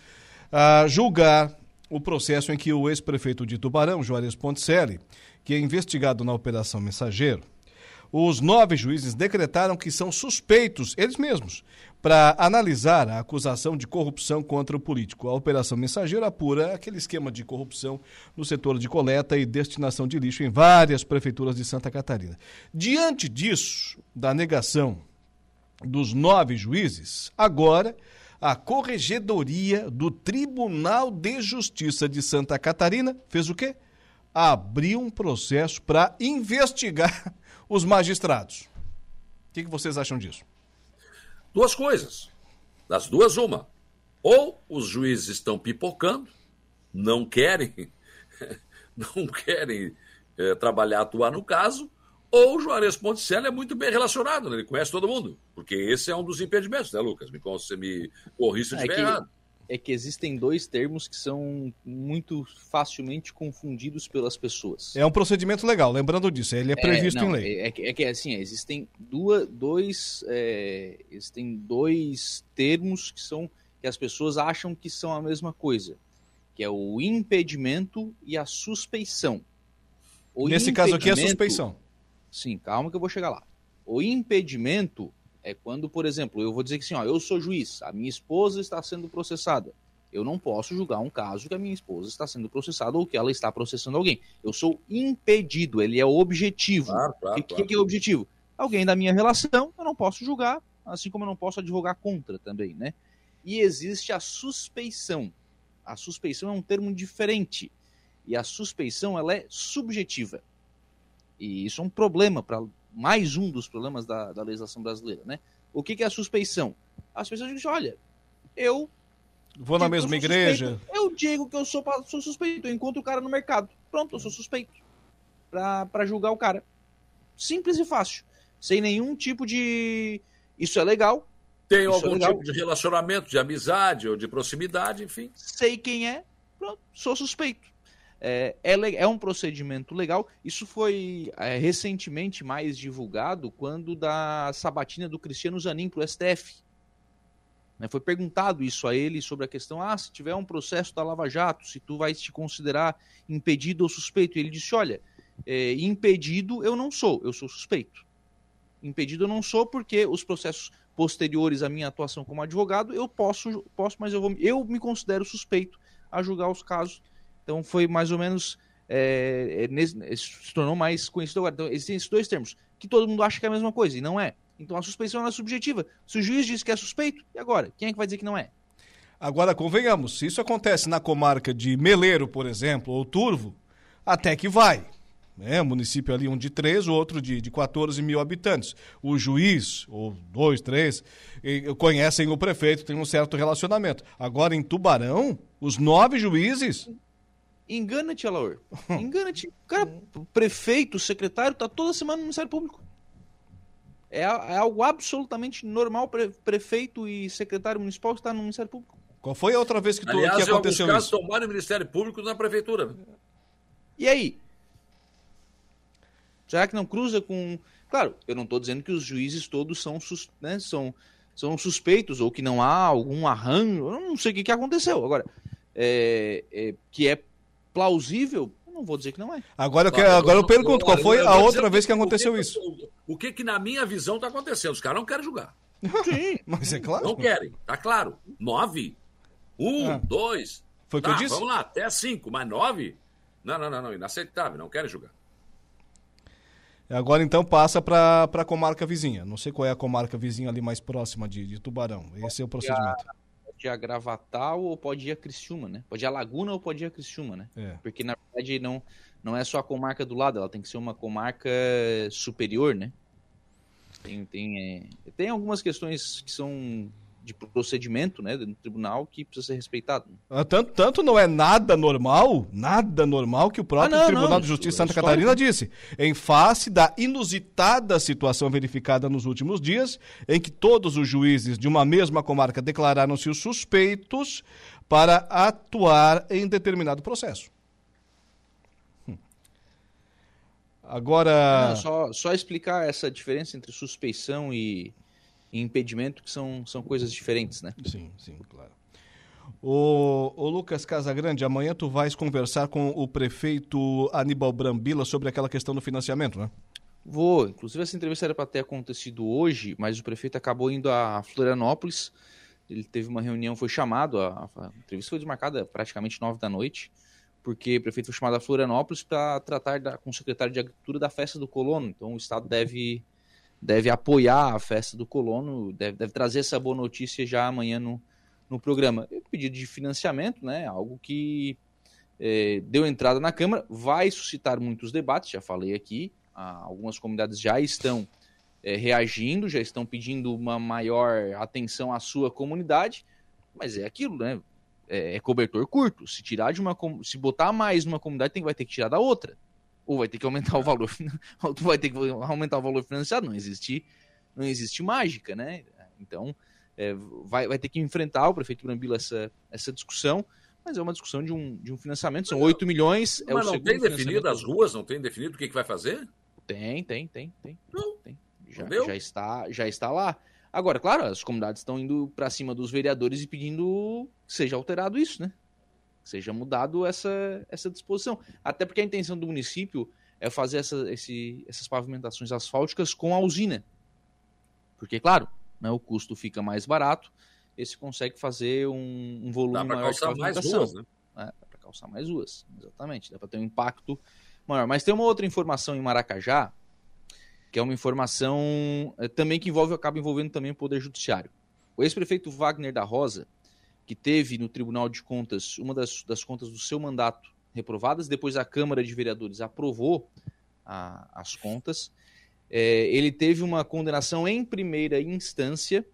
a julgar o processo em que o ex-prefeito de Tubarão, Juarez Ponticelli, que é investigado na Operação Mensageiro, os nove juízes decretaram que são suspeitos, eles mesmos, para analisar a acusação de corrupção contra o político. A Operação Mensageiro apura aquele esquema de corrupção no setor de coleta e destinação de lixo em várias prefeituras de Santa Catarina. Diante disso, da negação dos nove juízes, agora a Corregedoria do Tribunal de Justiça de Santa Catarina fez o quê? Abriu um processo para investigar os magistrados. O que, que vocês acham disso? Duas coisas. Das duas, uma. Ou os juízes estão pipocando, não querem, não querem eh, trabalhar, atuar no caso, ou o Juarez Ponticelli é muito bem relacionado, né? ele conhece todo mundo. Porque esse é um dos impedimentos, né, Lucas? Me, me corri se eu É estiver errado. É que existem dois termos que são muito facilmente confundidos pelas pessoas. É um procedimento legal, lembrando disso, ele é previsto não, em lei. É, é que- é assim, existem duas, dois, é, existem dois termos que são que as pessoas acham que são a mesma coisa, que é o impedimento e a suspeição. O Nesse caso aqui é impedimento- suspeição. Sim, calma que eu vou chegar lá. O impedimento é quando, por exemplo, eu vou dizer que assim, ó, eu sou juiz, a minha esposa está sendo processada. Eu não posso julgar um caso que a minha esposa está sendo processada ou que ela está processando alguém. Eu sou impedido, ele é objetivo. Claro, claro, E o que, claro. que é objetivo? Alguém da minha relação, eu não posso julgar, assim como eu não posso advogar contra também, né? E existe a suspeição. A suspeição é um termo diferente. E a suspeição, ela é subjetiva. E isso é um problema, para mais um dos problemas da, da legislação brasileira, né? O que, que é a suspeição? As pessoas dizem, olha, eu Vou na mesma eu igreja. suspeito. Eu digo que eu sou, sou suspeito, eu encontro o cara no mercado. Pronto, eu sou suspeito. Pra, pra julgar o cara. Simples e fácil. Sem nenhum tipo de. Isso é legal. Tem isso é algum legal. tipo de relacionamento, de amizade ou de proximidade, enfim. Sei quem é, pronto, sou suspeito. É, é, é um procedimento legal. Isso foi é, recentemente mais divulgado quando da sabatina do Cristiano Zanin pro STF. Né? Foi perguntado isso a ele sobre a questão: ah, se tiver um processo da Lava Jato, se tu vai te considerar impedido ou suspeito. E ele disse: olha, é, impedido eu não sou, eu sou suspeito. Impedido eu não sou porque os processos posteriores à minha atuação como advogado eu posso, posso mas eu, vou, eu me considero suspeito a julgar os casos. Então foi mais ou menos. É, é, se tornou mais conhecido agora. Então, existem esses dois termos, que todo mundo acha que é a mesma coisa, e não é. Então a suspeição é subjetiva. Se o juiz diz que é suspeito, e agora? Quem é que vai dizer que não é? Agora, convenhamos, se isso acontece na comarca de Meleiro, por exemplo, ou Turvo, até que vai. Né? Município ali, um de três, o outro de, de 14 mil habitantes. O juiz, ou dois, três, conhecem o prefeito, tem um certo relacionamento. Agora, em Tubarão, os nove juízes. Engana-te, Alaor. Engana-te. O cara, prefeito, secretário, tá toda semana no Ministério Público. É, é algo absolutamente normal, pre, prefeito e secretário municipal estar no Ministério Público. Qual foi a outra vez que, tu, Aliás, que aconteceu alguns isso? casos, tomaram o Ministério Público na Prefeitura. E aí? Será que não cruza com. Claro, eu não estou dizendo que os juízes todos são, sus... né, são, são suspeitos ou que não há algum arranjo. Eu não sei o que, que aconteceu. Agora, é, é, que é plausível, não vou dizer que não é. Agora, eu, quero, agora eu pergunto, qual foi a outra vez que aconteceu isso? O que, que, na minha visão, está acontecendo? Os caras não querem julgar. Sim. Mas é claro. Não querem, tá claro. Nove. Um, ah. dois. Foi o tá, que eu disse? Vamos lá, até cinco, mas nove? Não, não, não, não, inaceitável, não querem julgar. Agora então passa para a comarca vizinha. Não sei qual é a comarca vizinha ali mais próxima de, de Tubarão. Esse é o procedimento. Pode ir a Gravatal ou pode ir a Criciúma, né? Pode ir a Laguna ou pode ir a Criciúma, né? É. Porque na verdade não, não é só a comarca do lado, ela tem que ser uma comarca superior, né? Tem, tem, é... tem algumas questões que são de procedimento, né, no tribunal que precisa ser respeitado. Tanto, tanto não é nada normal, nada normal que o próprio ah, não, Tribunal não, de Justiça de Santa Catarina disse, em face da inusitada situação verificada nos últimos dias, em que todos os juízes de uma mesma comarca declararam-se os suspeitos para atuar em determinado processo. Hum. Agora. Não, só, só explicar essa diferença entre suspeição e, e impedimento, que são, são coisas diferentes, né? Sim, sim, claro. O, o, Lucas Casagrande, amanhã tu vais conversar com o prefeito Aníbal Brambila sobre aquela questão do financiamento, né? Vou. Inclusive, essa entrevista era para ter acontecido hoje, mas o prefeito acabou indo a Florianópolis. Ele teve uma reunião, foi chamado, a, a entrevista foi desmarcada praticamente nove da noite, porque o prefeito foi chamado a Florianópolis para tratar da, com o secretário de Agricultura da festa do colono. Então, o Estado deve deve apoiar a festa do colono, deve, deve trazer essa boa notícia já amanhã no, no programa. O pedido de financiamento, né, algo que é, deu entrada na Câmara, vai suscitar muitos debates, já falei aqui, algumas comunidades já estão é, reagindo, já estão pedindo uma maior atenção à sua comunidade, mas é aquilo, né? É, é cobertor curto. Se tirar de uma se botar mais numa comunidade, tem, vai ter que tirar da outra ou vai ter que aumentar o valor, ou tu vai ter que aumentar o valor financiado, não existe, não existe mágica, né? Então, é, vai, vai ter que enfrentar o prefeito Brambila essa, essa discussão, mas é uma discussão de um, de um financiamento, são 8 milhões. É mas o não tem definido as ruas, não tem definido o que, que vai fazer? Tem, tem, tem, tem. tem. Já, já, está, já está lá. Agora, claro, as comunidades estão indo para cima dos vereadores e pedindo que seja alterado isso, né? Seja mudado essa, essa disposição. Até porque a intenção do município é fazer essa, esse, essas pavimentações asfálticas com a usina. Porque, claro, né, o custo fica mais barato, esse consegue fazer um, um volume maior de pavimentação. Mais ruas, né? É, dá para calçar mais ruas, exatamente. Dá para ter um impacto maior. Mas tem uma outra informação em Maracajá, que é uma informação é, também que envolve, acaba envolvendo também o Poder Judiciário. O ex-prefeito Wagner da Rosa, que teve no Tribunal de Contas uma das, das contas do seu mandato reprovadas, depois a Câmara de Vereadores aprovou a, as contas. É, ele teve uma condenação em primeira instância,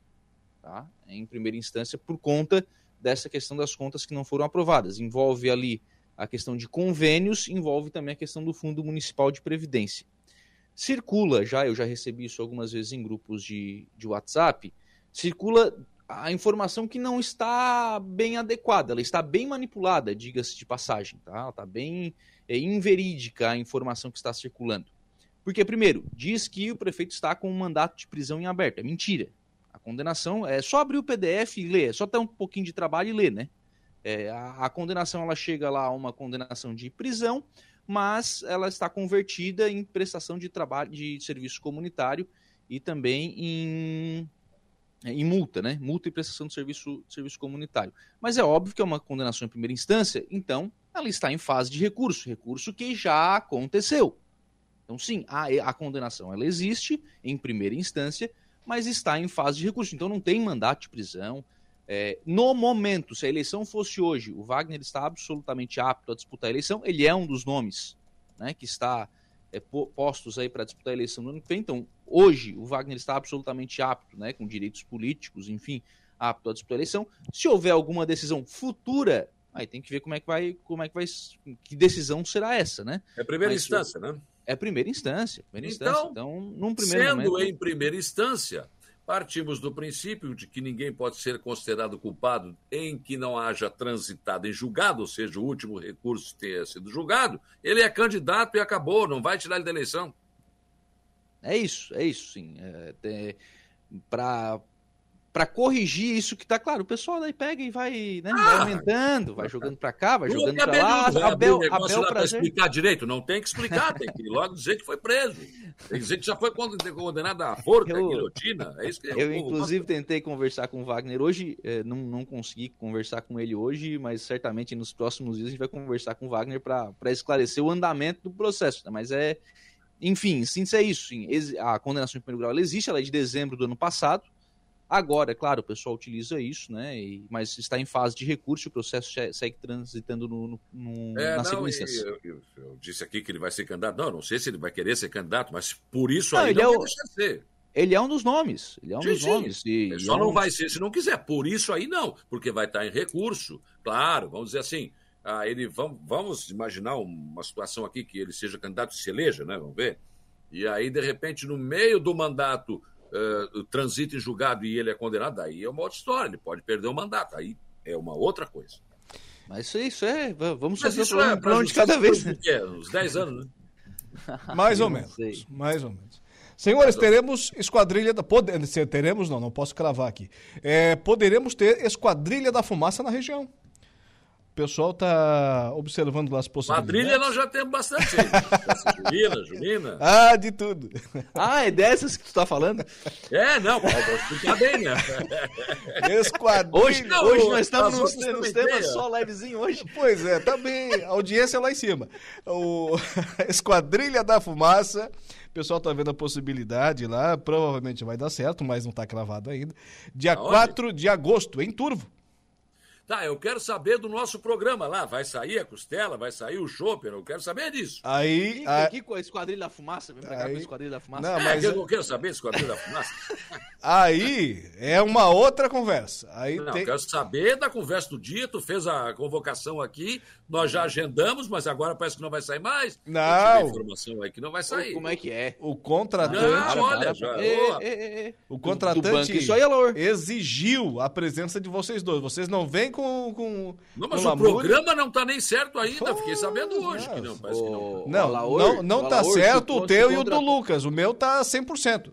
tá? em primeira instância, por conta dessa questão das contas que não foram aprovadas. Envolve ali a questão de convênios, envolve também a questão do Fundo Municipal de Previdência. Circula já, eu já recebi isso algumas vezes em grupos de, de WhatsApp, circula a informação que não está bem adequada, ela está bem manipulada, diga-se de passagem, tá? Ela está bem é, inverídica a informação que está circulando. Porque, primeiro, diz que o prefeito está com um mandato de prisão em aberto. É mentira. condenação é só abrir o PDF e ler, é só ter um pouquinho de trabalho e ler, né? É, a, a, condenação ela chega lá a uma condenação de prisão, mas ela está convertida em prestação de trabalho de serviço comunitário e também em, em multa, né? Multa e prestação de serviço, de serviço comunitário. Mas é óbvio que é uma condenação em primeira instância, então ela está em fase de recurso, recurso que já aconteceu. Então, sim, a, a condenação ela existe em primeira instância, mas está em fase de recurso. Então, não tem mandato de prisão. É, no momento, se a eleição fosse hoje, o Wagner está absolutamente apto a disputar a eleição. Ele é um dos nomes né, que está é, postos aí para disputar a eleição no ano que vem. Então, hoje, o Wagner está absolutamente apto, né, com direitos políticos, enfim, apto a disputar a eleição. Se houver alguma decisão futura, aí tem que ver como é que vai, como é que vai, que decisão será essa, né? É primeira Mas, instância, né? É primeira instância. Primeira então, instância. então, num primeiro sendo momento... em primeira instância, partimos do princípio de que ninguém pode ser considerado culpado em que não haja transitado em julgado, ou seja, o último recurso tenha sido julgado. Ele é candidato e acabou, não vai tirar ele da eleição. É isso, é isso, sim. É, para para corrigir isso que tá claro, o pessoal daí pega e vai, né, ah, vai aumentando, vai jogando para cá, vai jogando para lá. Abel, Abel, Abel para explicar direito, não tem que explicar, tem que logo dizer que foi preso. Tem que dizer que já foi condenado à forca, eu, guilhotina. É isso que eu, inclusive, tentei conversar com o Wagner hoje, é, não, não consegui conversar com ele hoje, mas certamente nos próximos dias a gente vai conversar com o Wagner para esclarecer o andamento do processo. Né? Mas é. Enfim, sim, é isso. Sim. A condenação em primeiro grau ela existe, ela é de dezembro do ano passado. Agora, é claro, o pessoal utiliza isso, né? E, mas está em fase de recurso, o processo segue transitando no, no, é, na segunda instância. Eu, eu, eu, disse aqui que ele vai ser candidato. Não, não sei se ele vai querer ser candidato, mas por isso não, aí não é o... ser. Ele é um dos nomes. Ele é um sim, dos sim. nomes. E, só não vai ser se não quiser. Por isso aí não, porque vai estar em recurso. Claro, vamos dizer assim. Ah, ele vamos, vamos imaginar uma situação aqui que ele seja candidato e se eleja, né? Vamos ver. E aí, de repente, no meio do mandato, uh, transita em julgado e ele é condenado, aí é uma outra história, ele pode perder o mandato, aí é uma outra coisa. Mas isso, isso é, vamos Mas fazer isso um plano, é de cada vez. É, uns 10 anos, né? mais ou menos, sei. mais ou menos. Senhores, teremos esquadrilha da. Pode, teremos, não, não posso cravar aqui. É, poderemos ter esquadrilha da fumaça na região. O pessoal está observando lá as possibilidades. Quadrilha nós já temos bastante. Julina, Julina. Ah, de tudo. Ah, é dessas que tu está falando? É, não, pode explicar bem, né? Esquadrilha. Hoje, não, hoje nós estamos nos, nos temas só levezinho hoje. Pois é, também. Tá audiência lá em cima. O Esquadrilha da Fumaça. O pessoal está vendo a possibilidade lá. Provavelmente vai dar certo, mas não está cravado ainda. Dia Aonde? 4 de agosto, em Turvo. Tá, eu quero saber do nosso programa lá. Vai sair a costela, vai sair o chopp, eu quero saber disso. Aí. Aqui com a Esquadrilha da Fumaça, vem pra cá com a Esquadrilha da Fumaça. Não, mas... É, eu não quero saber Esquadrilha da Fumaça. Aí é uma outra conversa. Aí não, tem... quero saber da conversa do dia. Tu fez a convocação aqui, nós já agendamos, mas agora parece que não vai sair mais. Não. informação aí que não vai sair. Como é que é? O contratante. Não, olha, já. o contratante isso aí é exigiu a presença de vocês dois. Vocês não vêm com. com não, mas o programa não tá nem certo ainda. Fiquei sabendo hoje que não. Parece que não. Não, não, não tá certo o teu e o do Lucas. O meu tá 100%.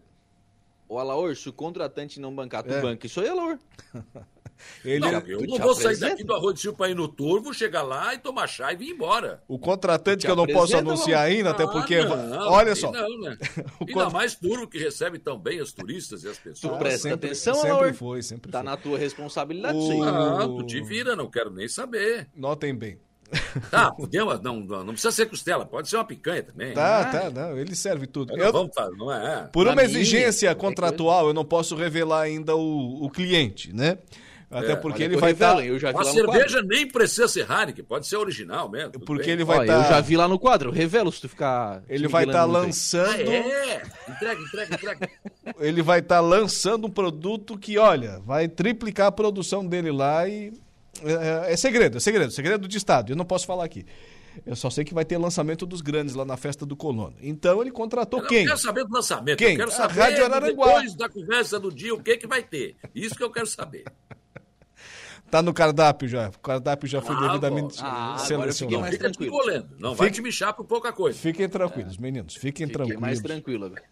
Ô, Alaor, se o contratante não bancar, tu é. banca. Isso aí, Alaor. Ele, não, eu não vou sair daqui do Arroio de Silva para ir no Turvo, chegar lá e tomar chá e vir embora. O contratante que eu não posso anunciar ainda, até porque. Ah, não, olha só. Não, né? Ainda mais Turvo que recebe tão bem os turistas e as pessoas. Tu presta sempre, atenção, Sempre foi, sempre tá foi. na tua responsabilidade, o... sim. Ah, tu te vira, não quero nem saber. Notem bem. Tá, podemos, não, não, não precisa ser costela, pode ser uma picanha também. Tá, ah, tá, não, ele serve tudo. Eu, vamos fazer, não é? Por uma exigência contratual, eu não posso revelar ainda o, o cliente, né? Até é, porque ele vai estar. Tá... A cerveja nem precisa ser Heineken, pode ser original mesmo. Porque bem. ele vai estar. Tá... Eu já vi lá no quadro, revelo se tu ficar. Ele vai estar tá lançando. Ah, é, entrega, entrega, entrega. ele vai estar tá lançando um produto que, olha, vai triplicar a produção dele lá e é, é, segredo, é segredo, segredo de Estado. Eu não posso falar aqui. Eu só sei que vai ter lançamento dos grandes lá na festa do Colono. Então ele contratou eu quem? Eu quero saber do lançamento. Quem? Eu quero saber a Rádio Araranguá. depois da conversa do dia o que, que vai ter. Isso que eu quero saber. Tá no cardápio já. O cardápio já foi ah, devidamente ah, selecionado. Mais Fica tranquilo. Não Fique... vai te michar por pouca coisa. Fiquem tranquilos, é. meninos. Fiquem Fiquei tranquilos. mais tranquilo agora.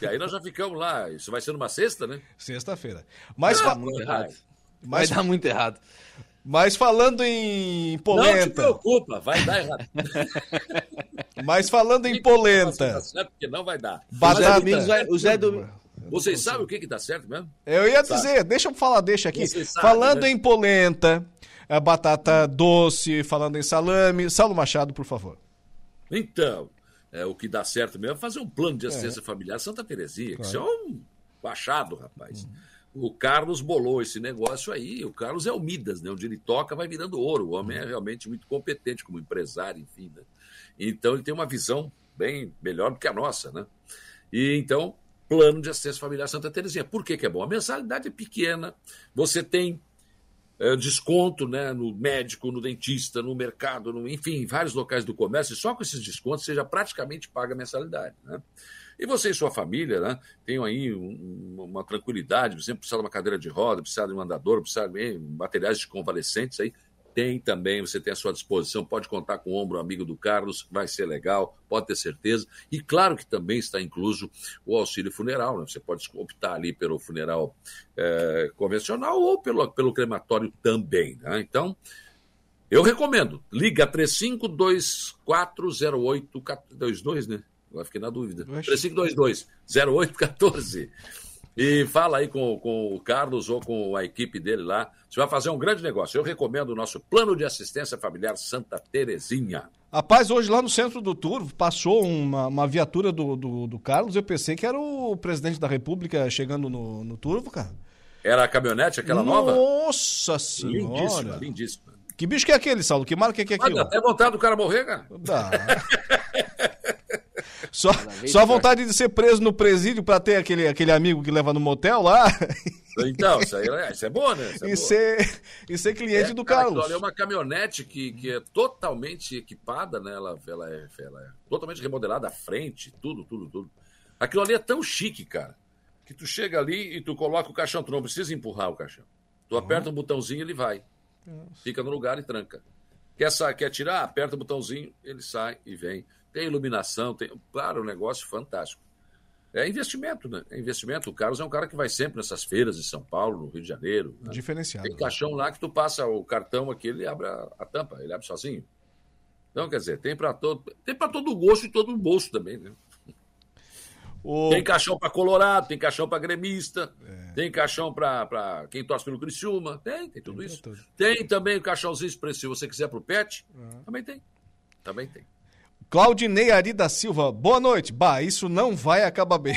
E aí nós já ficamos lá. Isso vai ser numa sexta, né? Sexta-feira. Mas Ah, fa- muito errado. Mas- Vai dar muito errado. Mas falando em Não te polenta, preocupa, vai dar errado. mas falando em polenta, certo, porque não vai dar. Batata. O Zé Domingos vai- o Zé Domingos- Vocês sabem o que que dá certo mesmo? eu ia Sabe. dizer, deixa eu falar, deixa aqui. Sabe, falando né? em polenta, batata doce, falando em salame, Saulo Machado, por favor. Então, é, o que dá certo mesmo é fazer um plano de assistência É. familiar Santa Terezinha, que Claro. isso é um achado, rapaz. O Carlos bolou esse negócio aí. O Carlos é o Midas, né? Onde ele toca, vai virando ouro. O homem é realmente muito competente como empresário, enfim. Né? Então, ele tem uma visão bem melhor do que a nossa, né? E então, plano de assistência familiar Santa Terezinha. Por que, que é bom? A mensalidade é pequena, você tem eh, desconto né, no médico, no dentista, no mercado, no, enfim, em vários locais do comércio, e só com esses descontos você já praticamente paga a mensalidade. Né? E você e sua família né, tenham aí um- uma tranquilidade, por exemplo, precisar de uma cadeira de roda, precisar de um andador, precisar de materiais de convalescentes aí, tem também, você tem à sua disposição, pode contar com o ombro amigo do Carlos, vai ser legal, pode ter certeza. E claro que também está incluso o auxílio funeral, né? Você pode optar ali pelo funeral eh, convencional ou pelo, pelo crematório também. Né? Então, eu recomendo. Liga 35240822, né? Agora fiquei na dúvida. 3522-0814. E fala aí com, com o Carlos ou com a equipe dele lá. Você vai fazer um grande negócio. Eu recomendo o nosso plano de assistência familiar Santa Terezinha. Rapaz, hoje lá no centro do Turvo passou uma, uma viatura do, do, do Carlos. Eu pensei que era o presidente da República chegando no, no Turvo, cara. Era a caminhonete, aquela nova? Nossa senhora! Lindíssima, lindíssima. Que bicho que é aquele, Saulo? Que marca que é aquilo? dá até vontade do cara morrer, cara. Dá. Só, só a vontade de ser preso no presídio pra ter aquele, aquele amigo que leva no motel lá Então, isso, aí, é- isso é bom, né? Isso é e, bom. ser, e ser cliente É, do cara, Carlos. ali é uma caminhonete que, que é totalmente equipada, né? Ela, ela, é, ela é totalmente remodelada à frente, tudo, tudo, tudo. Aquilo ali é tão chique, cara, que tu chega ali e tu coloca o caixão, tu não precisa empurrar o caixão. Tu aperta um botãozinho ele vai. Fica no lugar e tranca. Quer, sa- quer tirar? Aperta o botãozinho, ele sai e vem. Tem iluminação, tem. Claro, um negócio fantástico. É investimento, né? É investimento. O Carlos é um cara que vai sempre nessas feiras em São Paulo, no Rio de Janeiro. né? Diferenciado. Tem caixão lá que tu passa o cartão aqui, ele abre a, a tampa, ele abre sozinho. Então, quer dizer, tem para todo, tem para todo gosto e todo bolso também, né? O- Tem caixão para Colorado, tem caixão para gremista, É. tem caixão para quem torce pelo Criciúma, tem, tem tudo isso. Tem também o caixãozinho se você quiser pro pet, também tem. Também tem. Claudinei Ari da Silva, boa noite. Bah, isso não vai acabar bem.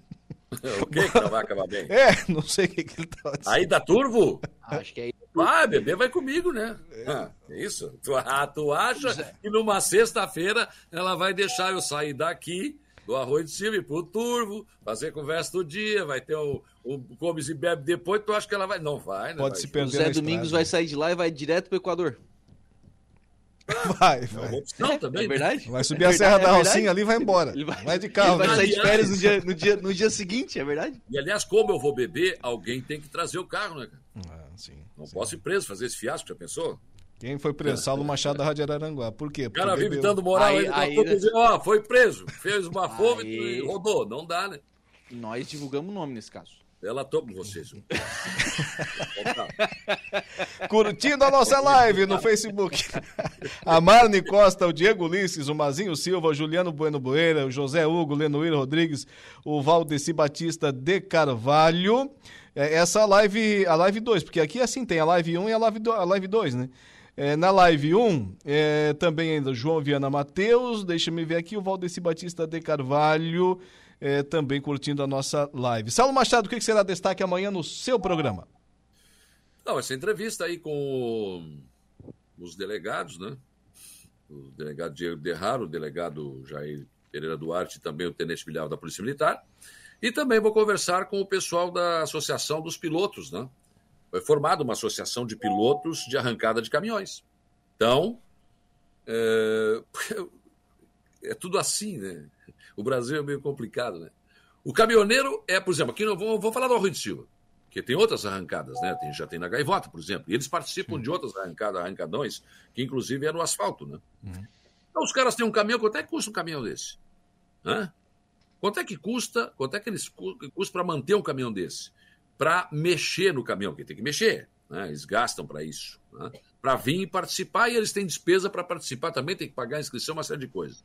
o que que não vai acabar bem? É, não sei o que, que ele tá dizendo. Aí da Turvo? Acho que é Vai, bebê vai comigo, né? Ah, é isso? Tu, ah, tu acha que numa sexta-feira ela vai deixar eu sair daqui do Arroio de Silva e ir pro Turvo, fazer conversa do dia, vai ter o, o comes e bebe depois, tu acha que ela vai? Não vai, né? Pode vai, se O perder Zé na Domingos estrada. vai sair de lá e vai direto pro Equador. Vai, É uma vai. opção também. É verdade? Vai subir a É Serra verdade, da é Rocinha verdade? ali e vai embora. Ele vai, Vai de carro. ele vai sair de férias no dia, no, dia, no dia seguinte, é verdade? E aliás, como eu vou beber, alguém tem que trazer o carro, né, cara? Ah, sim, Não sim. posso ir preso, fazer esse fiasco, já pensou? Quem foi preso? Saulo Machado da Rádio Araranguá. Por quê? O cara Porque vive bebeu. dando moral Aí- aí, a aí- dizer, ó, foi preso, fez uma fome Aí- e rodou. Não dá, né? Nós divulgamos o nome nesse caso. Ela com vocês. Curtindo a nossa live no Facebook. A Marne Costa, o Diego Ulisses, o Mazinho Silva, o Juliano Bueno Boeira, o José Hugo, o Lenoir Rodrigues, o Valdeci Batista de Carvalho. É, Essa live, a live 2, porque aqui assim tem a live 1 e a live 2, a live 2 né? É, na live 1, é, também ainda João Viana Matheus, deixa-me ver aqui, o Valdeci Batista de Carvalho, é, também curtindo a nossa live. Saulo Machado, o que que será destaque amanhã no seu programa? Não, essa entrevista aí com os delegados, né? O delegado Diego Derraro, o delegado Jair Pereira Duarte também o tenente militar da Polícia Militar. E também vou conversar com o pessoal da Associação dos Pilotos, né? Foi formada uma associação de pilotos de arrancada de caminhões. Então, é, é tudo assim, né? O Brasil é meio complicado, né? O caminhoneiro é, por exemplo, aqui eu vou, vou falar do Arroio de Silva, que tem outras arrancadas, né? Tem, já tem na Gaivota, por exemplo. E eles participam de outras arrancadas, arrancadões, que inclusive é no asfalto, né? Então os caras têm um caminhão, quanto é que custa um caminhão desse? Hã? Quanto é que custa? Quanto é que eles cu- custa para manter um caminhão desse? Para mexer no caminhão, que tem que mexer, né? Eles gastam para isso, né? Para vir e participar e eles têm despesa para participar também, tem que pagar a inscrição, uma série de coisas.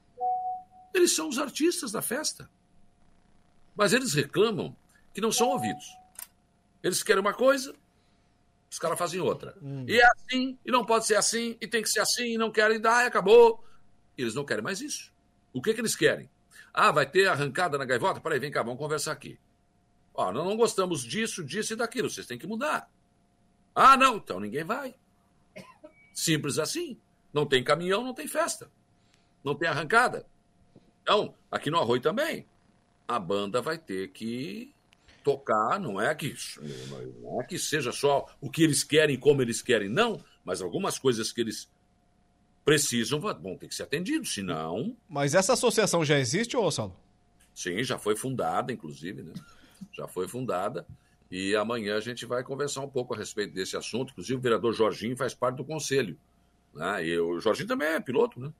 Eles são os artistas da festa. Mas eles reclamam que não são ouvidos. Eles querem uma coisa, os caras fazem outra. E é assim, e não pode ser assim, e tem que ser assim, e não querem dar, e acabou. Eles não querem mais isso. O que, que eles querem? Ah, vai ter arrancada na gaivota? Peraí, vem cá, vamos conversar aqui. Ó, nós não gostamos disso, disso e daquilo, vocês têm que mudar. Ah, não, então ninguém vai. Simples assim. Não tem caminhão, não tem festa. Não tem arrancada. Então, aqui no Arroio também, a banda vai ter que tocar, não é que não é que seja só o que eles querem, como eles querem, não, mas algumas coisas que eles precisam vão ter que ser atendidos, senão... Mas essa associação já existe, ô Saulo? Sim, já foi fundada, inclusive, né? Já foi fundada. E amanhã a gente vai conversar um pouco a respeito desse assunto. Inclusive, o vereador Jorginho faz parte do conselho. Né? E o Jorginho também é piloto, né?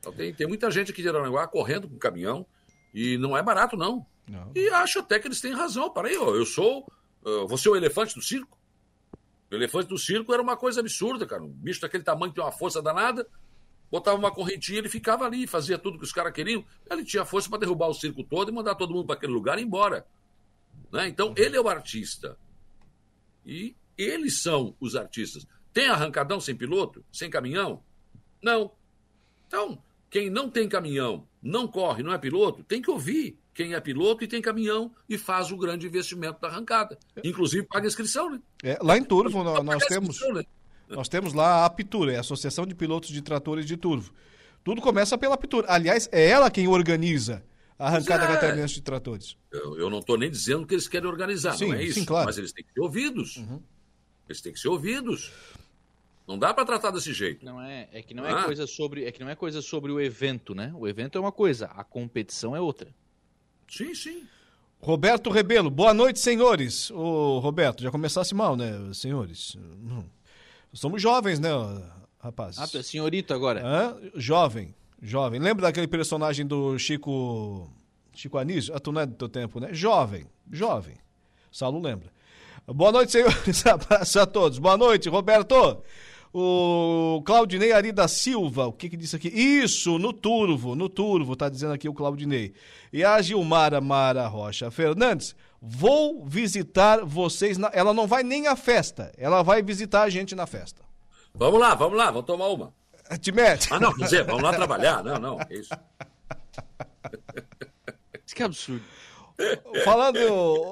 Então, tem, tem muita gente aqui de Aranaguá correndo com caminhão e não é barato, não. Não. E acho até que eles têm razão. Para aí, ó, eu sou. Uh, você é o elefante do circo? O elefante do circo era uma coisa absurda, cara. Um bicho daquele tamanho tem uma força danada. Botava uma correntinha, ele ficava ali, fazia tudo que os caras queriam. Ele tinha força para derrubar o circo todo e mandar todo mundo para aquele lugar e ir embora. Né? Então, ele é o artista. E eles são os artistas. Tem arrancadão sem piloto? Sem caminhão? Não. Então, quem não tem caminhão, não corre, não é piloto, tem que ouvir quem é piloto e tem caminhão e faz o grande investimento da arrancada. Inclusive paga inscrição, né? É, lá em Turvo nós, nós temos né? nós temos lá a Apitura, é a Associação de Pilotos de Tratores de Turvo. Tudo começa pela Apitura. Aliás, é ela quem organiza a arrancada é. catarinense de tratores. Eu, eu não estou nem dizendo que eles querem organizar, Sim, não é isso. sim, claro. Uhum. Mas eles têm que ser ouvidos. Eles têm que ser ouvidos. Não dá para tratar desse jeito. Não é, é que não Ah. é coisa sobre, é que não é coisa sobre o evento, né? O evento é uma coisa, a competição é outra. Sim, sim. Roberto Rebelo, boa noite, senhores. Ô, Roberto, já começasse mal, né, senhores? Hum. Somos jovens, né, rapazes? Ah, tu é senhorito agora. Hã? Jovem, jovem. Lembra daquele personagem do Chico Chico Anísio? Ah, tu não é do teu tempo, né? Jovem, jovem. Saulo lembra. Boa noite, senhores. Abraço a todos. Boa noite, Roberto. O Claudinei Ari da Silva, o que que disse aqui? Isso, no Turvo, no Turvo, tá dizendo aqui o Claudinei. E a Gilmara Mara Rocha Fernandes, vou visitar vocês, na... ela não vai nem à festa, ela vai visitar a gente na festa. Vamos lá, vamos lá, vamos tomar uma. Te mete. Ah, não, quer dizer, vamos lá trabalhar. Não, não, é isso. Isso que absurdo. Falando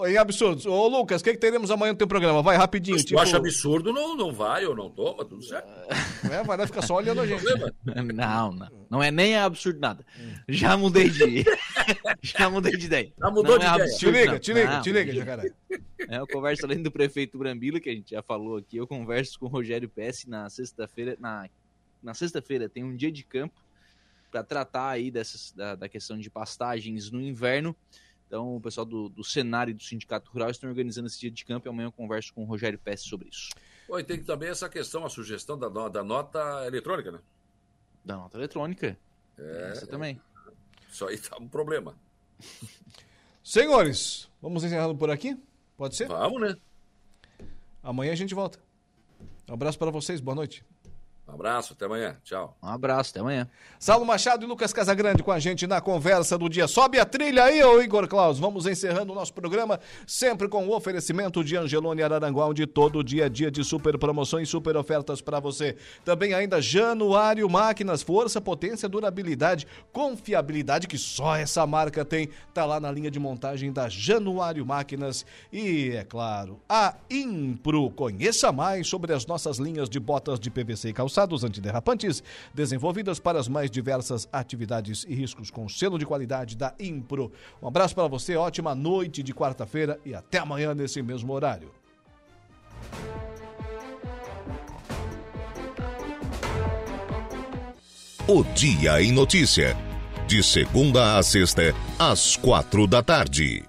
em absurdos, ô Lucas, o que, que teremos amanhã no teu programa? Vai rapidinho. Se tipo, acha absurdo, não, não vai ou não toma, tudo certo. É, vai lá ficar só olhando a gente. Não, não. Não é nem absurdo nada. Já mudei de. Já mudei de ideia. Já mudou Não de é ideia. absurdo, Te liga, não. te liga, Não, te liga, jacaré. É, eu converso além do prefeito Brambila, que a gente já falou aqui, eu converso com o Rogério Pesce na sexta-feira. Na, na sexta-feira tem um dia de campo para tratar aí dessas, da, da questão de pastagens no inverno. Então, o pessoal do, do Senar e do Sindicato Rural estão organizando esse dia de campo e amanhã eu converso com o Rogério Pesce sobre isso. Pô, e tem também essa questão, a sugestão da, da nota eletrônica, né? Da nota eletrônica. É, Essa também. Isso aí tá um problema. Senhores, vamos encerrando por aqui? Pode ser? Vamos, né? Amanhã a gente volta. Um abraço para vocês, boa noite. Um abraço, até amanhã. Tchau. Um abraço, até amanhã. Saulo Machado e Lucas Casagrande com a gente na conversa do dia. Sobe a trilha aí, ô Igor Claus. Vamos encerrando o nosso programa, sempre com o oferecimento de Angelone Araranguá, onde todo dia é dia de super promoções, super ofertas para você. Também ainda Januário Máquinas, força, potência, durabilidade, confiabilidade que só essa marca tem. Tá lá na linha de montagem da Januário Máquinas. E, é claro, a Impro. Conheça mais sobre as nossas linhas de botas de PVC e calçados antiderrapantes, desenvolvidas para as mais diversas atividades e riscos com selo de qualidade da Impro. Um abraço para você, ótima noite de quarta-feira e até amanhã nesse mesmo horário. O Dia em Notícia. De segunda a sexta, às quatro da tarde.